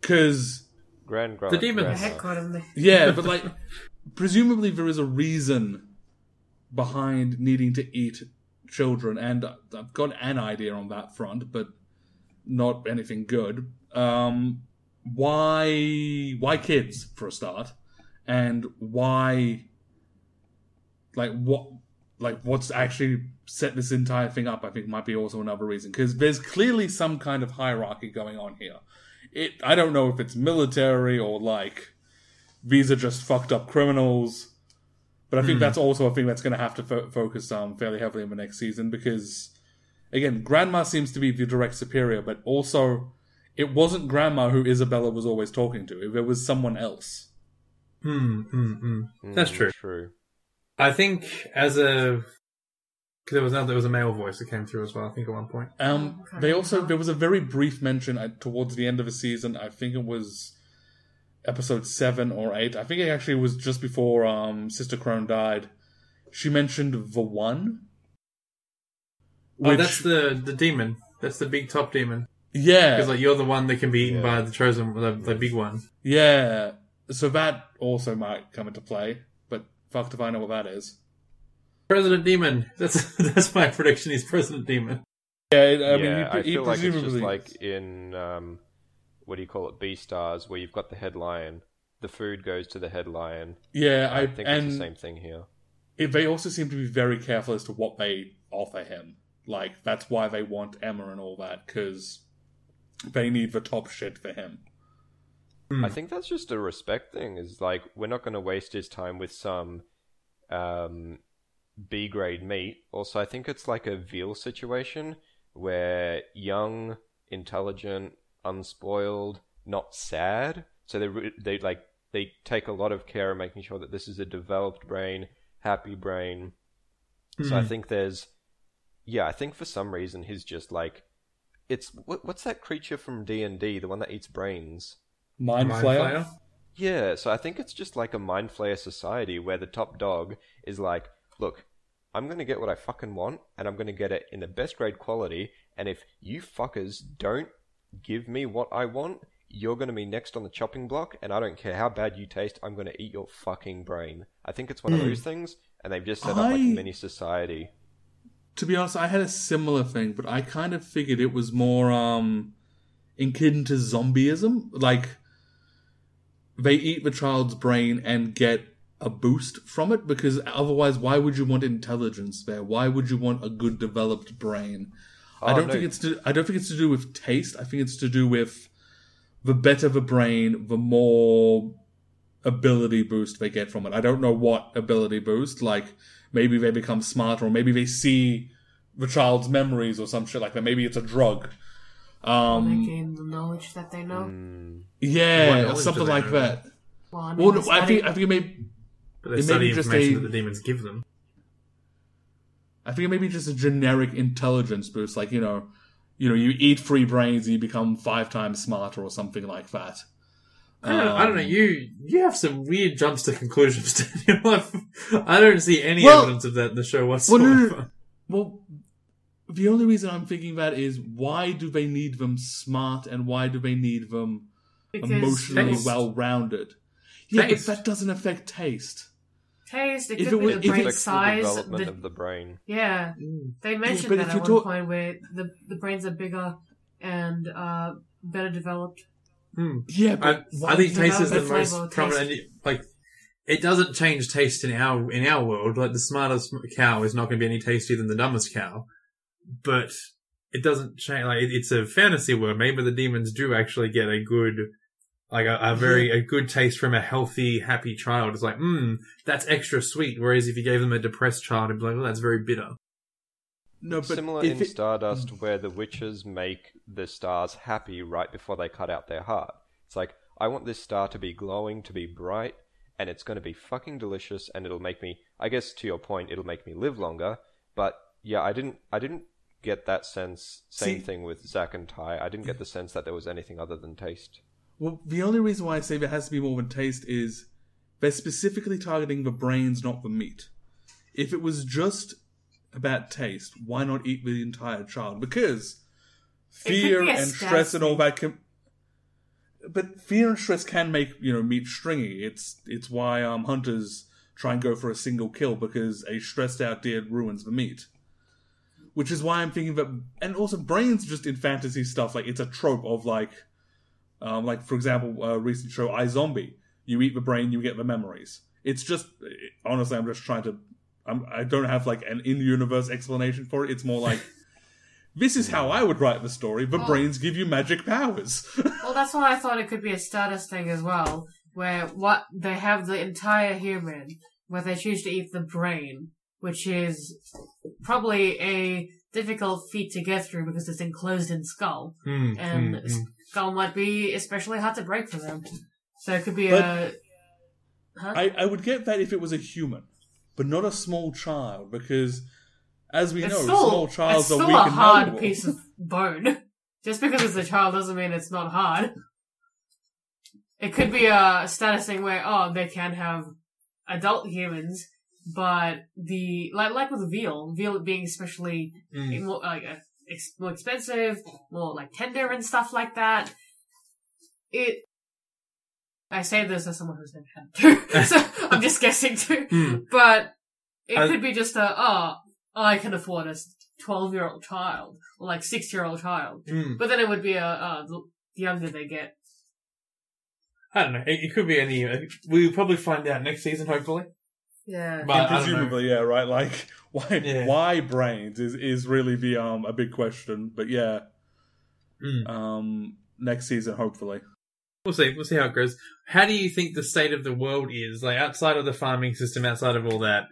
Because Grand, grand The demon The grandma. heck got him there. Yeah, but like, presumably there is a reason behind needing to eat children, and I've got an idea on that front, but not anything good. Um, why, why kids for a start, and why, like what, like what's actually set this entire thing up? I think might be also another reason because there's clearly some kind of hierarchy going on here. It, I don't know if it's military or like these are just fucked up criminals. But I think Hmm. that's also a thing that's going to have to fo- focus um, fairly heavily in the next season because, again, Grandma seems to be the direct superior, but also it wasn't Grandma who Isabella was always talking to. It was someone else. Hmm. Hmm. hmm. That's Mm, true. True. I think as a because there was another there was a male voice that came through as well. I think at one point. Um, they also there was a very brief mention uh, towards the end of the season. I think it was episode seven or eight. I think it actually was just before um, Sister Krone died. She mentioned the one. oh, that's the the demon. That's the big top demon. yeah, Because like you're the one that can be eaten Yeah. by the chosen, the, the big one. Yeah, so that also might come into play, but fuck to find out what that is. President Demon. That's that's my prediction. He's President Demon. Yeah, I yeah, mean, I he, he feel like it's just like in um, what do you call it, Beastars, where you've got the head lion. The food goes to the head lion. yeah, I, I think and it's the same thing here. it, they also seem to be very careful as to what they offer him. Like that's why they want Emma and all that because they need the top shit for him. Hmm. I think that's just a respect thing. Is like we're not going to waste his time with some um, B grade meat. Also, I think it's like a veal situation where young, intelligent, unspoiled, not sad. So they re- they like they take a lot of care in making sure that this is a developed brain, happy brain. So I Hmm. think there's, yeah, I think for some reason he's just like, it's what, what's that creature from D and D, the one that eats brains. Mind, Mind Flayer. Flayer? Yeah, so I think it's just like a mind flayer society where the top dog is like, look, I'm gonna get what I fucking want, and I'm gonna get it in the best grade quality, and if you fuckers don't give me what I want, you're gonna be next on the chopping block, and I don't care how bad you taste, I'm gonna eat your fucking brain. I think it's one of Hmm. those things, and they've just set up like a mini society. To be honest, I had a similar thing, but I kind of figured it was more um akin to zombieism. Like they eat the child's brain and get a boost from it because otherwise why would you want intelligence there? Why would you want a good developed brain? I Oh, don't no. think it's to I don't think it's to do with taste. I think it's to do with the better the brain, the more ability boost they get from it. I don't know what ability boost. Like maybe they become smarter, or maybe they see the child's memories or some shit like that. Maybe it's a drug. They Um, gain the knowledge that they know. Mm, What yeah, or something like know? that. Well, I mean, Well, no, I think I think it may But they It may be just information a- that the demons give them. I think it may be just a generic intelligence boost. Like, you know, you know, you eat three brains and you become five times smarter or something like that. I don't, know, I don't know. Um, You you have some weird jumps to conclusions, Daniel. I don't see any Well- evidence of that in the show Well, whatsoever. no, no, no. Well, the only reason I'm thinking that is why do they need them smart and why do they need them Because emotionally well rounded? Yeah, Taste. but that doesn't affect taste. taste, it If could it be was- the brain Affects the size. development the- of the brain. yeah, Mm. they mentioned but that if at you one talk- point where the the brains are bigger and uh, better developed. Hmm. Yeah, I, but I think taste is the most flavor, prominent. Like, it doesn't change taste in our in our world. Like the smartest cow is not going to be any tastier than the dumbest cow, but it doesn't change. Like it's a fantasy world. Maybe the demons do actually get a good, like a, a very a good taste from a healthy, happy child. It's like, hmm, that's extra sweet. Whereas if you gave them a depressed child, it'd be like, well, that's very bitter. no, but Similar in it- Stardust, where the witches make the stars happy right before they cut out their heart. It's like, I want this star to be glowing, to be bright, and it's going to be fucking delicious, and it'll make me. I guess to your point, it'll make me live longer. But yeah, I didn't. I didn't get that sense. Same See- thing with Zac and Tai. I didn't get the sense that there was anything other than taste. Well, the only reason why I say there has to be more than taste is they're specifically targeting the brains, not the meat. If it was just about taste, why not eat the entire child? Because fear be and stress and all that can. But fear and stress can make you know meat stringy. It's it's why um hunters try and go for a single kill because a stressed out deer ruins the meat. Which is why I'm thinking that, and also brains just in fantasy stuff like it's a trope of like um, like for example, a recent show iZombie. You eat the brain, you get the memories. It's just honestly, I'm just trying to. I'm, I don't have like an in-universe explanation for it. It's more like this is how I would write the story. But Oh. brains give you magic powers. Well, that's why I thought it could be a status thing as well, where what they have the entire human, where they choose to eat the brain, which is probably a difficult feat to get through because it's enclosed in skull, Hmm, and hmm. skull might be especially hard to break for them. So it could be But- a. Huh? I, I would get that if it was a human, but not a small child, because as we it's know, still, small childs it's are still weak a and hard piece of bone. Just because it's a child doesn't mean it's not hard. It could be a status thing where, oh, they can have adult humans, but the, like, like with veal, veal being especially Mm. more, like, uh, ex- more expensive, more like tender and stuff like that. It, I say this as someone who's never had to, so I'm just guessing too. Hmm. But it I- could be just a, oh, I can afford a 12 year old child, or like 6 year old child. Hmm. But then it would be a, uh, the younger they get. I don't know. It, it could be any. uh, We'll probably find out next season, hopefully. Yeah. But I presumably, yeah, right. Like why Yeah. why brains is is really the um a big question. But yeah, Mm. um next season hopefully. We'll see. We'll see how it goes. How do you think the state of the world is? Like outside of the farming system, outside of all that,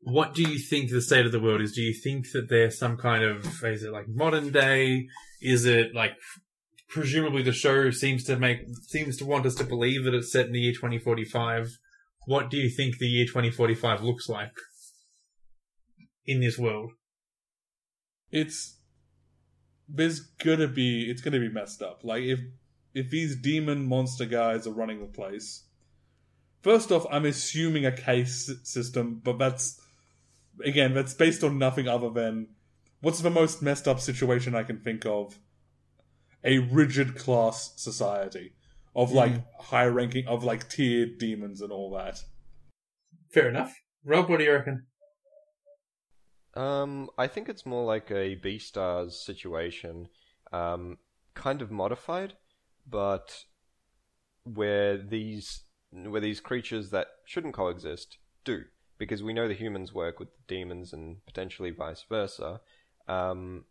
what do you think the state of the world is? Do you think that there's some kind of is it like modern day? Is it like presumably the show seems to make seems to want us to believe that it's set in the year 2045? What do you think the year 2045 looks like in this world? It's there's gonna be it's gonna be messed up. Like if if these demon monster guys are running the place. First off, I'm assuming a case system, but that's again that's based on nothing other than what's the most messed up situation I can think of? A rigid class society of like high ranking of like tiered demons and all that. Fair enough. Rob, what do you reckon? Um, I think it's more like a Beastars situation, um, kind of modified, but where these where these creatures that shouldn't coexist do, because we know the humans work with the demons and potentially vice versa, um,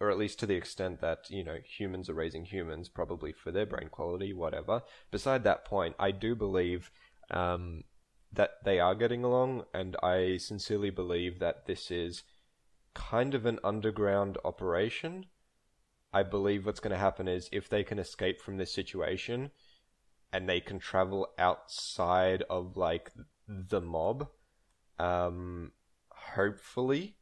or at least to the extent that you know humans are raising humans, probably for their brain quality, whatever. Beside that point, I do believe. Um, that they are getting along, and I sincerely believe that this is kind of an underground operation. I believe what's going to happen is if they can escape from this situation and they can travel outside of like the mob, um, hopefully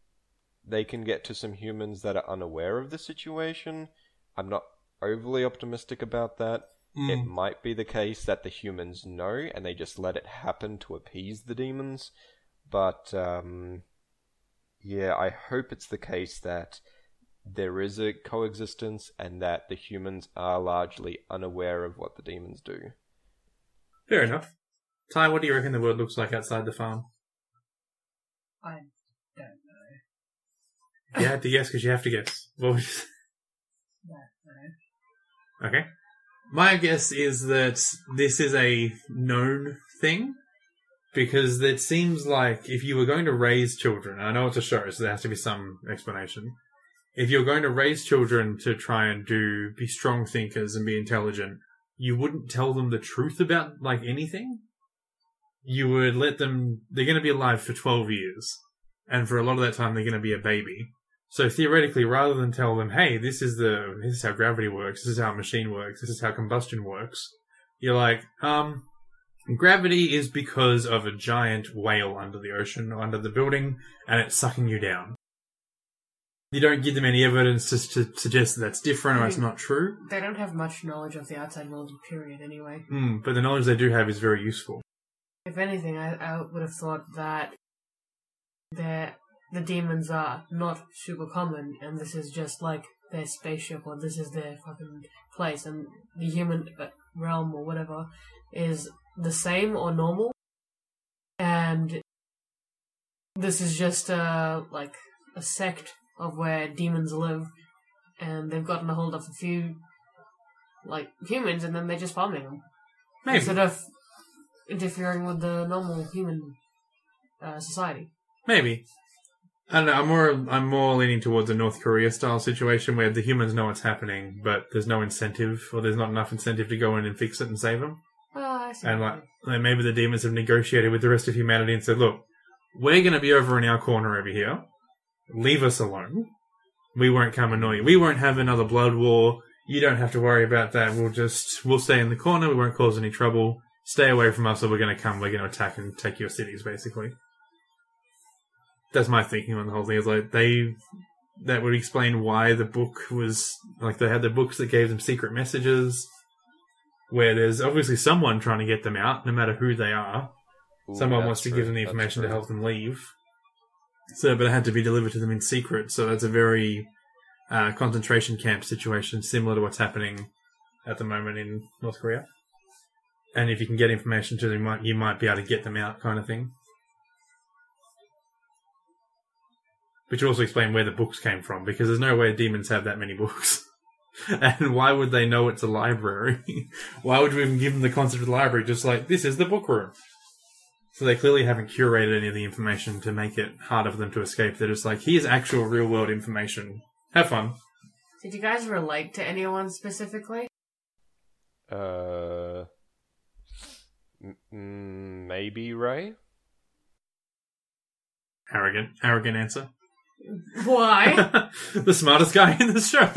they can get to some humans that are unaware of the situation. I'm not overly optimistic about that. It might be the case that the humans know and they just let it happen to appease the demons. But, um, yeah, I hope it's the case that there is a coexistence and that the humans are largely unaware of what the demons do. Fair enough. Tai, what do you reckon the world looks like outside the farm? I don't know. You had to guess because you have to guess. What would you say? Okay. My guess is that this is a known thing because it seems like if you were going to raise children, I know it's a show, so there has to be some explanation. If you're going to raise children to try and do be strong thinkers and be intelligent, you wouldn't tell them the truth about like anything. You would let them. They're going to be alive for twelve years, and for a lot of that time, they're going to be a baby. So theoretically, rather than tell them, "Hey, this is the this is how gravity works, this is how a machine works, this is how combustion works," you're like, um, gravity is because of a giant whale under the ocean or under the building, and it's sucking you down. You don't give them any evidence to, to suggest that that's different or it's not true. They don't have much knowledge of the outside world, period, anyway. Mm, but the knowledge they do have is very useful. If anything, I, I would have thought that the the demons are not super common, and this is just like their spaceship, or this is their fucking place, and the human uh, realm or whatever is the same or normal, and this is just uh like a sect of where demons live, and they've gotten a hold of a few like humans, and then they're just farming them Maybe. instead of interfering with the normal human uh, society. Maybe. I don't know. I'm more. I'm more leaning towards a North Korea style situation where the humans know what's happening, but there's no incentive, or there's not enough incentive to go in and fix it and save them. Well, I see. And like, like maybe the demons have negotiated with the rest of humanity and said, "Look, we're going to be over in our corner over here. Leave us alone. We won't come annoy you. We won't have another blood war. You don't have to worry about that. We'll just we'll stay in the corner. We won't cause any trouble. Stay away from us, or we're going to come. We're going to attack and take your cities, basically." That's my thinking on the whole thing. Is like they that would explain why the book was like they had the books that gave them secret messages where there's obviously someone trying to get them out, no matter who they are. Ooh, someone wants to true, give them the information to help them leave. So, but it had to be delivered to them in secret. So that's a very uh, concentration camp situation, similar to what's happening at the moment in North Korea. And if you can get information to them, you might you might be able to get them out, kind of thing. Which would also explain where the books came from, because there's no way demons have that many books. and why would they know it's a library? why would we even give them the concept of the library? Just like, this is the book room. So they clearly haven't curated any of the information to make it harder for them to escape. They're just like, here's actual real world information. Have fun. Did you guys relate to anyone specifically? Uh, m- mm, maybe Ray. Arrogant, arrogant answer. Why? the smartest guy in the show.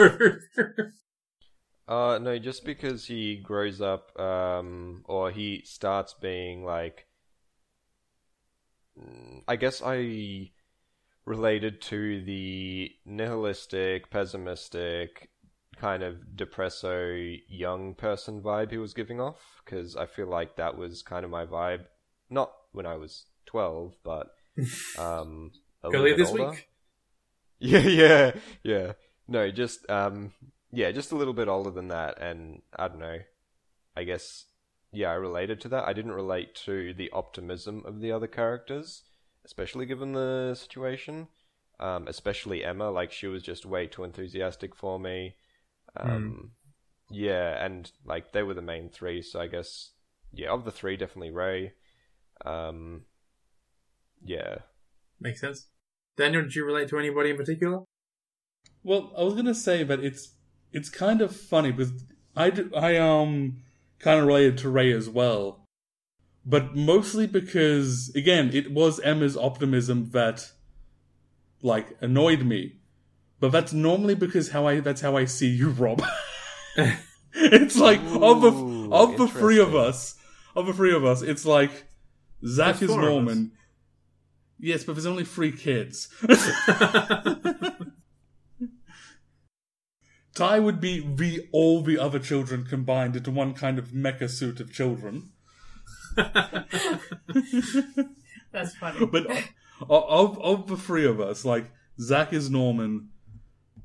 Uh, no, just because he grows up, um, or he starts being like, I guess I related to the nihilistic, pessimistic, kind of depresso young person vibe he was giving off, because I feel like that was kind of my vibe. Not when I was twelve, but um, a little Earlier bit this older. week. Yeah, yeah, yeah. No, just um, yeah, just a little bit older than that, and I don't know. I guess yeah, I related to that. I didn't relate to the optimism of the other characters, especially given the situation. Um, especially Emma, like she was just way too enthusiastic for me. Um, yeah, and like they were the main three, so I guess yeah, of the three, definitely Ray. Um, yeah, Makes sense. Daniel, did you relate to anybody in particular? Well, I was gonna say that it's it's kind of funny because I I um kind of related to Ray as well, but mostly because again it was Emma's optimism that like annoyed me, but that's normally because how I that's how I see you, Rob. it's like of the of the three of us, of the three of us, it's like Zac There's is four us. Norman. Yes, but there's only three kids. Tai would be the all the other children combined into one kind of mecha suit of children. That's funny. But o- of of the three of us, like Zac is Norman,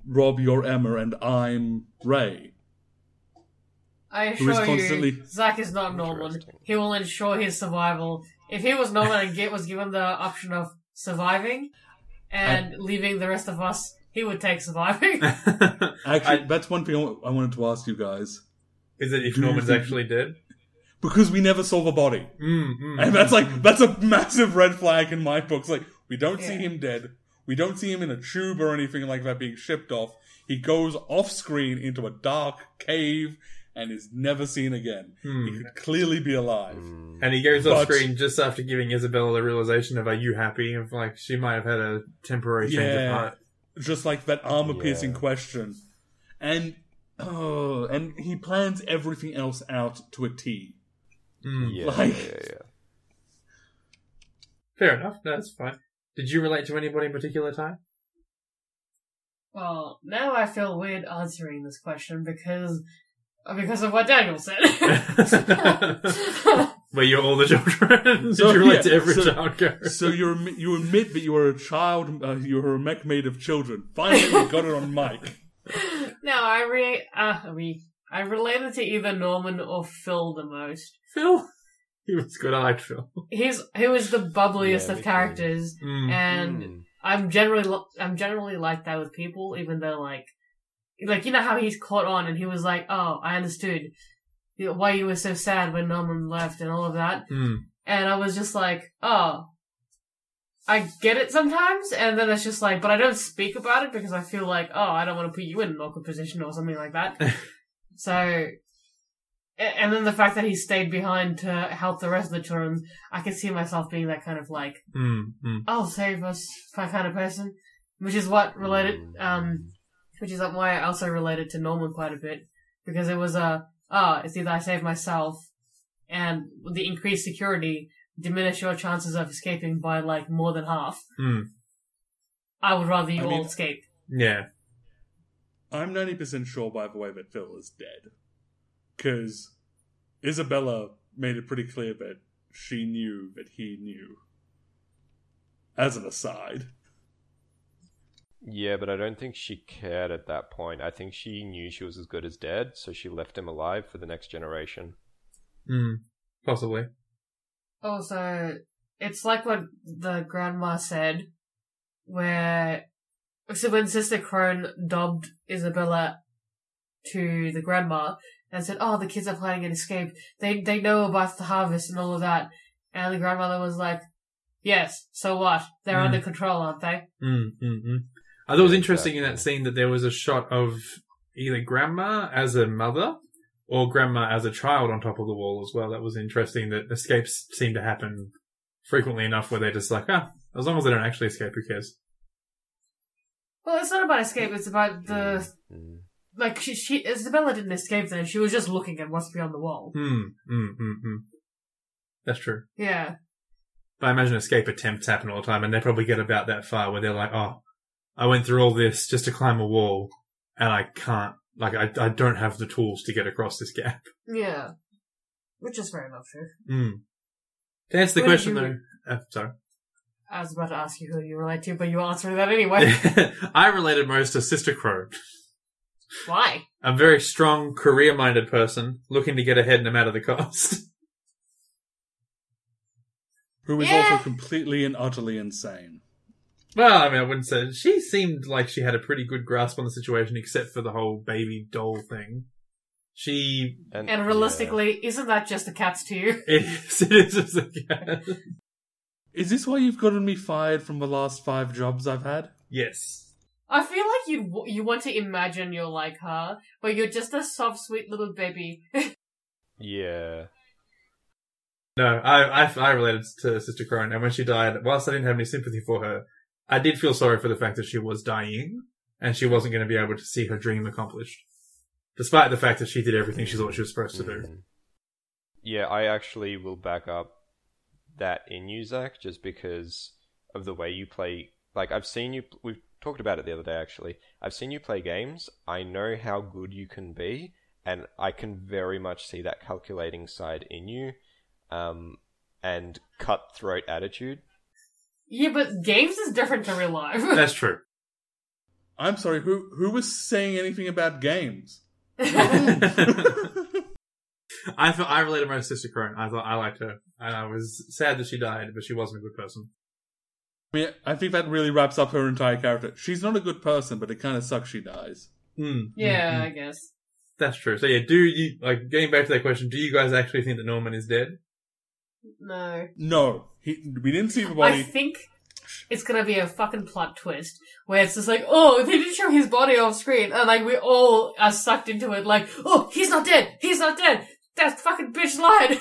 Rob you're Emma, and I'm Ray. I Who is assure constantly- you, Zac is not Norman. He will ensure his survival. If he was Norman and get was given the option of surviving and leaving the rest of us, he would take surviving. Actually, that's one thing I wanted to ask you guys Is it if Do Norman's think- actually dead? because we never saw the body. Mm, mm, And that's like that's a massive red flag in my books. Like we don't see him dead. We don't see him in a tube or anything like that being shipped off. He goes off screen into a dark cave and is never seen again. Hmm. He could clearly be alive. And he goes off But- screen just after giving Isabella the realization of, "Are you happy?" Of like she might have had a temporary change of Yeah, heart. just like that armor piercing Yeah. question. And oh, and he plans everything else out to a T. Mm. Yeah, Like- yeah, yeah. Fair enough. No, that's fine. Did you relate to anybody in particular, Tai? well, now I feel weird answering this question because because of what Daniel said. Were you're all the children? Did So, you relate yeah, to every so- child character? So you admit, you admit that you are a child, uh, you are a mech made of children. Finally, you got it on mic. no, I re uh, I re- I related to either Norman or Phil the most. Phil? He was good. I liked Phil. He's he was the bubbliest Yeah, of characters, Mm. and Mm. I'm generally lo- I'm generally like that with people, even though like like you know how he's caught on and he was like, oh, I understood why you were so sad when Norman left and all of that, Mm. and I was just like, oh. I get it sometimes, and then it's just like, but I don't speak about it because I feel like, oh, I don't want to put you in an awkward position or something like that. so, and then the fact that he stayed behind to help the rest of the children, I can see myself being that kind of like, Mm. Mm. I'll save us kind of person, which is what related, um, which is why I also related to Norman quite a bit because it was a, ah, it's either I save myself and the increased security diminish your chances of escaping by like more than half. Mm. I would rather you I all mean- escape. Yeah. I'm 90% sure, by the way, that Phil is dead. Because Isabella made it pretty clear that she knew that he knew. As an aside. Yeah, but I don't think she cared at that point. I think she knew she was as good as dead, so she left him alive for the next generation. Mm. Possibly. Also, it's like what the grandma said, where so when Sister Krone dobbed Isabella to the grandma and said, "Oh, the kids are planning an escape. They they know about the harvest and all of that," and the grandmother was like, "Yes, so what? They're Mm. under control, aren't they?" Mm, mm, mm. I thought it was Yeah, interesting in that scene that there was a shot of either grandma as a mother or grandma as a child on top of the wall as well. That was interesting that escapes seem to happen frequently enough where they're just like, ah, as long as they don't actually escape, who cares? Well, it's not about escape. It's about the Mm. like she, she Isabella didn't escape then. She was just looking at what's beyond the wall. Hmm, hmm, hmm, hmm. That's true. Yeah. But I imagine escape attempts happen all the time and they probably get about that far where they're like, oh, I went through all this just to climb a wall and I can't, like, I, I don't have the tools to get across this gap. Yeah. Which is fair enough, true. Hmm. To answer the Where question you- though, uh, sorry. I was about to ask you who you relate to, but you answered that anyway. I related most to Sister Krone. Why? A very strong, career-minded person looking to get ahead no matter the cost. Who is Yeah. also completely and utterly insane. Well, I mean, I wouldn't say she seemed like she had a pretty good grasp on the situation, except for the whole baby doll thing. She, And, And realistically, isn't that just a cat's to you? it is, it is just a cat. Is this why you've gotten me fired from the last five jobs I've had? Yes. I feel like you w- you want to imagine you're like her, but you're just a soft, sweet little baby. yeah, yeah. No, I, I, I related to Sister Krone, and when she died, whilst I didn't have any sympathy for her, I did feel sorry for the fact that she was dying, and she wasn't going to be able to see her dream accomplished. Despite the fact that she did everything she thought she was supposed to do. Mm. Yeah, I actually will back up that in you, Zac, just because of the way you play. Like I've seen you. We've talked about it the other day. Actually, I've seen you play games. I know how good you can be, and I can very much see that calculating side in you, um, and cutthroat attitude. Yeah, but games is different to real life. That's true. I'm sorry, who who was saying anything about games? I felt I related most to Sister Krone. I thought I liked her, and I was sad that she died, but she wasn't a good person. I mean, I think that really wraps up her entire character. She's not a good person, but it kind of sucks she dies. Mm, yeah, mm, I guess. that's true. So yeah, do you like getting back to that question? Do you guys actually think that Norman is dead? No. No, he, we didn't see the body. I think it's gonna be a fucking plot twist where it's just like, oh, they didn't show his body off screen, and like we all are sucked into it. Like, oh, he's not dead. He's not dead. That fucking bitch lied.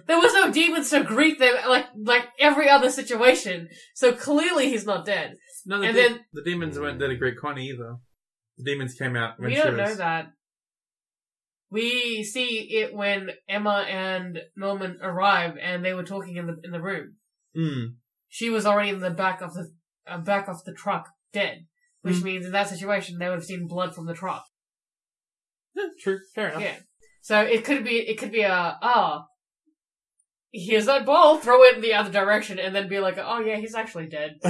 there was no demons to greet them like like every other situation. So clearly he's not dead. no, the, And de- then- the demons weren't dead at Great Connie either. The demons came out when we she don't was. know that. We see it when Emma and Norman arrive, and they were talking in the in the room. Mm. She was already in the back of the uh, back of the truck, dead. Which Mm. means in that situation, they would have seen blood from the truck. Yeah, true. Fair enough. Yeah. So it could be it could be a ah. Here's that ball. Throw it in the other direction, and then be like, "Oh yeah, he's actually dead."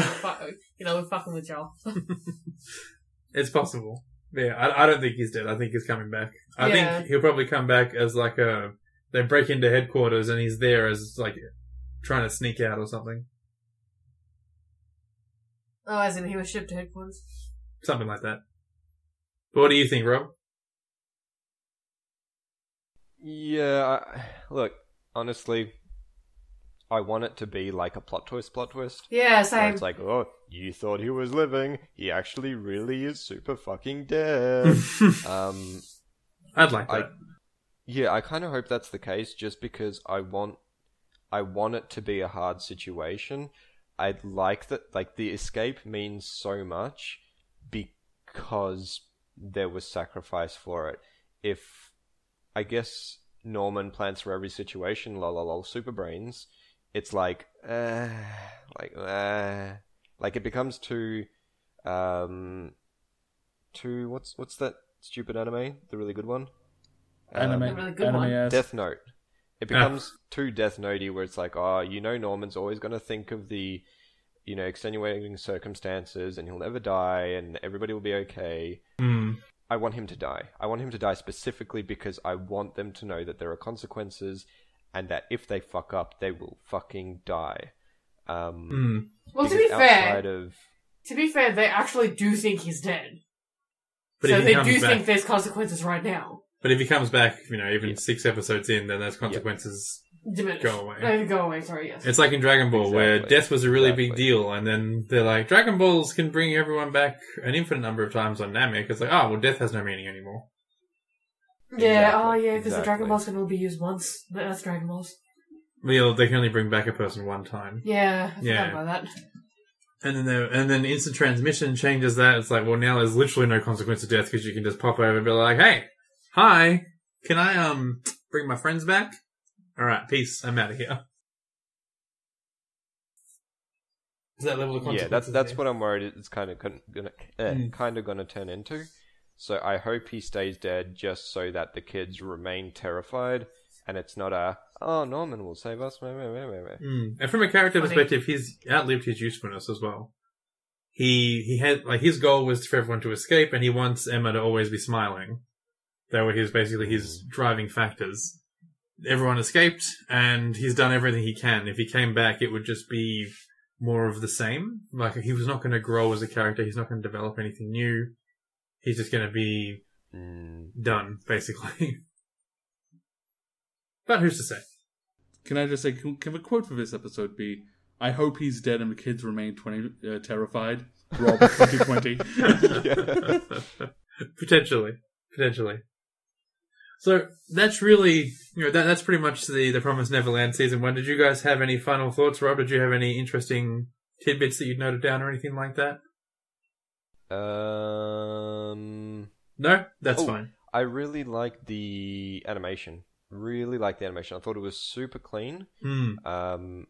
You know, we're fucking with y'all. It's possible. Yeah, I, I don't think he's dead. I think he's coming back. I Yeah. think he'll probably come back as like a. They break into headquarters and he's there as like trying to sneak out or something. oh, as in he was shipped to headquarters. Something like that. But what do you think, Rob? Yeah, I, look, honestly, I want it to be like a plot twist, plot twist. Yeah, Where same. it's like, oh, you thought he was living. He actually really is super fucking dead. um, I'd like I, that. yeah, I kind of hope that's the case, just because I want, I want it to be a hard situation. I'd like that, like the escape means so much because there was sacrifice for it. If I guess Norman plans for every situation, lol, lol, lol, super brains. It's like, uh, like, uh, like it becomes too, um, too what's what's that stupid anime? The really good one. Um, Anime, A really good anime one. Death Note. It becomes too Death Notey, where it's like, oh, you know, Norman's always going to think of the, you know, extenuating circumstances, and he'll never die, and everybody will be okay. Mm. I want him to die. I want him to die specifically because I want them to know that there are consequences, and that if they fuck up, they will fucking die. Um, Mm. Well, to be fair, of to be fair, they actually do think he's dead. But so they do back, think there's consequences right now. but if he comes back, you know, even Yeah. six episodes in, then those consequences. Diminish. Go away. Uh, go away. Sorry. Yes. It's like in Dragon Ball, where death was a really big deal, and then they're like, Dragon Balls can bring everyone back an infinite number of times on Namek. It's like, oh, well, death has no meaning anymore. Yeah. Exactly, Oh, yeah. Because the exactly. Dragon Balls can only be used once. That's Dragon Balls. Well, they can only bring back a person one time. Yeah. I Yeah. forgot about that. And then there, and then instant transmission changes that. It's like, well, now there's literally no consequence of death because you can just pop over and be like, hey, hi, can I um bring my friends back? All right, peace. I'm out of here. Is that level of yeah, consequences? that's that's what I'm worried it's kind of gonna, gonna eh, Mm. kind of gonna turn into. So I hope he stays dead just so that the kids remain terrified, and it's not a oh Norman will save us. meh, meh, meh, meh, meh." Mm. And from a character Funny. perspective, he's outlived his usefulness as well. He he had like his goal was for everyone to escape, and he wants Emma to always be smiling. That were his basically his driving factors. Everyone escaped, and he's done everything he can. If he came back, it would just be more of the same. Like he was not going to grow as a character. He's not going to develop anything new. He's just going to be Mm, done, basically. but who's to say? Can I just say, can, can the quote for this episode be, I hope he's dead and the kids remain 20, uh, terrified? Rob 2020. potentially, potentially. So that's really, you know, that that's pretty much the the Promised Neverland season one. Did you guys have any final thoughts, Rob? Did you have any interesting tidbits that you'd noted down or anything like that? Um, No, that's Oh. fine. I really liked the animation. Really liked the animation. I thought it was super clean. Hmm. Um,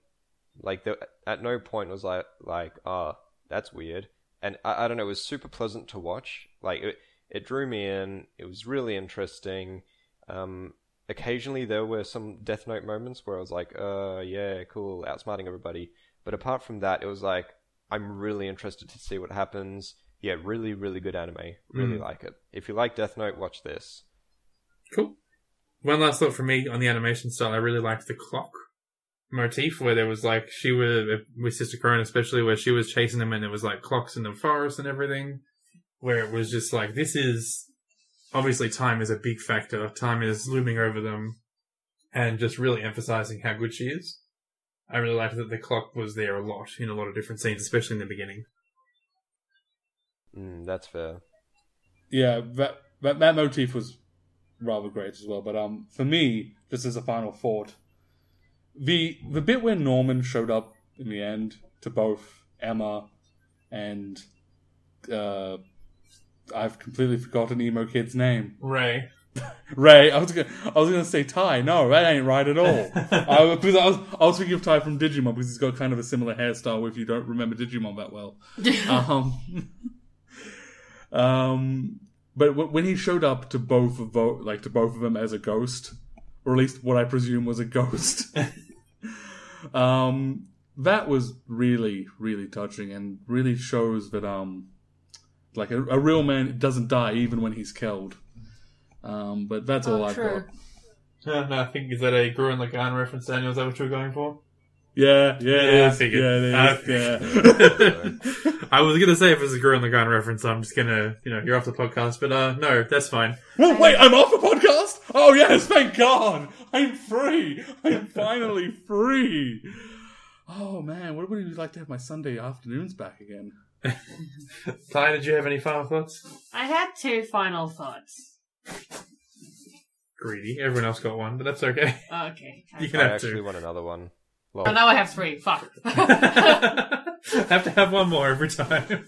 Like the, at no point was like like oh that's weird, and I, I don't know. It was super pleasant to watch. Like it, it drew me in. It was really interesting. Um, occasionally there were some Death Note moments where I was like, uh, yeah, cool, outsmarting everybody. But apart from that, it was like I'm really interested to see what happens. Yeah, really, really good anime. Really Mm. like it. If you like Death Note, watch this. Cool. One last thought for me on the animation style. I really liked the clock motif where there was like she was with Sister Corona, especially where she was chasing them and there was like clocks in the forest and everything. Where it was just like this is obviously time is a big factor. Time is looming over them, and just really emphasizing how good she is. I really liked that the clock was there a lot in a lot of different scenes, especially in the beginning. Mm, that's fair. Yeah, that, that that motif was rather great as well. But um, for me, just as a final thought, the the bit where Norman showed up in the end to both Emma and uh, I've completely forgotten emo kid's name. Ray. Ray. I was gonna I was gonna say Tai. No, that ain't right at all. I, was- because I was I was thinking of Tai from Digimon because he's got kind of a similar hairstyle. If you don't remember Digimon that well. um, um, but w- when he showed up to both of vo- like to both of them as a ghost, or at least what I presume was a ghost, um, that was really really touching and really shows that um, like a, a real man doesn't die even when he's killed. Um, but that's all Oh, I've true. got. Uh, no, I think is that a Gurren Lagann reference, Daniel? Is that what you were going for? Yeah, yeah, it Yeah, I is. figured. Yeah, it is. Yeah. I was gonna say if it's a Gurren Lagann reference, I'm just gonna, you know, you're off the podcast, but uh, no, that's fine. Well, wait, I'm off the podcast? Oh, yes, thank God. I'm free. I'm finally free. Oh, man, what would it like to have my Sunday afternoons back again? Tai, did you have any final thoughts? I had two final thoughts. Greedy. Everyone else got one, but that's okay. Okay. You I can have actually two. want another one. Oh, Well, now I have three. Fuck. have to have one more every time.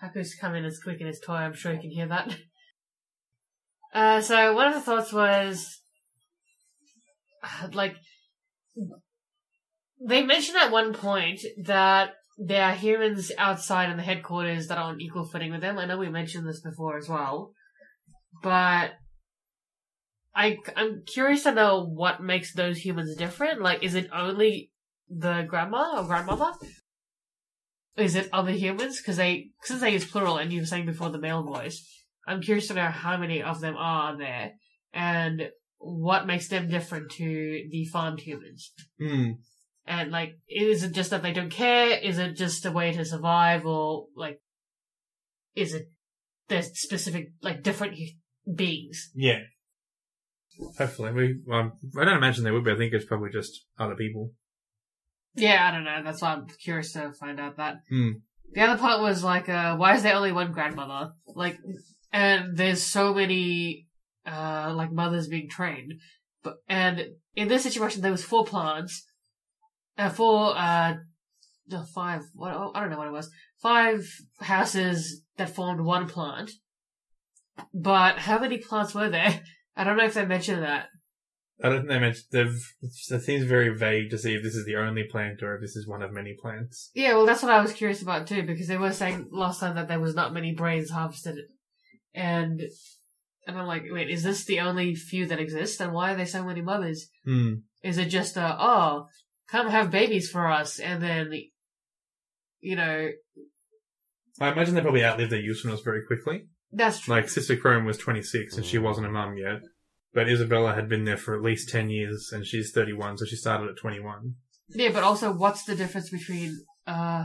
Haku's come in and squeaking his toy. I'm sure you can hear that. Uh, so one of the thoughts was, like, they mentioned at one point that there are humans outside in the headquarters that are on equal footing with them. I know we mentioned this before as well, but I I'm curious to know what makes those humans different. Like, is it only the grandma or grandmother? Is it other humans? Because they since they use plural, and you were saying before the male voice, I'm curious to know how many of them are there, and what makes them different to the farmed humans. Hmm. And like, is it just that they don't care? Is it just a way to survive, or like, is it they're specific like different beings? Yeah. Hopefully, we. Well, I don't imagine there would be. I think it's probably just other people. Yeah, I don't know. That's why I'm curious to find out that. Hmm. The other part was like, uh, why is there only one grandmother? Like, and there's so many, uh, like mothers being trained. But, and in this situation, there was four plants, uh, four, uh, no, five, what, I don't know what it was. Five houses that formed one plant. But how many plants were there? I don't know if they mentioned that. I don't think they mentioned. They've. It seems very vague to see if this is the only plant or if this is one of many plants. Yeah, well, that's what I was curious about too, because they were saying last time that there was not many brains harvested, and and I'm like, wait, is this the only few that exist? And why are there so many mothers? Hmm. Is it just uh, oh, come have babies for us, and then, you know, I imagine they probably outlive their usefulness very quickly. That's true. Like Sister Krone was 26 and she wasn't a mum yet, but Isabella had been there for at least 10 years and she's 31, so she started at 21. yeah, but also, what's the difference between uh?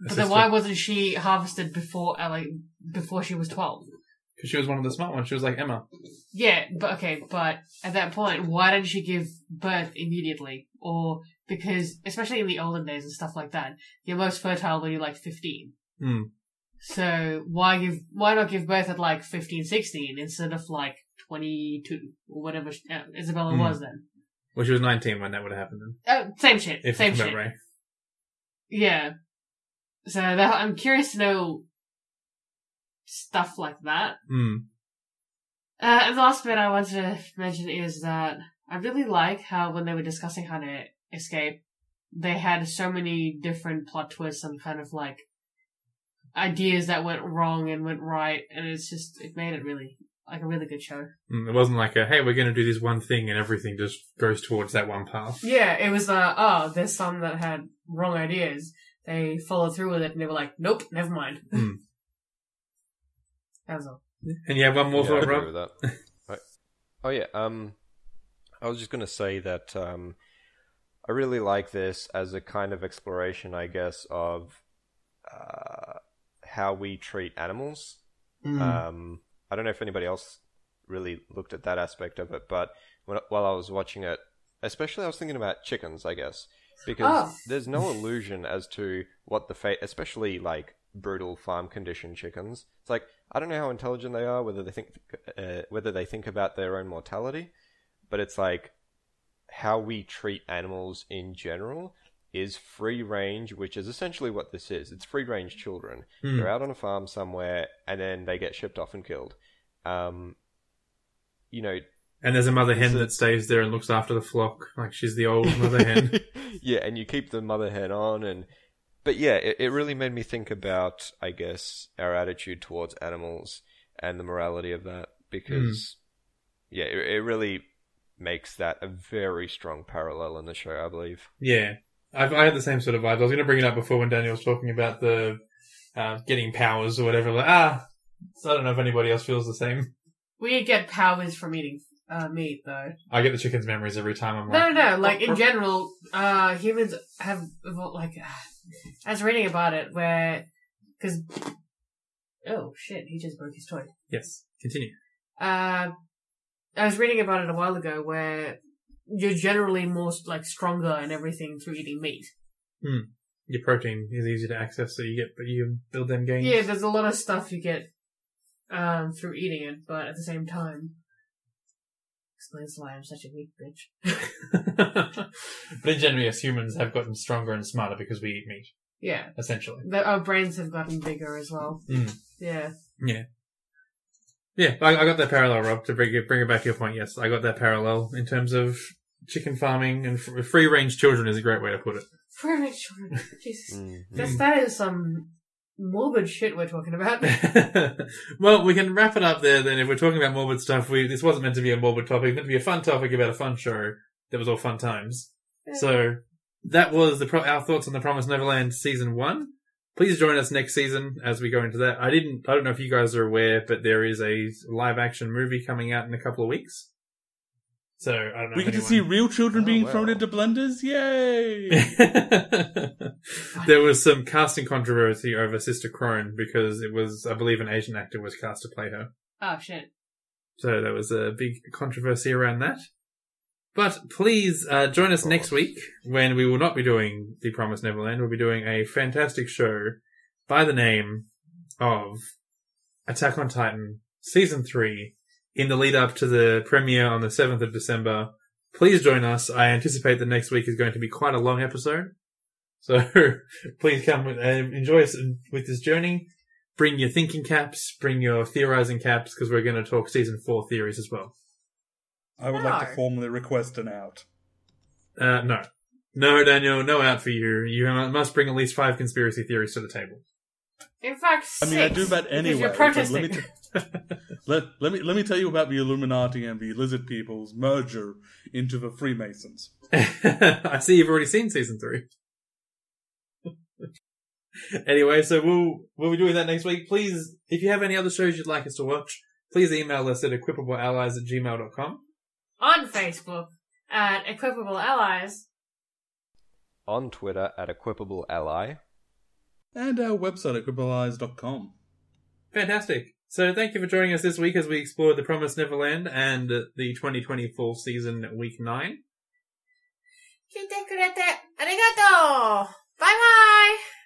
But then why wasn't she harvested before, uh, like, before she was twelve? Because she was one of the smart ones. She was like Emma. Yeah, but okay, but at that point, why didn't she give birth immediately? Or because, especially in the olden days and stuff like that, you're most fertile when you're like 15. Hmm. So why give, why not give birth at like 15, 16 instead of like 22 or whatever uh, Isabella Hmm. was then? Well, she was 19 when that would have happened. Then, Uh, same shit, if same shit. Ray. Yeah. So that, I'm curious to know stuff like that. Hmm. Uh, and the last bit I wanted to mention is that I really like how when they were discussing how to escape, they had so many different plot twists and kind of like ideas that went wrong and went right, and it's just it made it really like a really good show. Mm, It wasn't like a, hey, we're going to do this one thing and everything just goes towards that one path. Yeah, it was uh oh, there's some that had wrong ideas. They followed through with it and they were like, nope, never mind. Hmm. that was all. And you have one more Yeah, thought, agree Rob? with that. Right. Oh yeah. Um, I was just gonna say that um, I really like this as a kind of exploration, I guess, of uh, how we treat animals. Hmm. Um, I don't know if anybody else really looked at that aspect of it, but when, while I was watching it, especially I was thinking about chickens, I guess, because Oh. there's no illusion as to what the fate, especially like brutal farm condition chickens. It's like I don't know how intelligent they are, whether they think uh, whether they think about their own mortality, but it's like how we treat animals in general is free range, which is essentially what this is. It's free range children. Hmm. They're out on a farm somewhere, and then they get shipped off and killed. Um, you know, And there's a mother hen that stays there and looks after the flock, like she's the old mother hen. yeah, and you keep the mother hen on, and but yeah, it, it really made me think about, I guess, our attitude towards animals and the morality of that, because yeah, it, it really makes that a very strong parallel in the show, I believe. Yeah, I've, I had the same sort of vibes. I was going to bring it up before when Daniel was talking about the uh, getting powers or whatever. Like, ah, so I don't know if anybody else feels the same. We get powers from eating uh, meat though. I get the chicken's memories every time. I'm No, like, no, no. Like in general, uh, humans have evolved. Like I was reading about it where because oh shit, he just broke his toy. yes, continue. Uh, I was reading about it a while ago where you're generally more like stronger and everything through eating meat. Your protein is easy to access, so you get, but you build them gains. Yeah, there's a lot of stuff you get um through eating it, but at the same time, explains why I'm such a weak bitch. but in general, yes, humans have gotten stronger and smarter because we eat meat, Yeah, essentially. the, our brains have gotten bigger as well. Mm. Yeah. Yeah. Yeah, I, I got that parallel, Rob. To bring it, bring it back to your point, yes, I got that parallel in terms of chicken farming and f- free range children is a great way to put it. Free range children. Jesus. Mm. That's, that is some morbid shit we're talking about. well, we can wrap it up there then. If we're talking about morbid stuff, we this wasn't meant to be a morbid topic. It meant to be a fun topic about a fun show that was all fun times. So that was the pro- our thoughts on the Promised Neverland season one. Please join us next season as we go into that. I didn't. I don't know if you guys are aware, but there is a live action movie coming out in a couple of weeks. So I don't know. We if get to see real children Oh, being wow. thrown into blenders. Yay! there was some casting controversy over Sister Krone because it was, I believe, an Asian actor was cast to play her. oh shit. So there was a big controversy around that. But please uh, join us next week when we will not be doing The Promised Neverland. We'll be doing a fantastic show by the name of Attack on Titan Season 3 in the lead up to the premiere on the 7th of December. Please join us. I anticipate that next week is going to be quite a long episode. So please come with, uh, enjoy us with this journey. Bring your thinking caps, bring your theorizing caps, because we're going to talk season 4 theories as well. I would like to formally request an out. Uh, no. No, Daniel, no out for you. You must bring at least five conspiracy theories to the table. In fact, I mean, I do that because anyway. You're protesting. let, me t- let, let me let me tell you about the Illuminati and the Lizard People's merger into the Freemasons. I see you've already seen season three. anyway, so we'll we'll be doing that next week. Please, if you have any other shows you'd like us to watch, please email us at equippableallies at gmail.com. on Facebook at Equippable Allies. On Twitter at Equippable Ally. And our website, equippableallies.com. Fantastic. So thank you for joining us this week as we explore The Promised Neverland and the 2020 season, week 9. 聞いてくれてありがとうバイバイ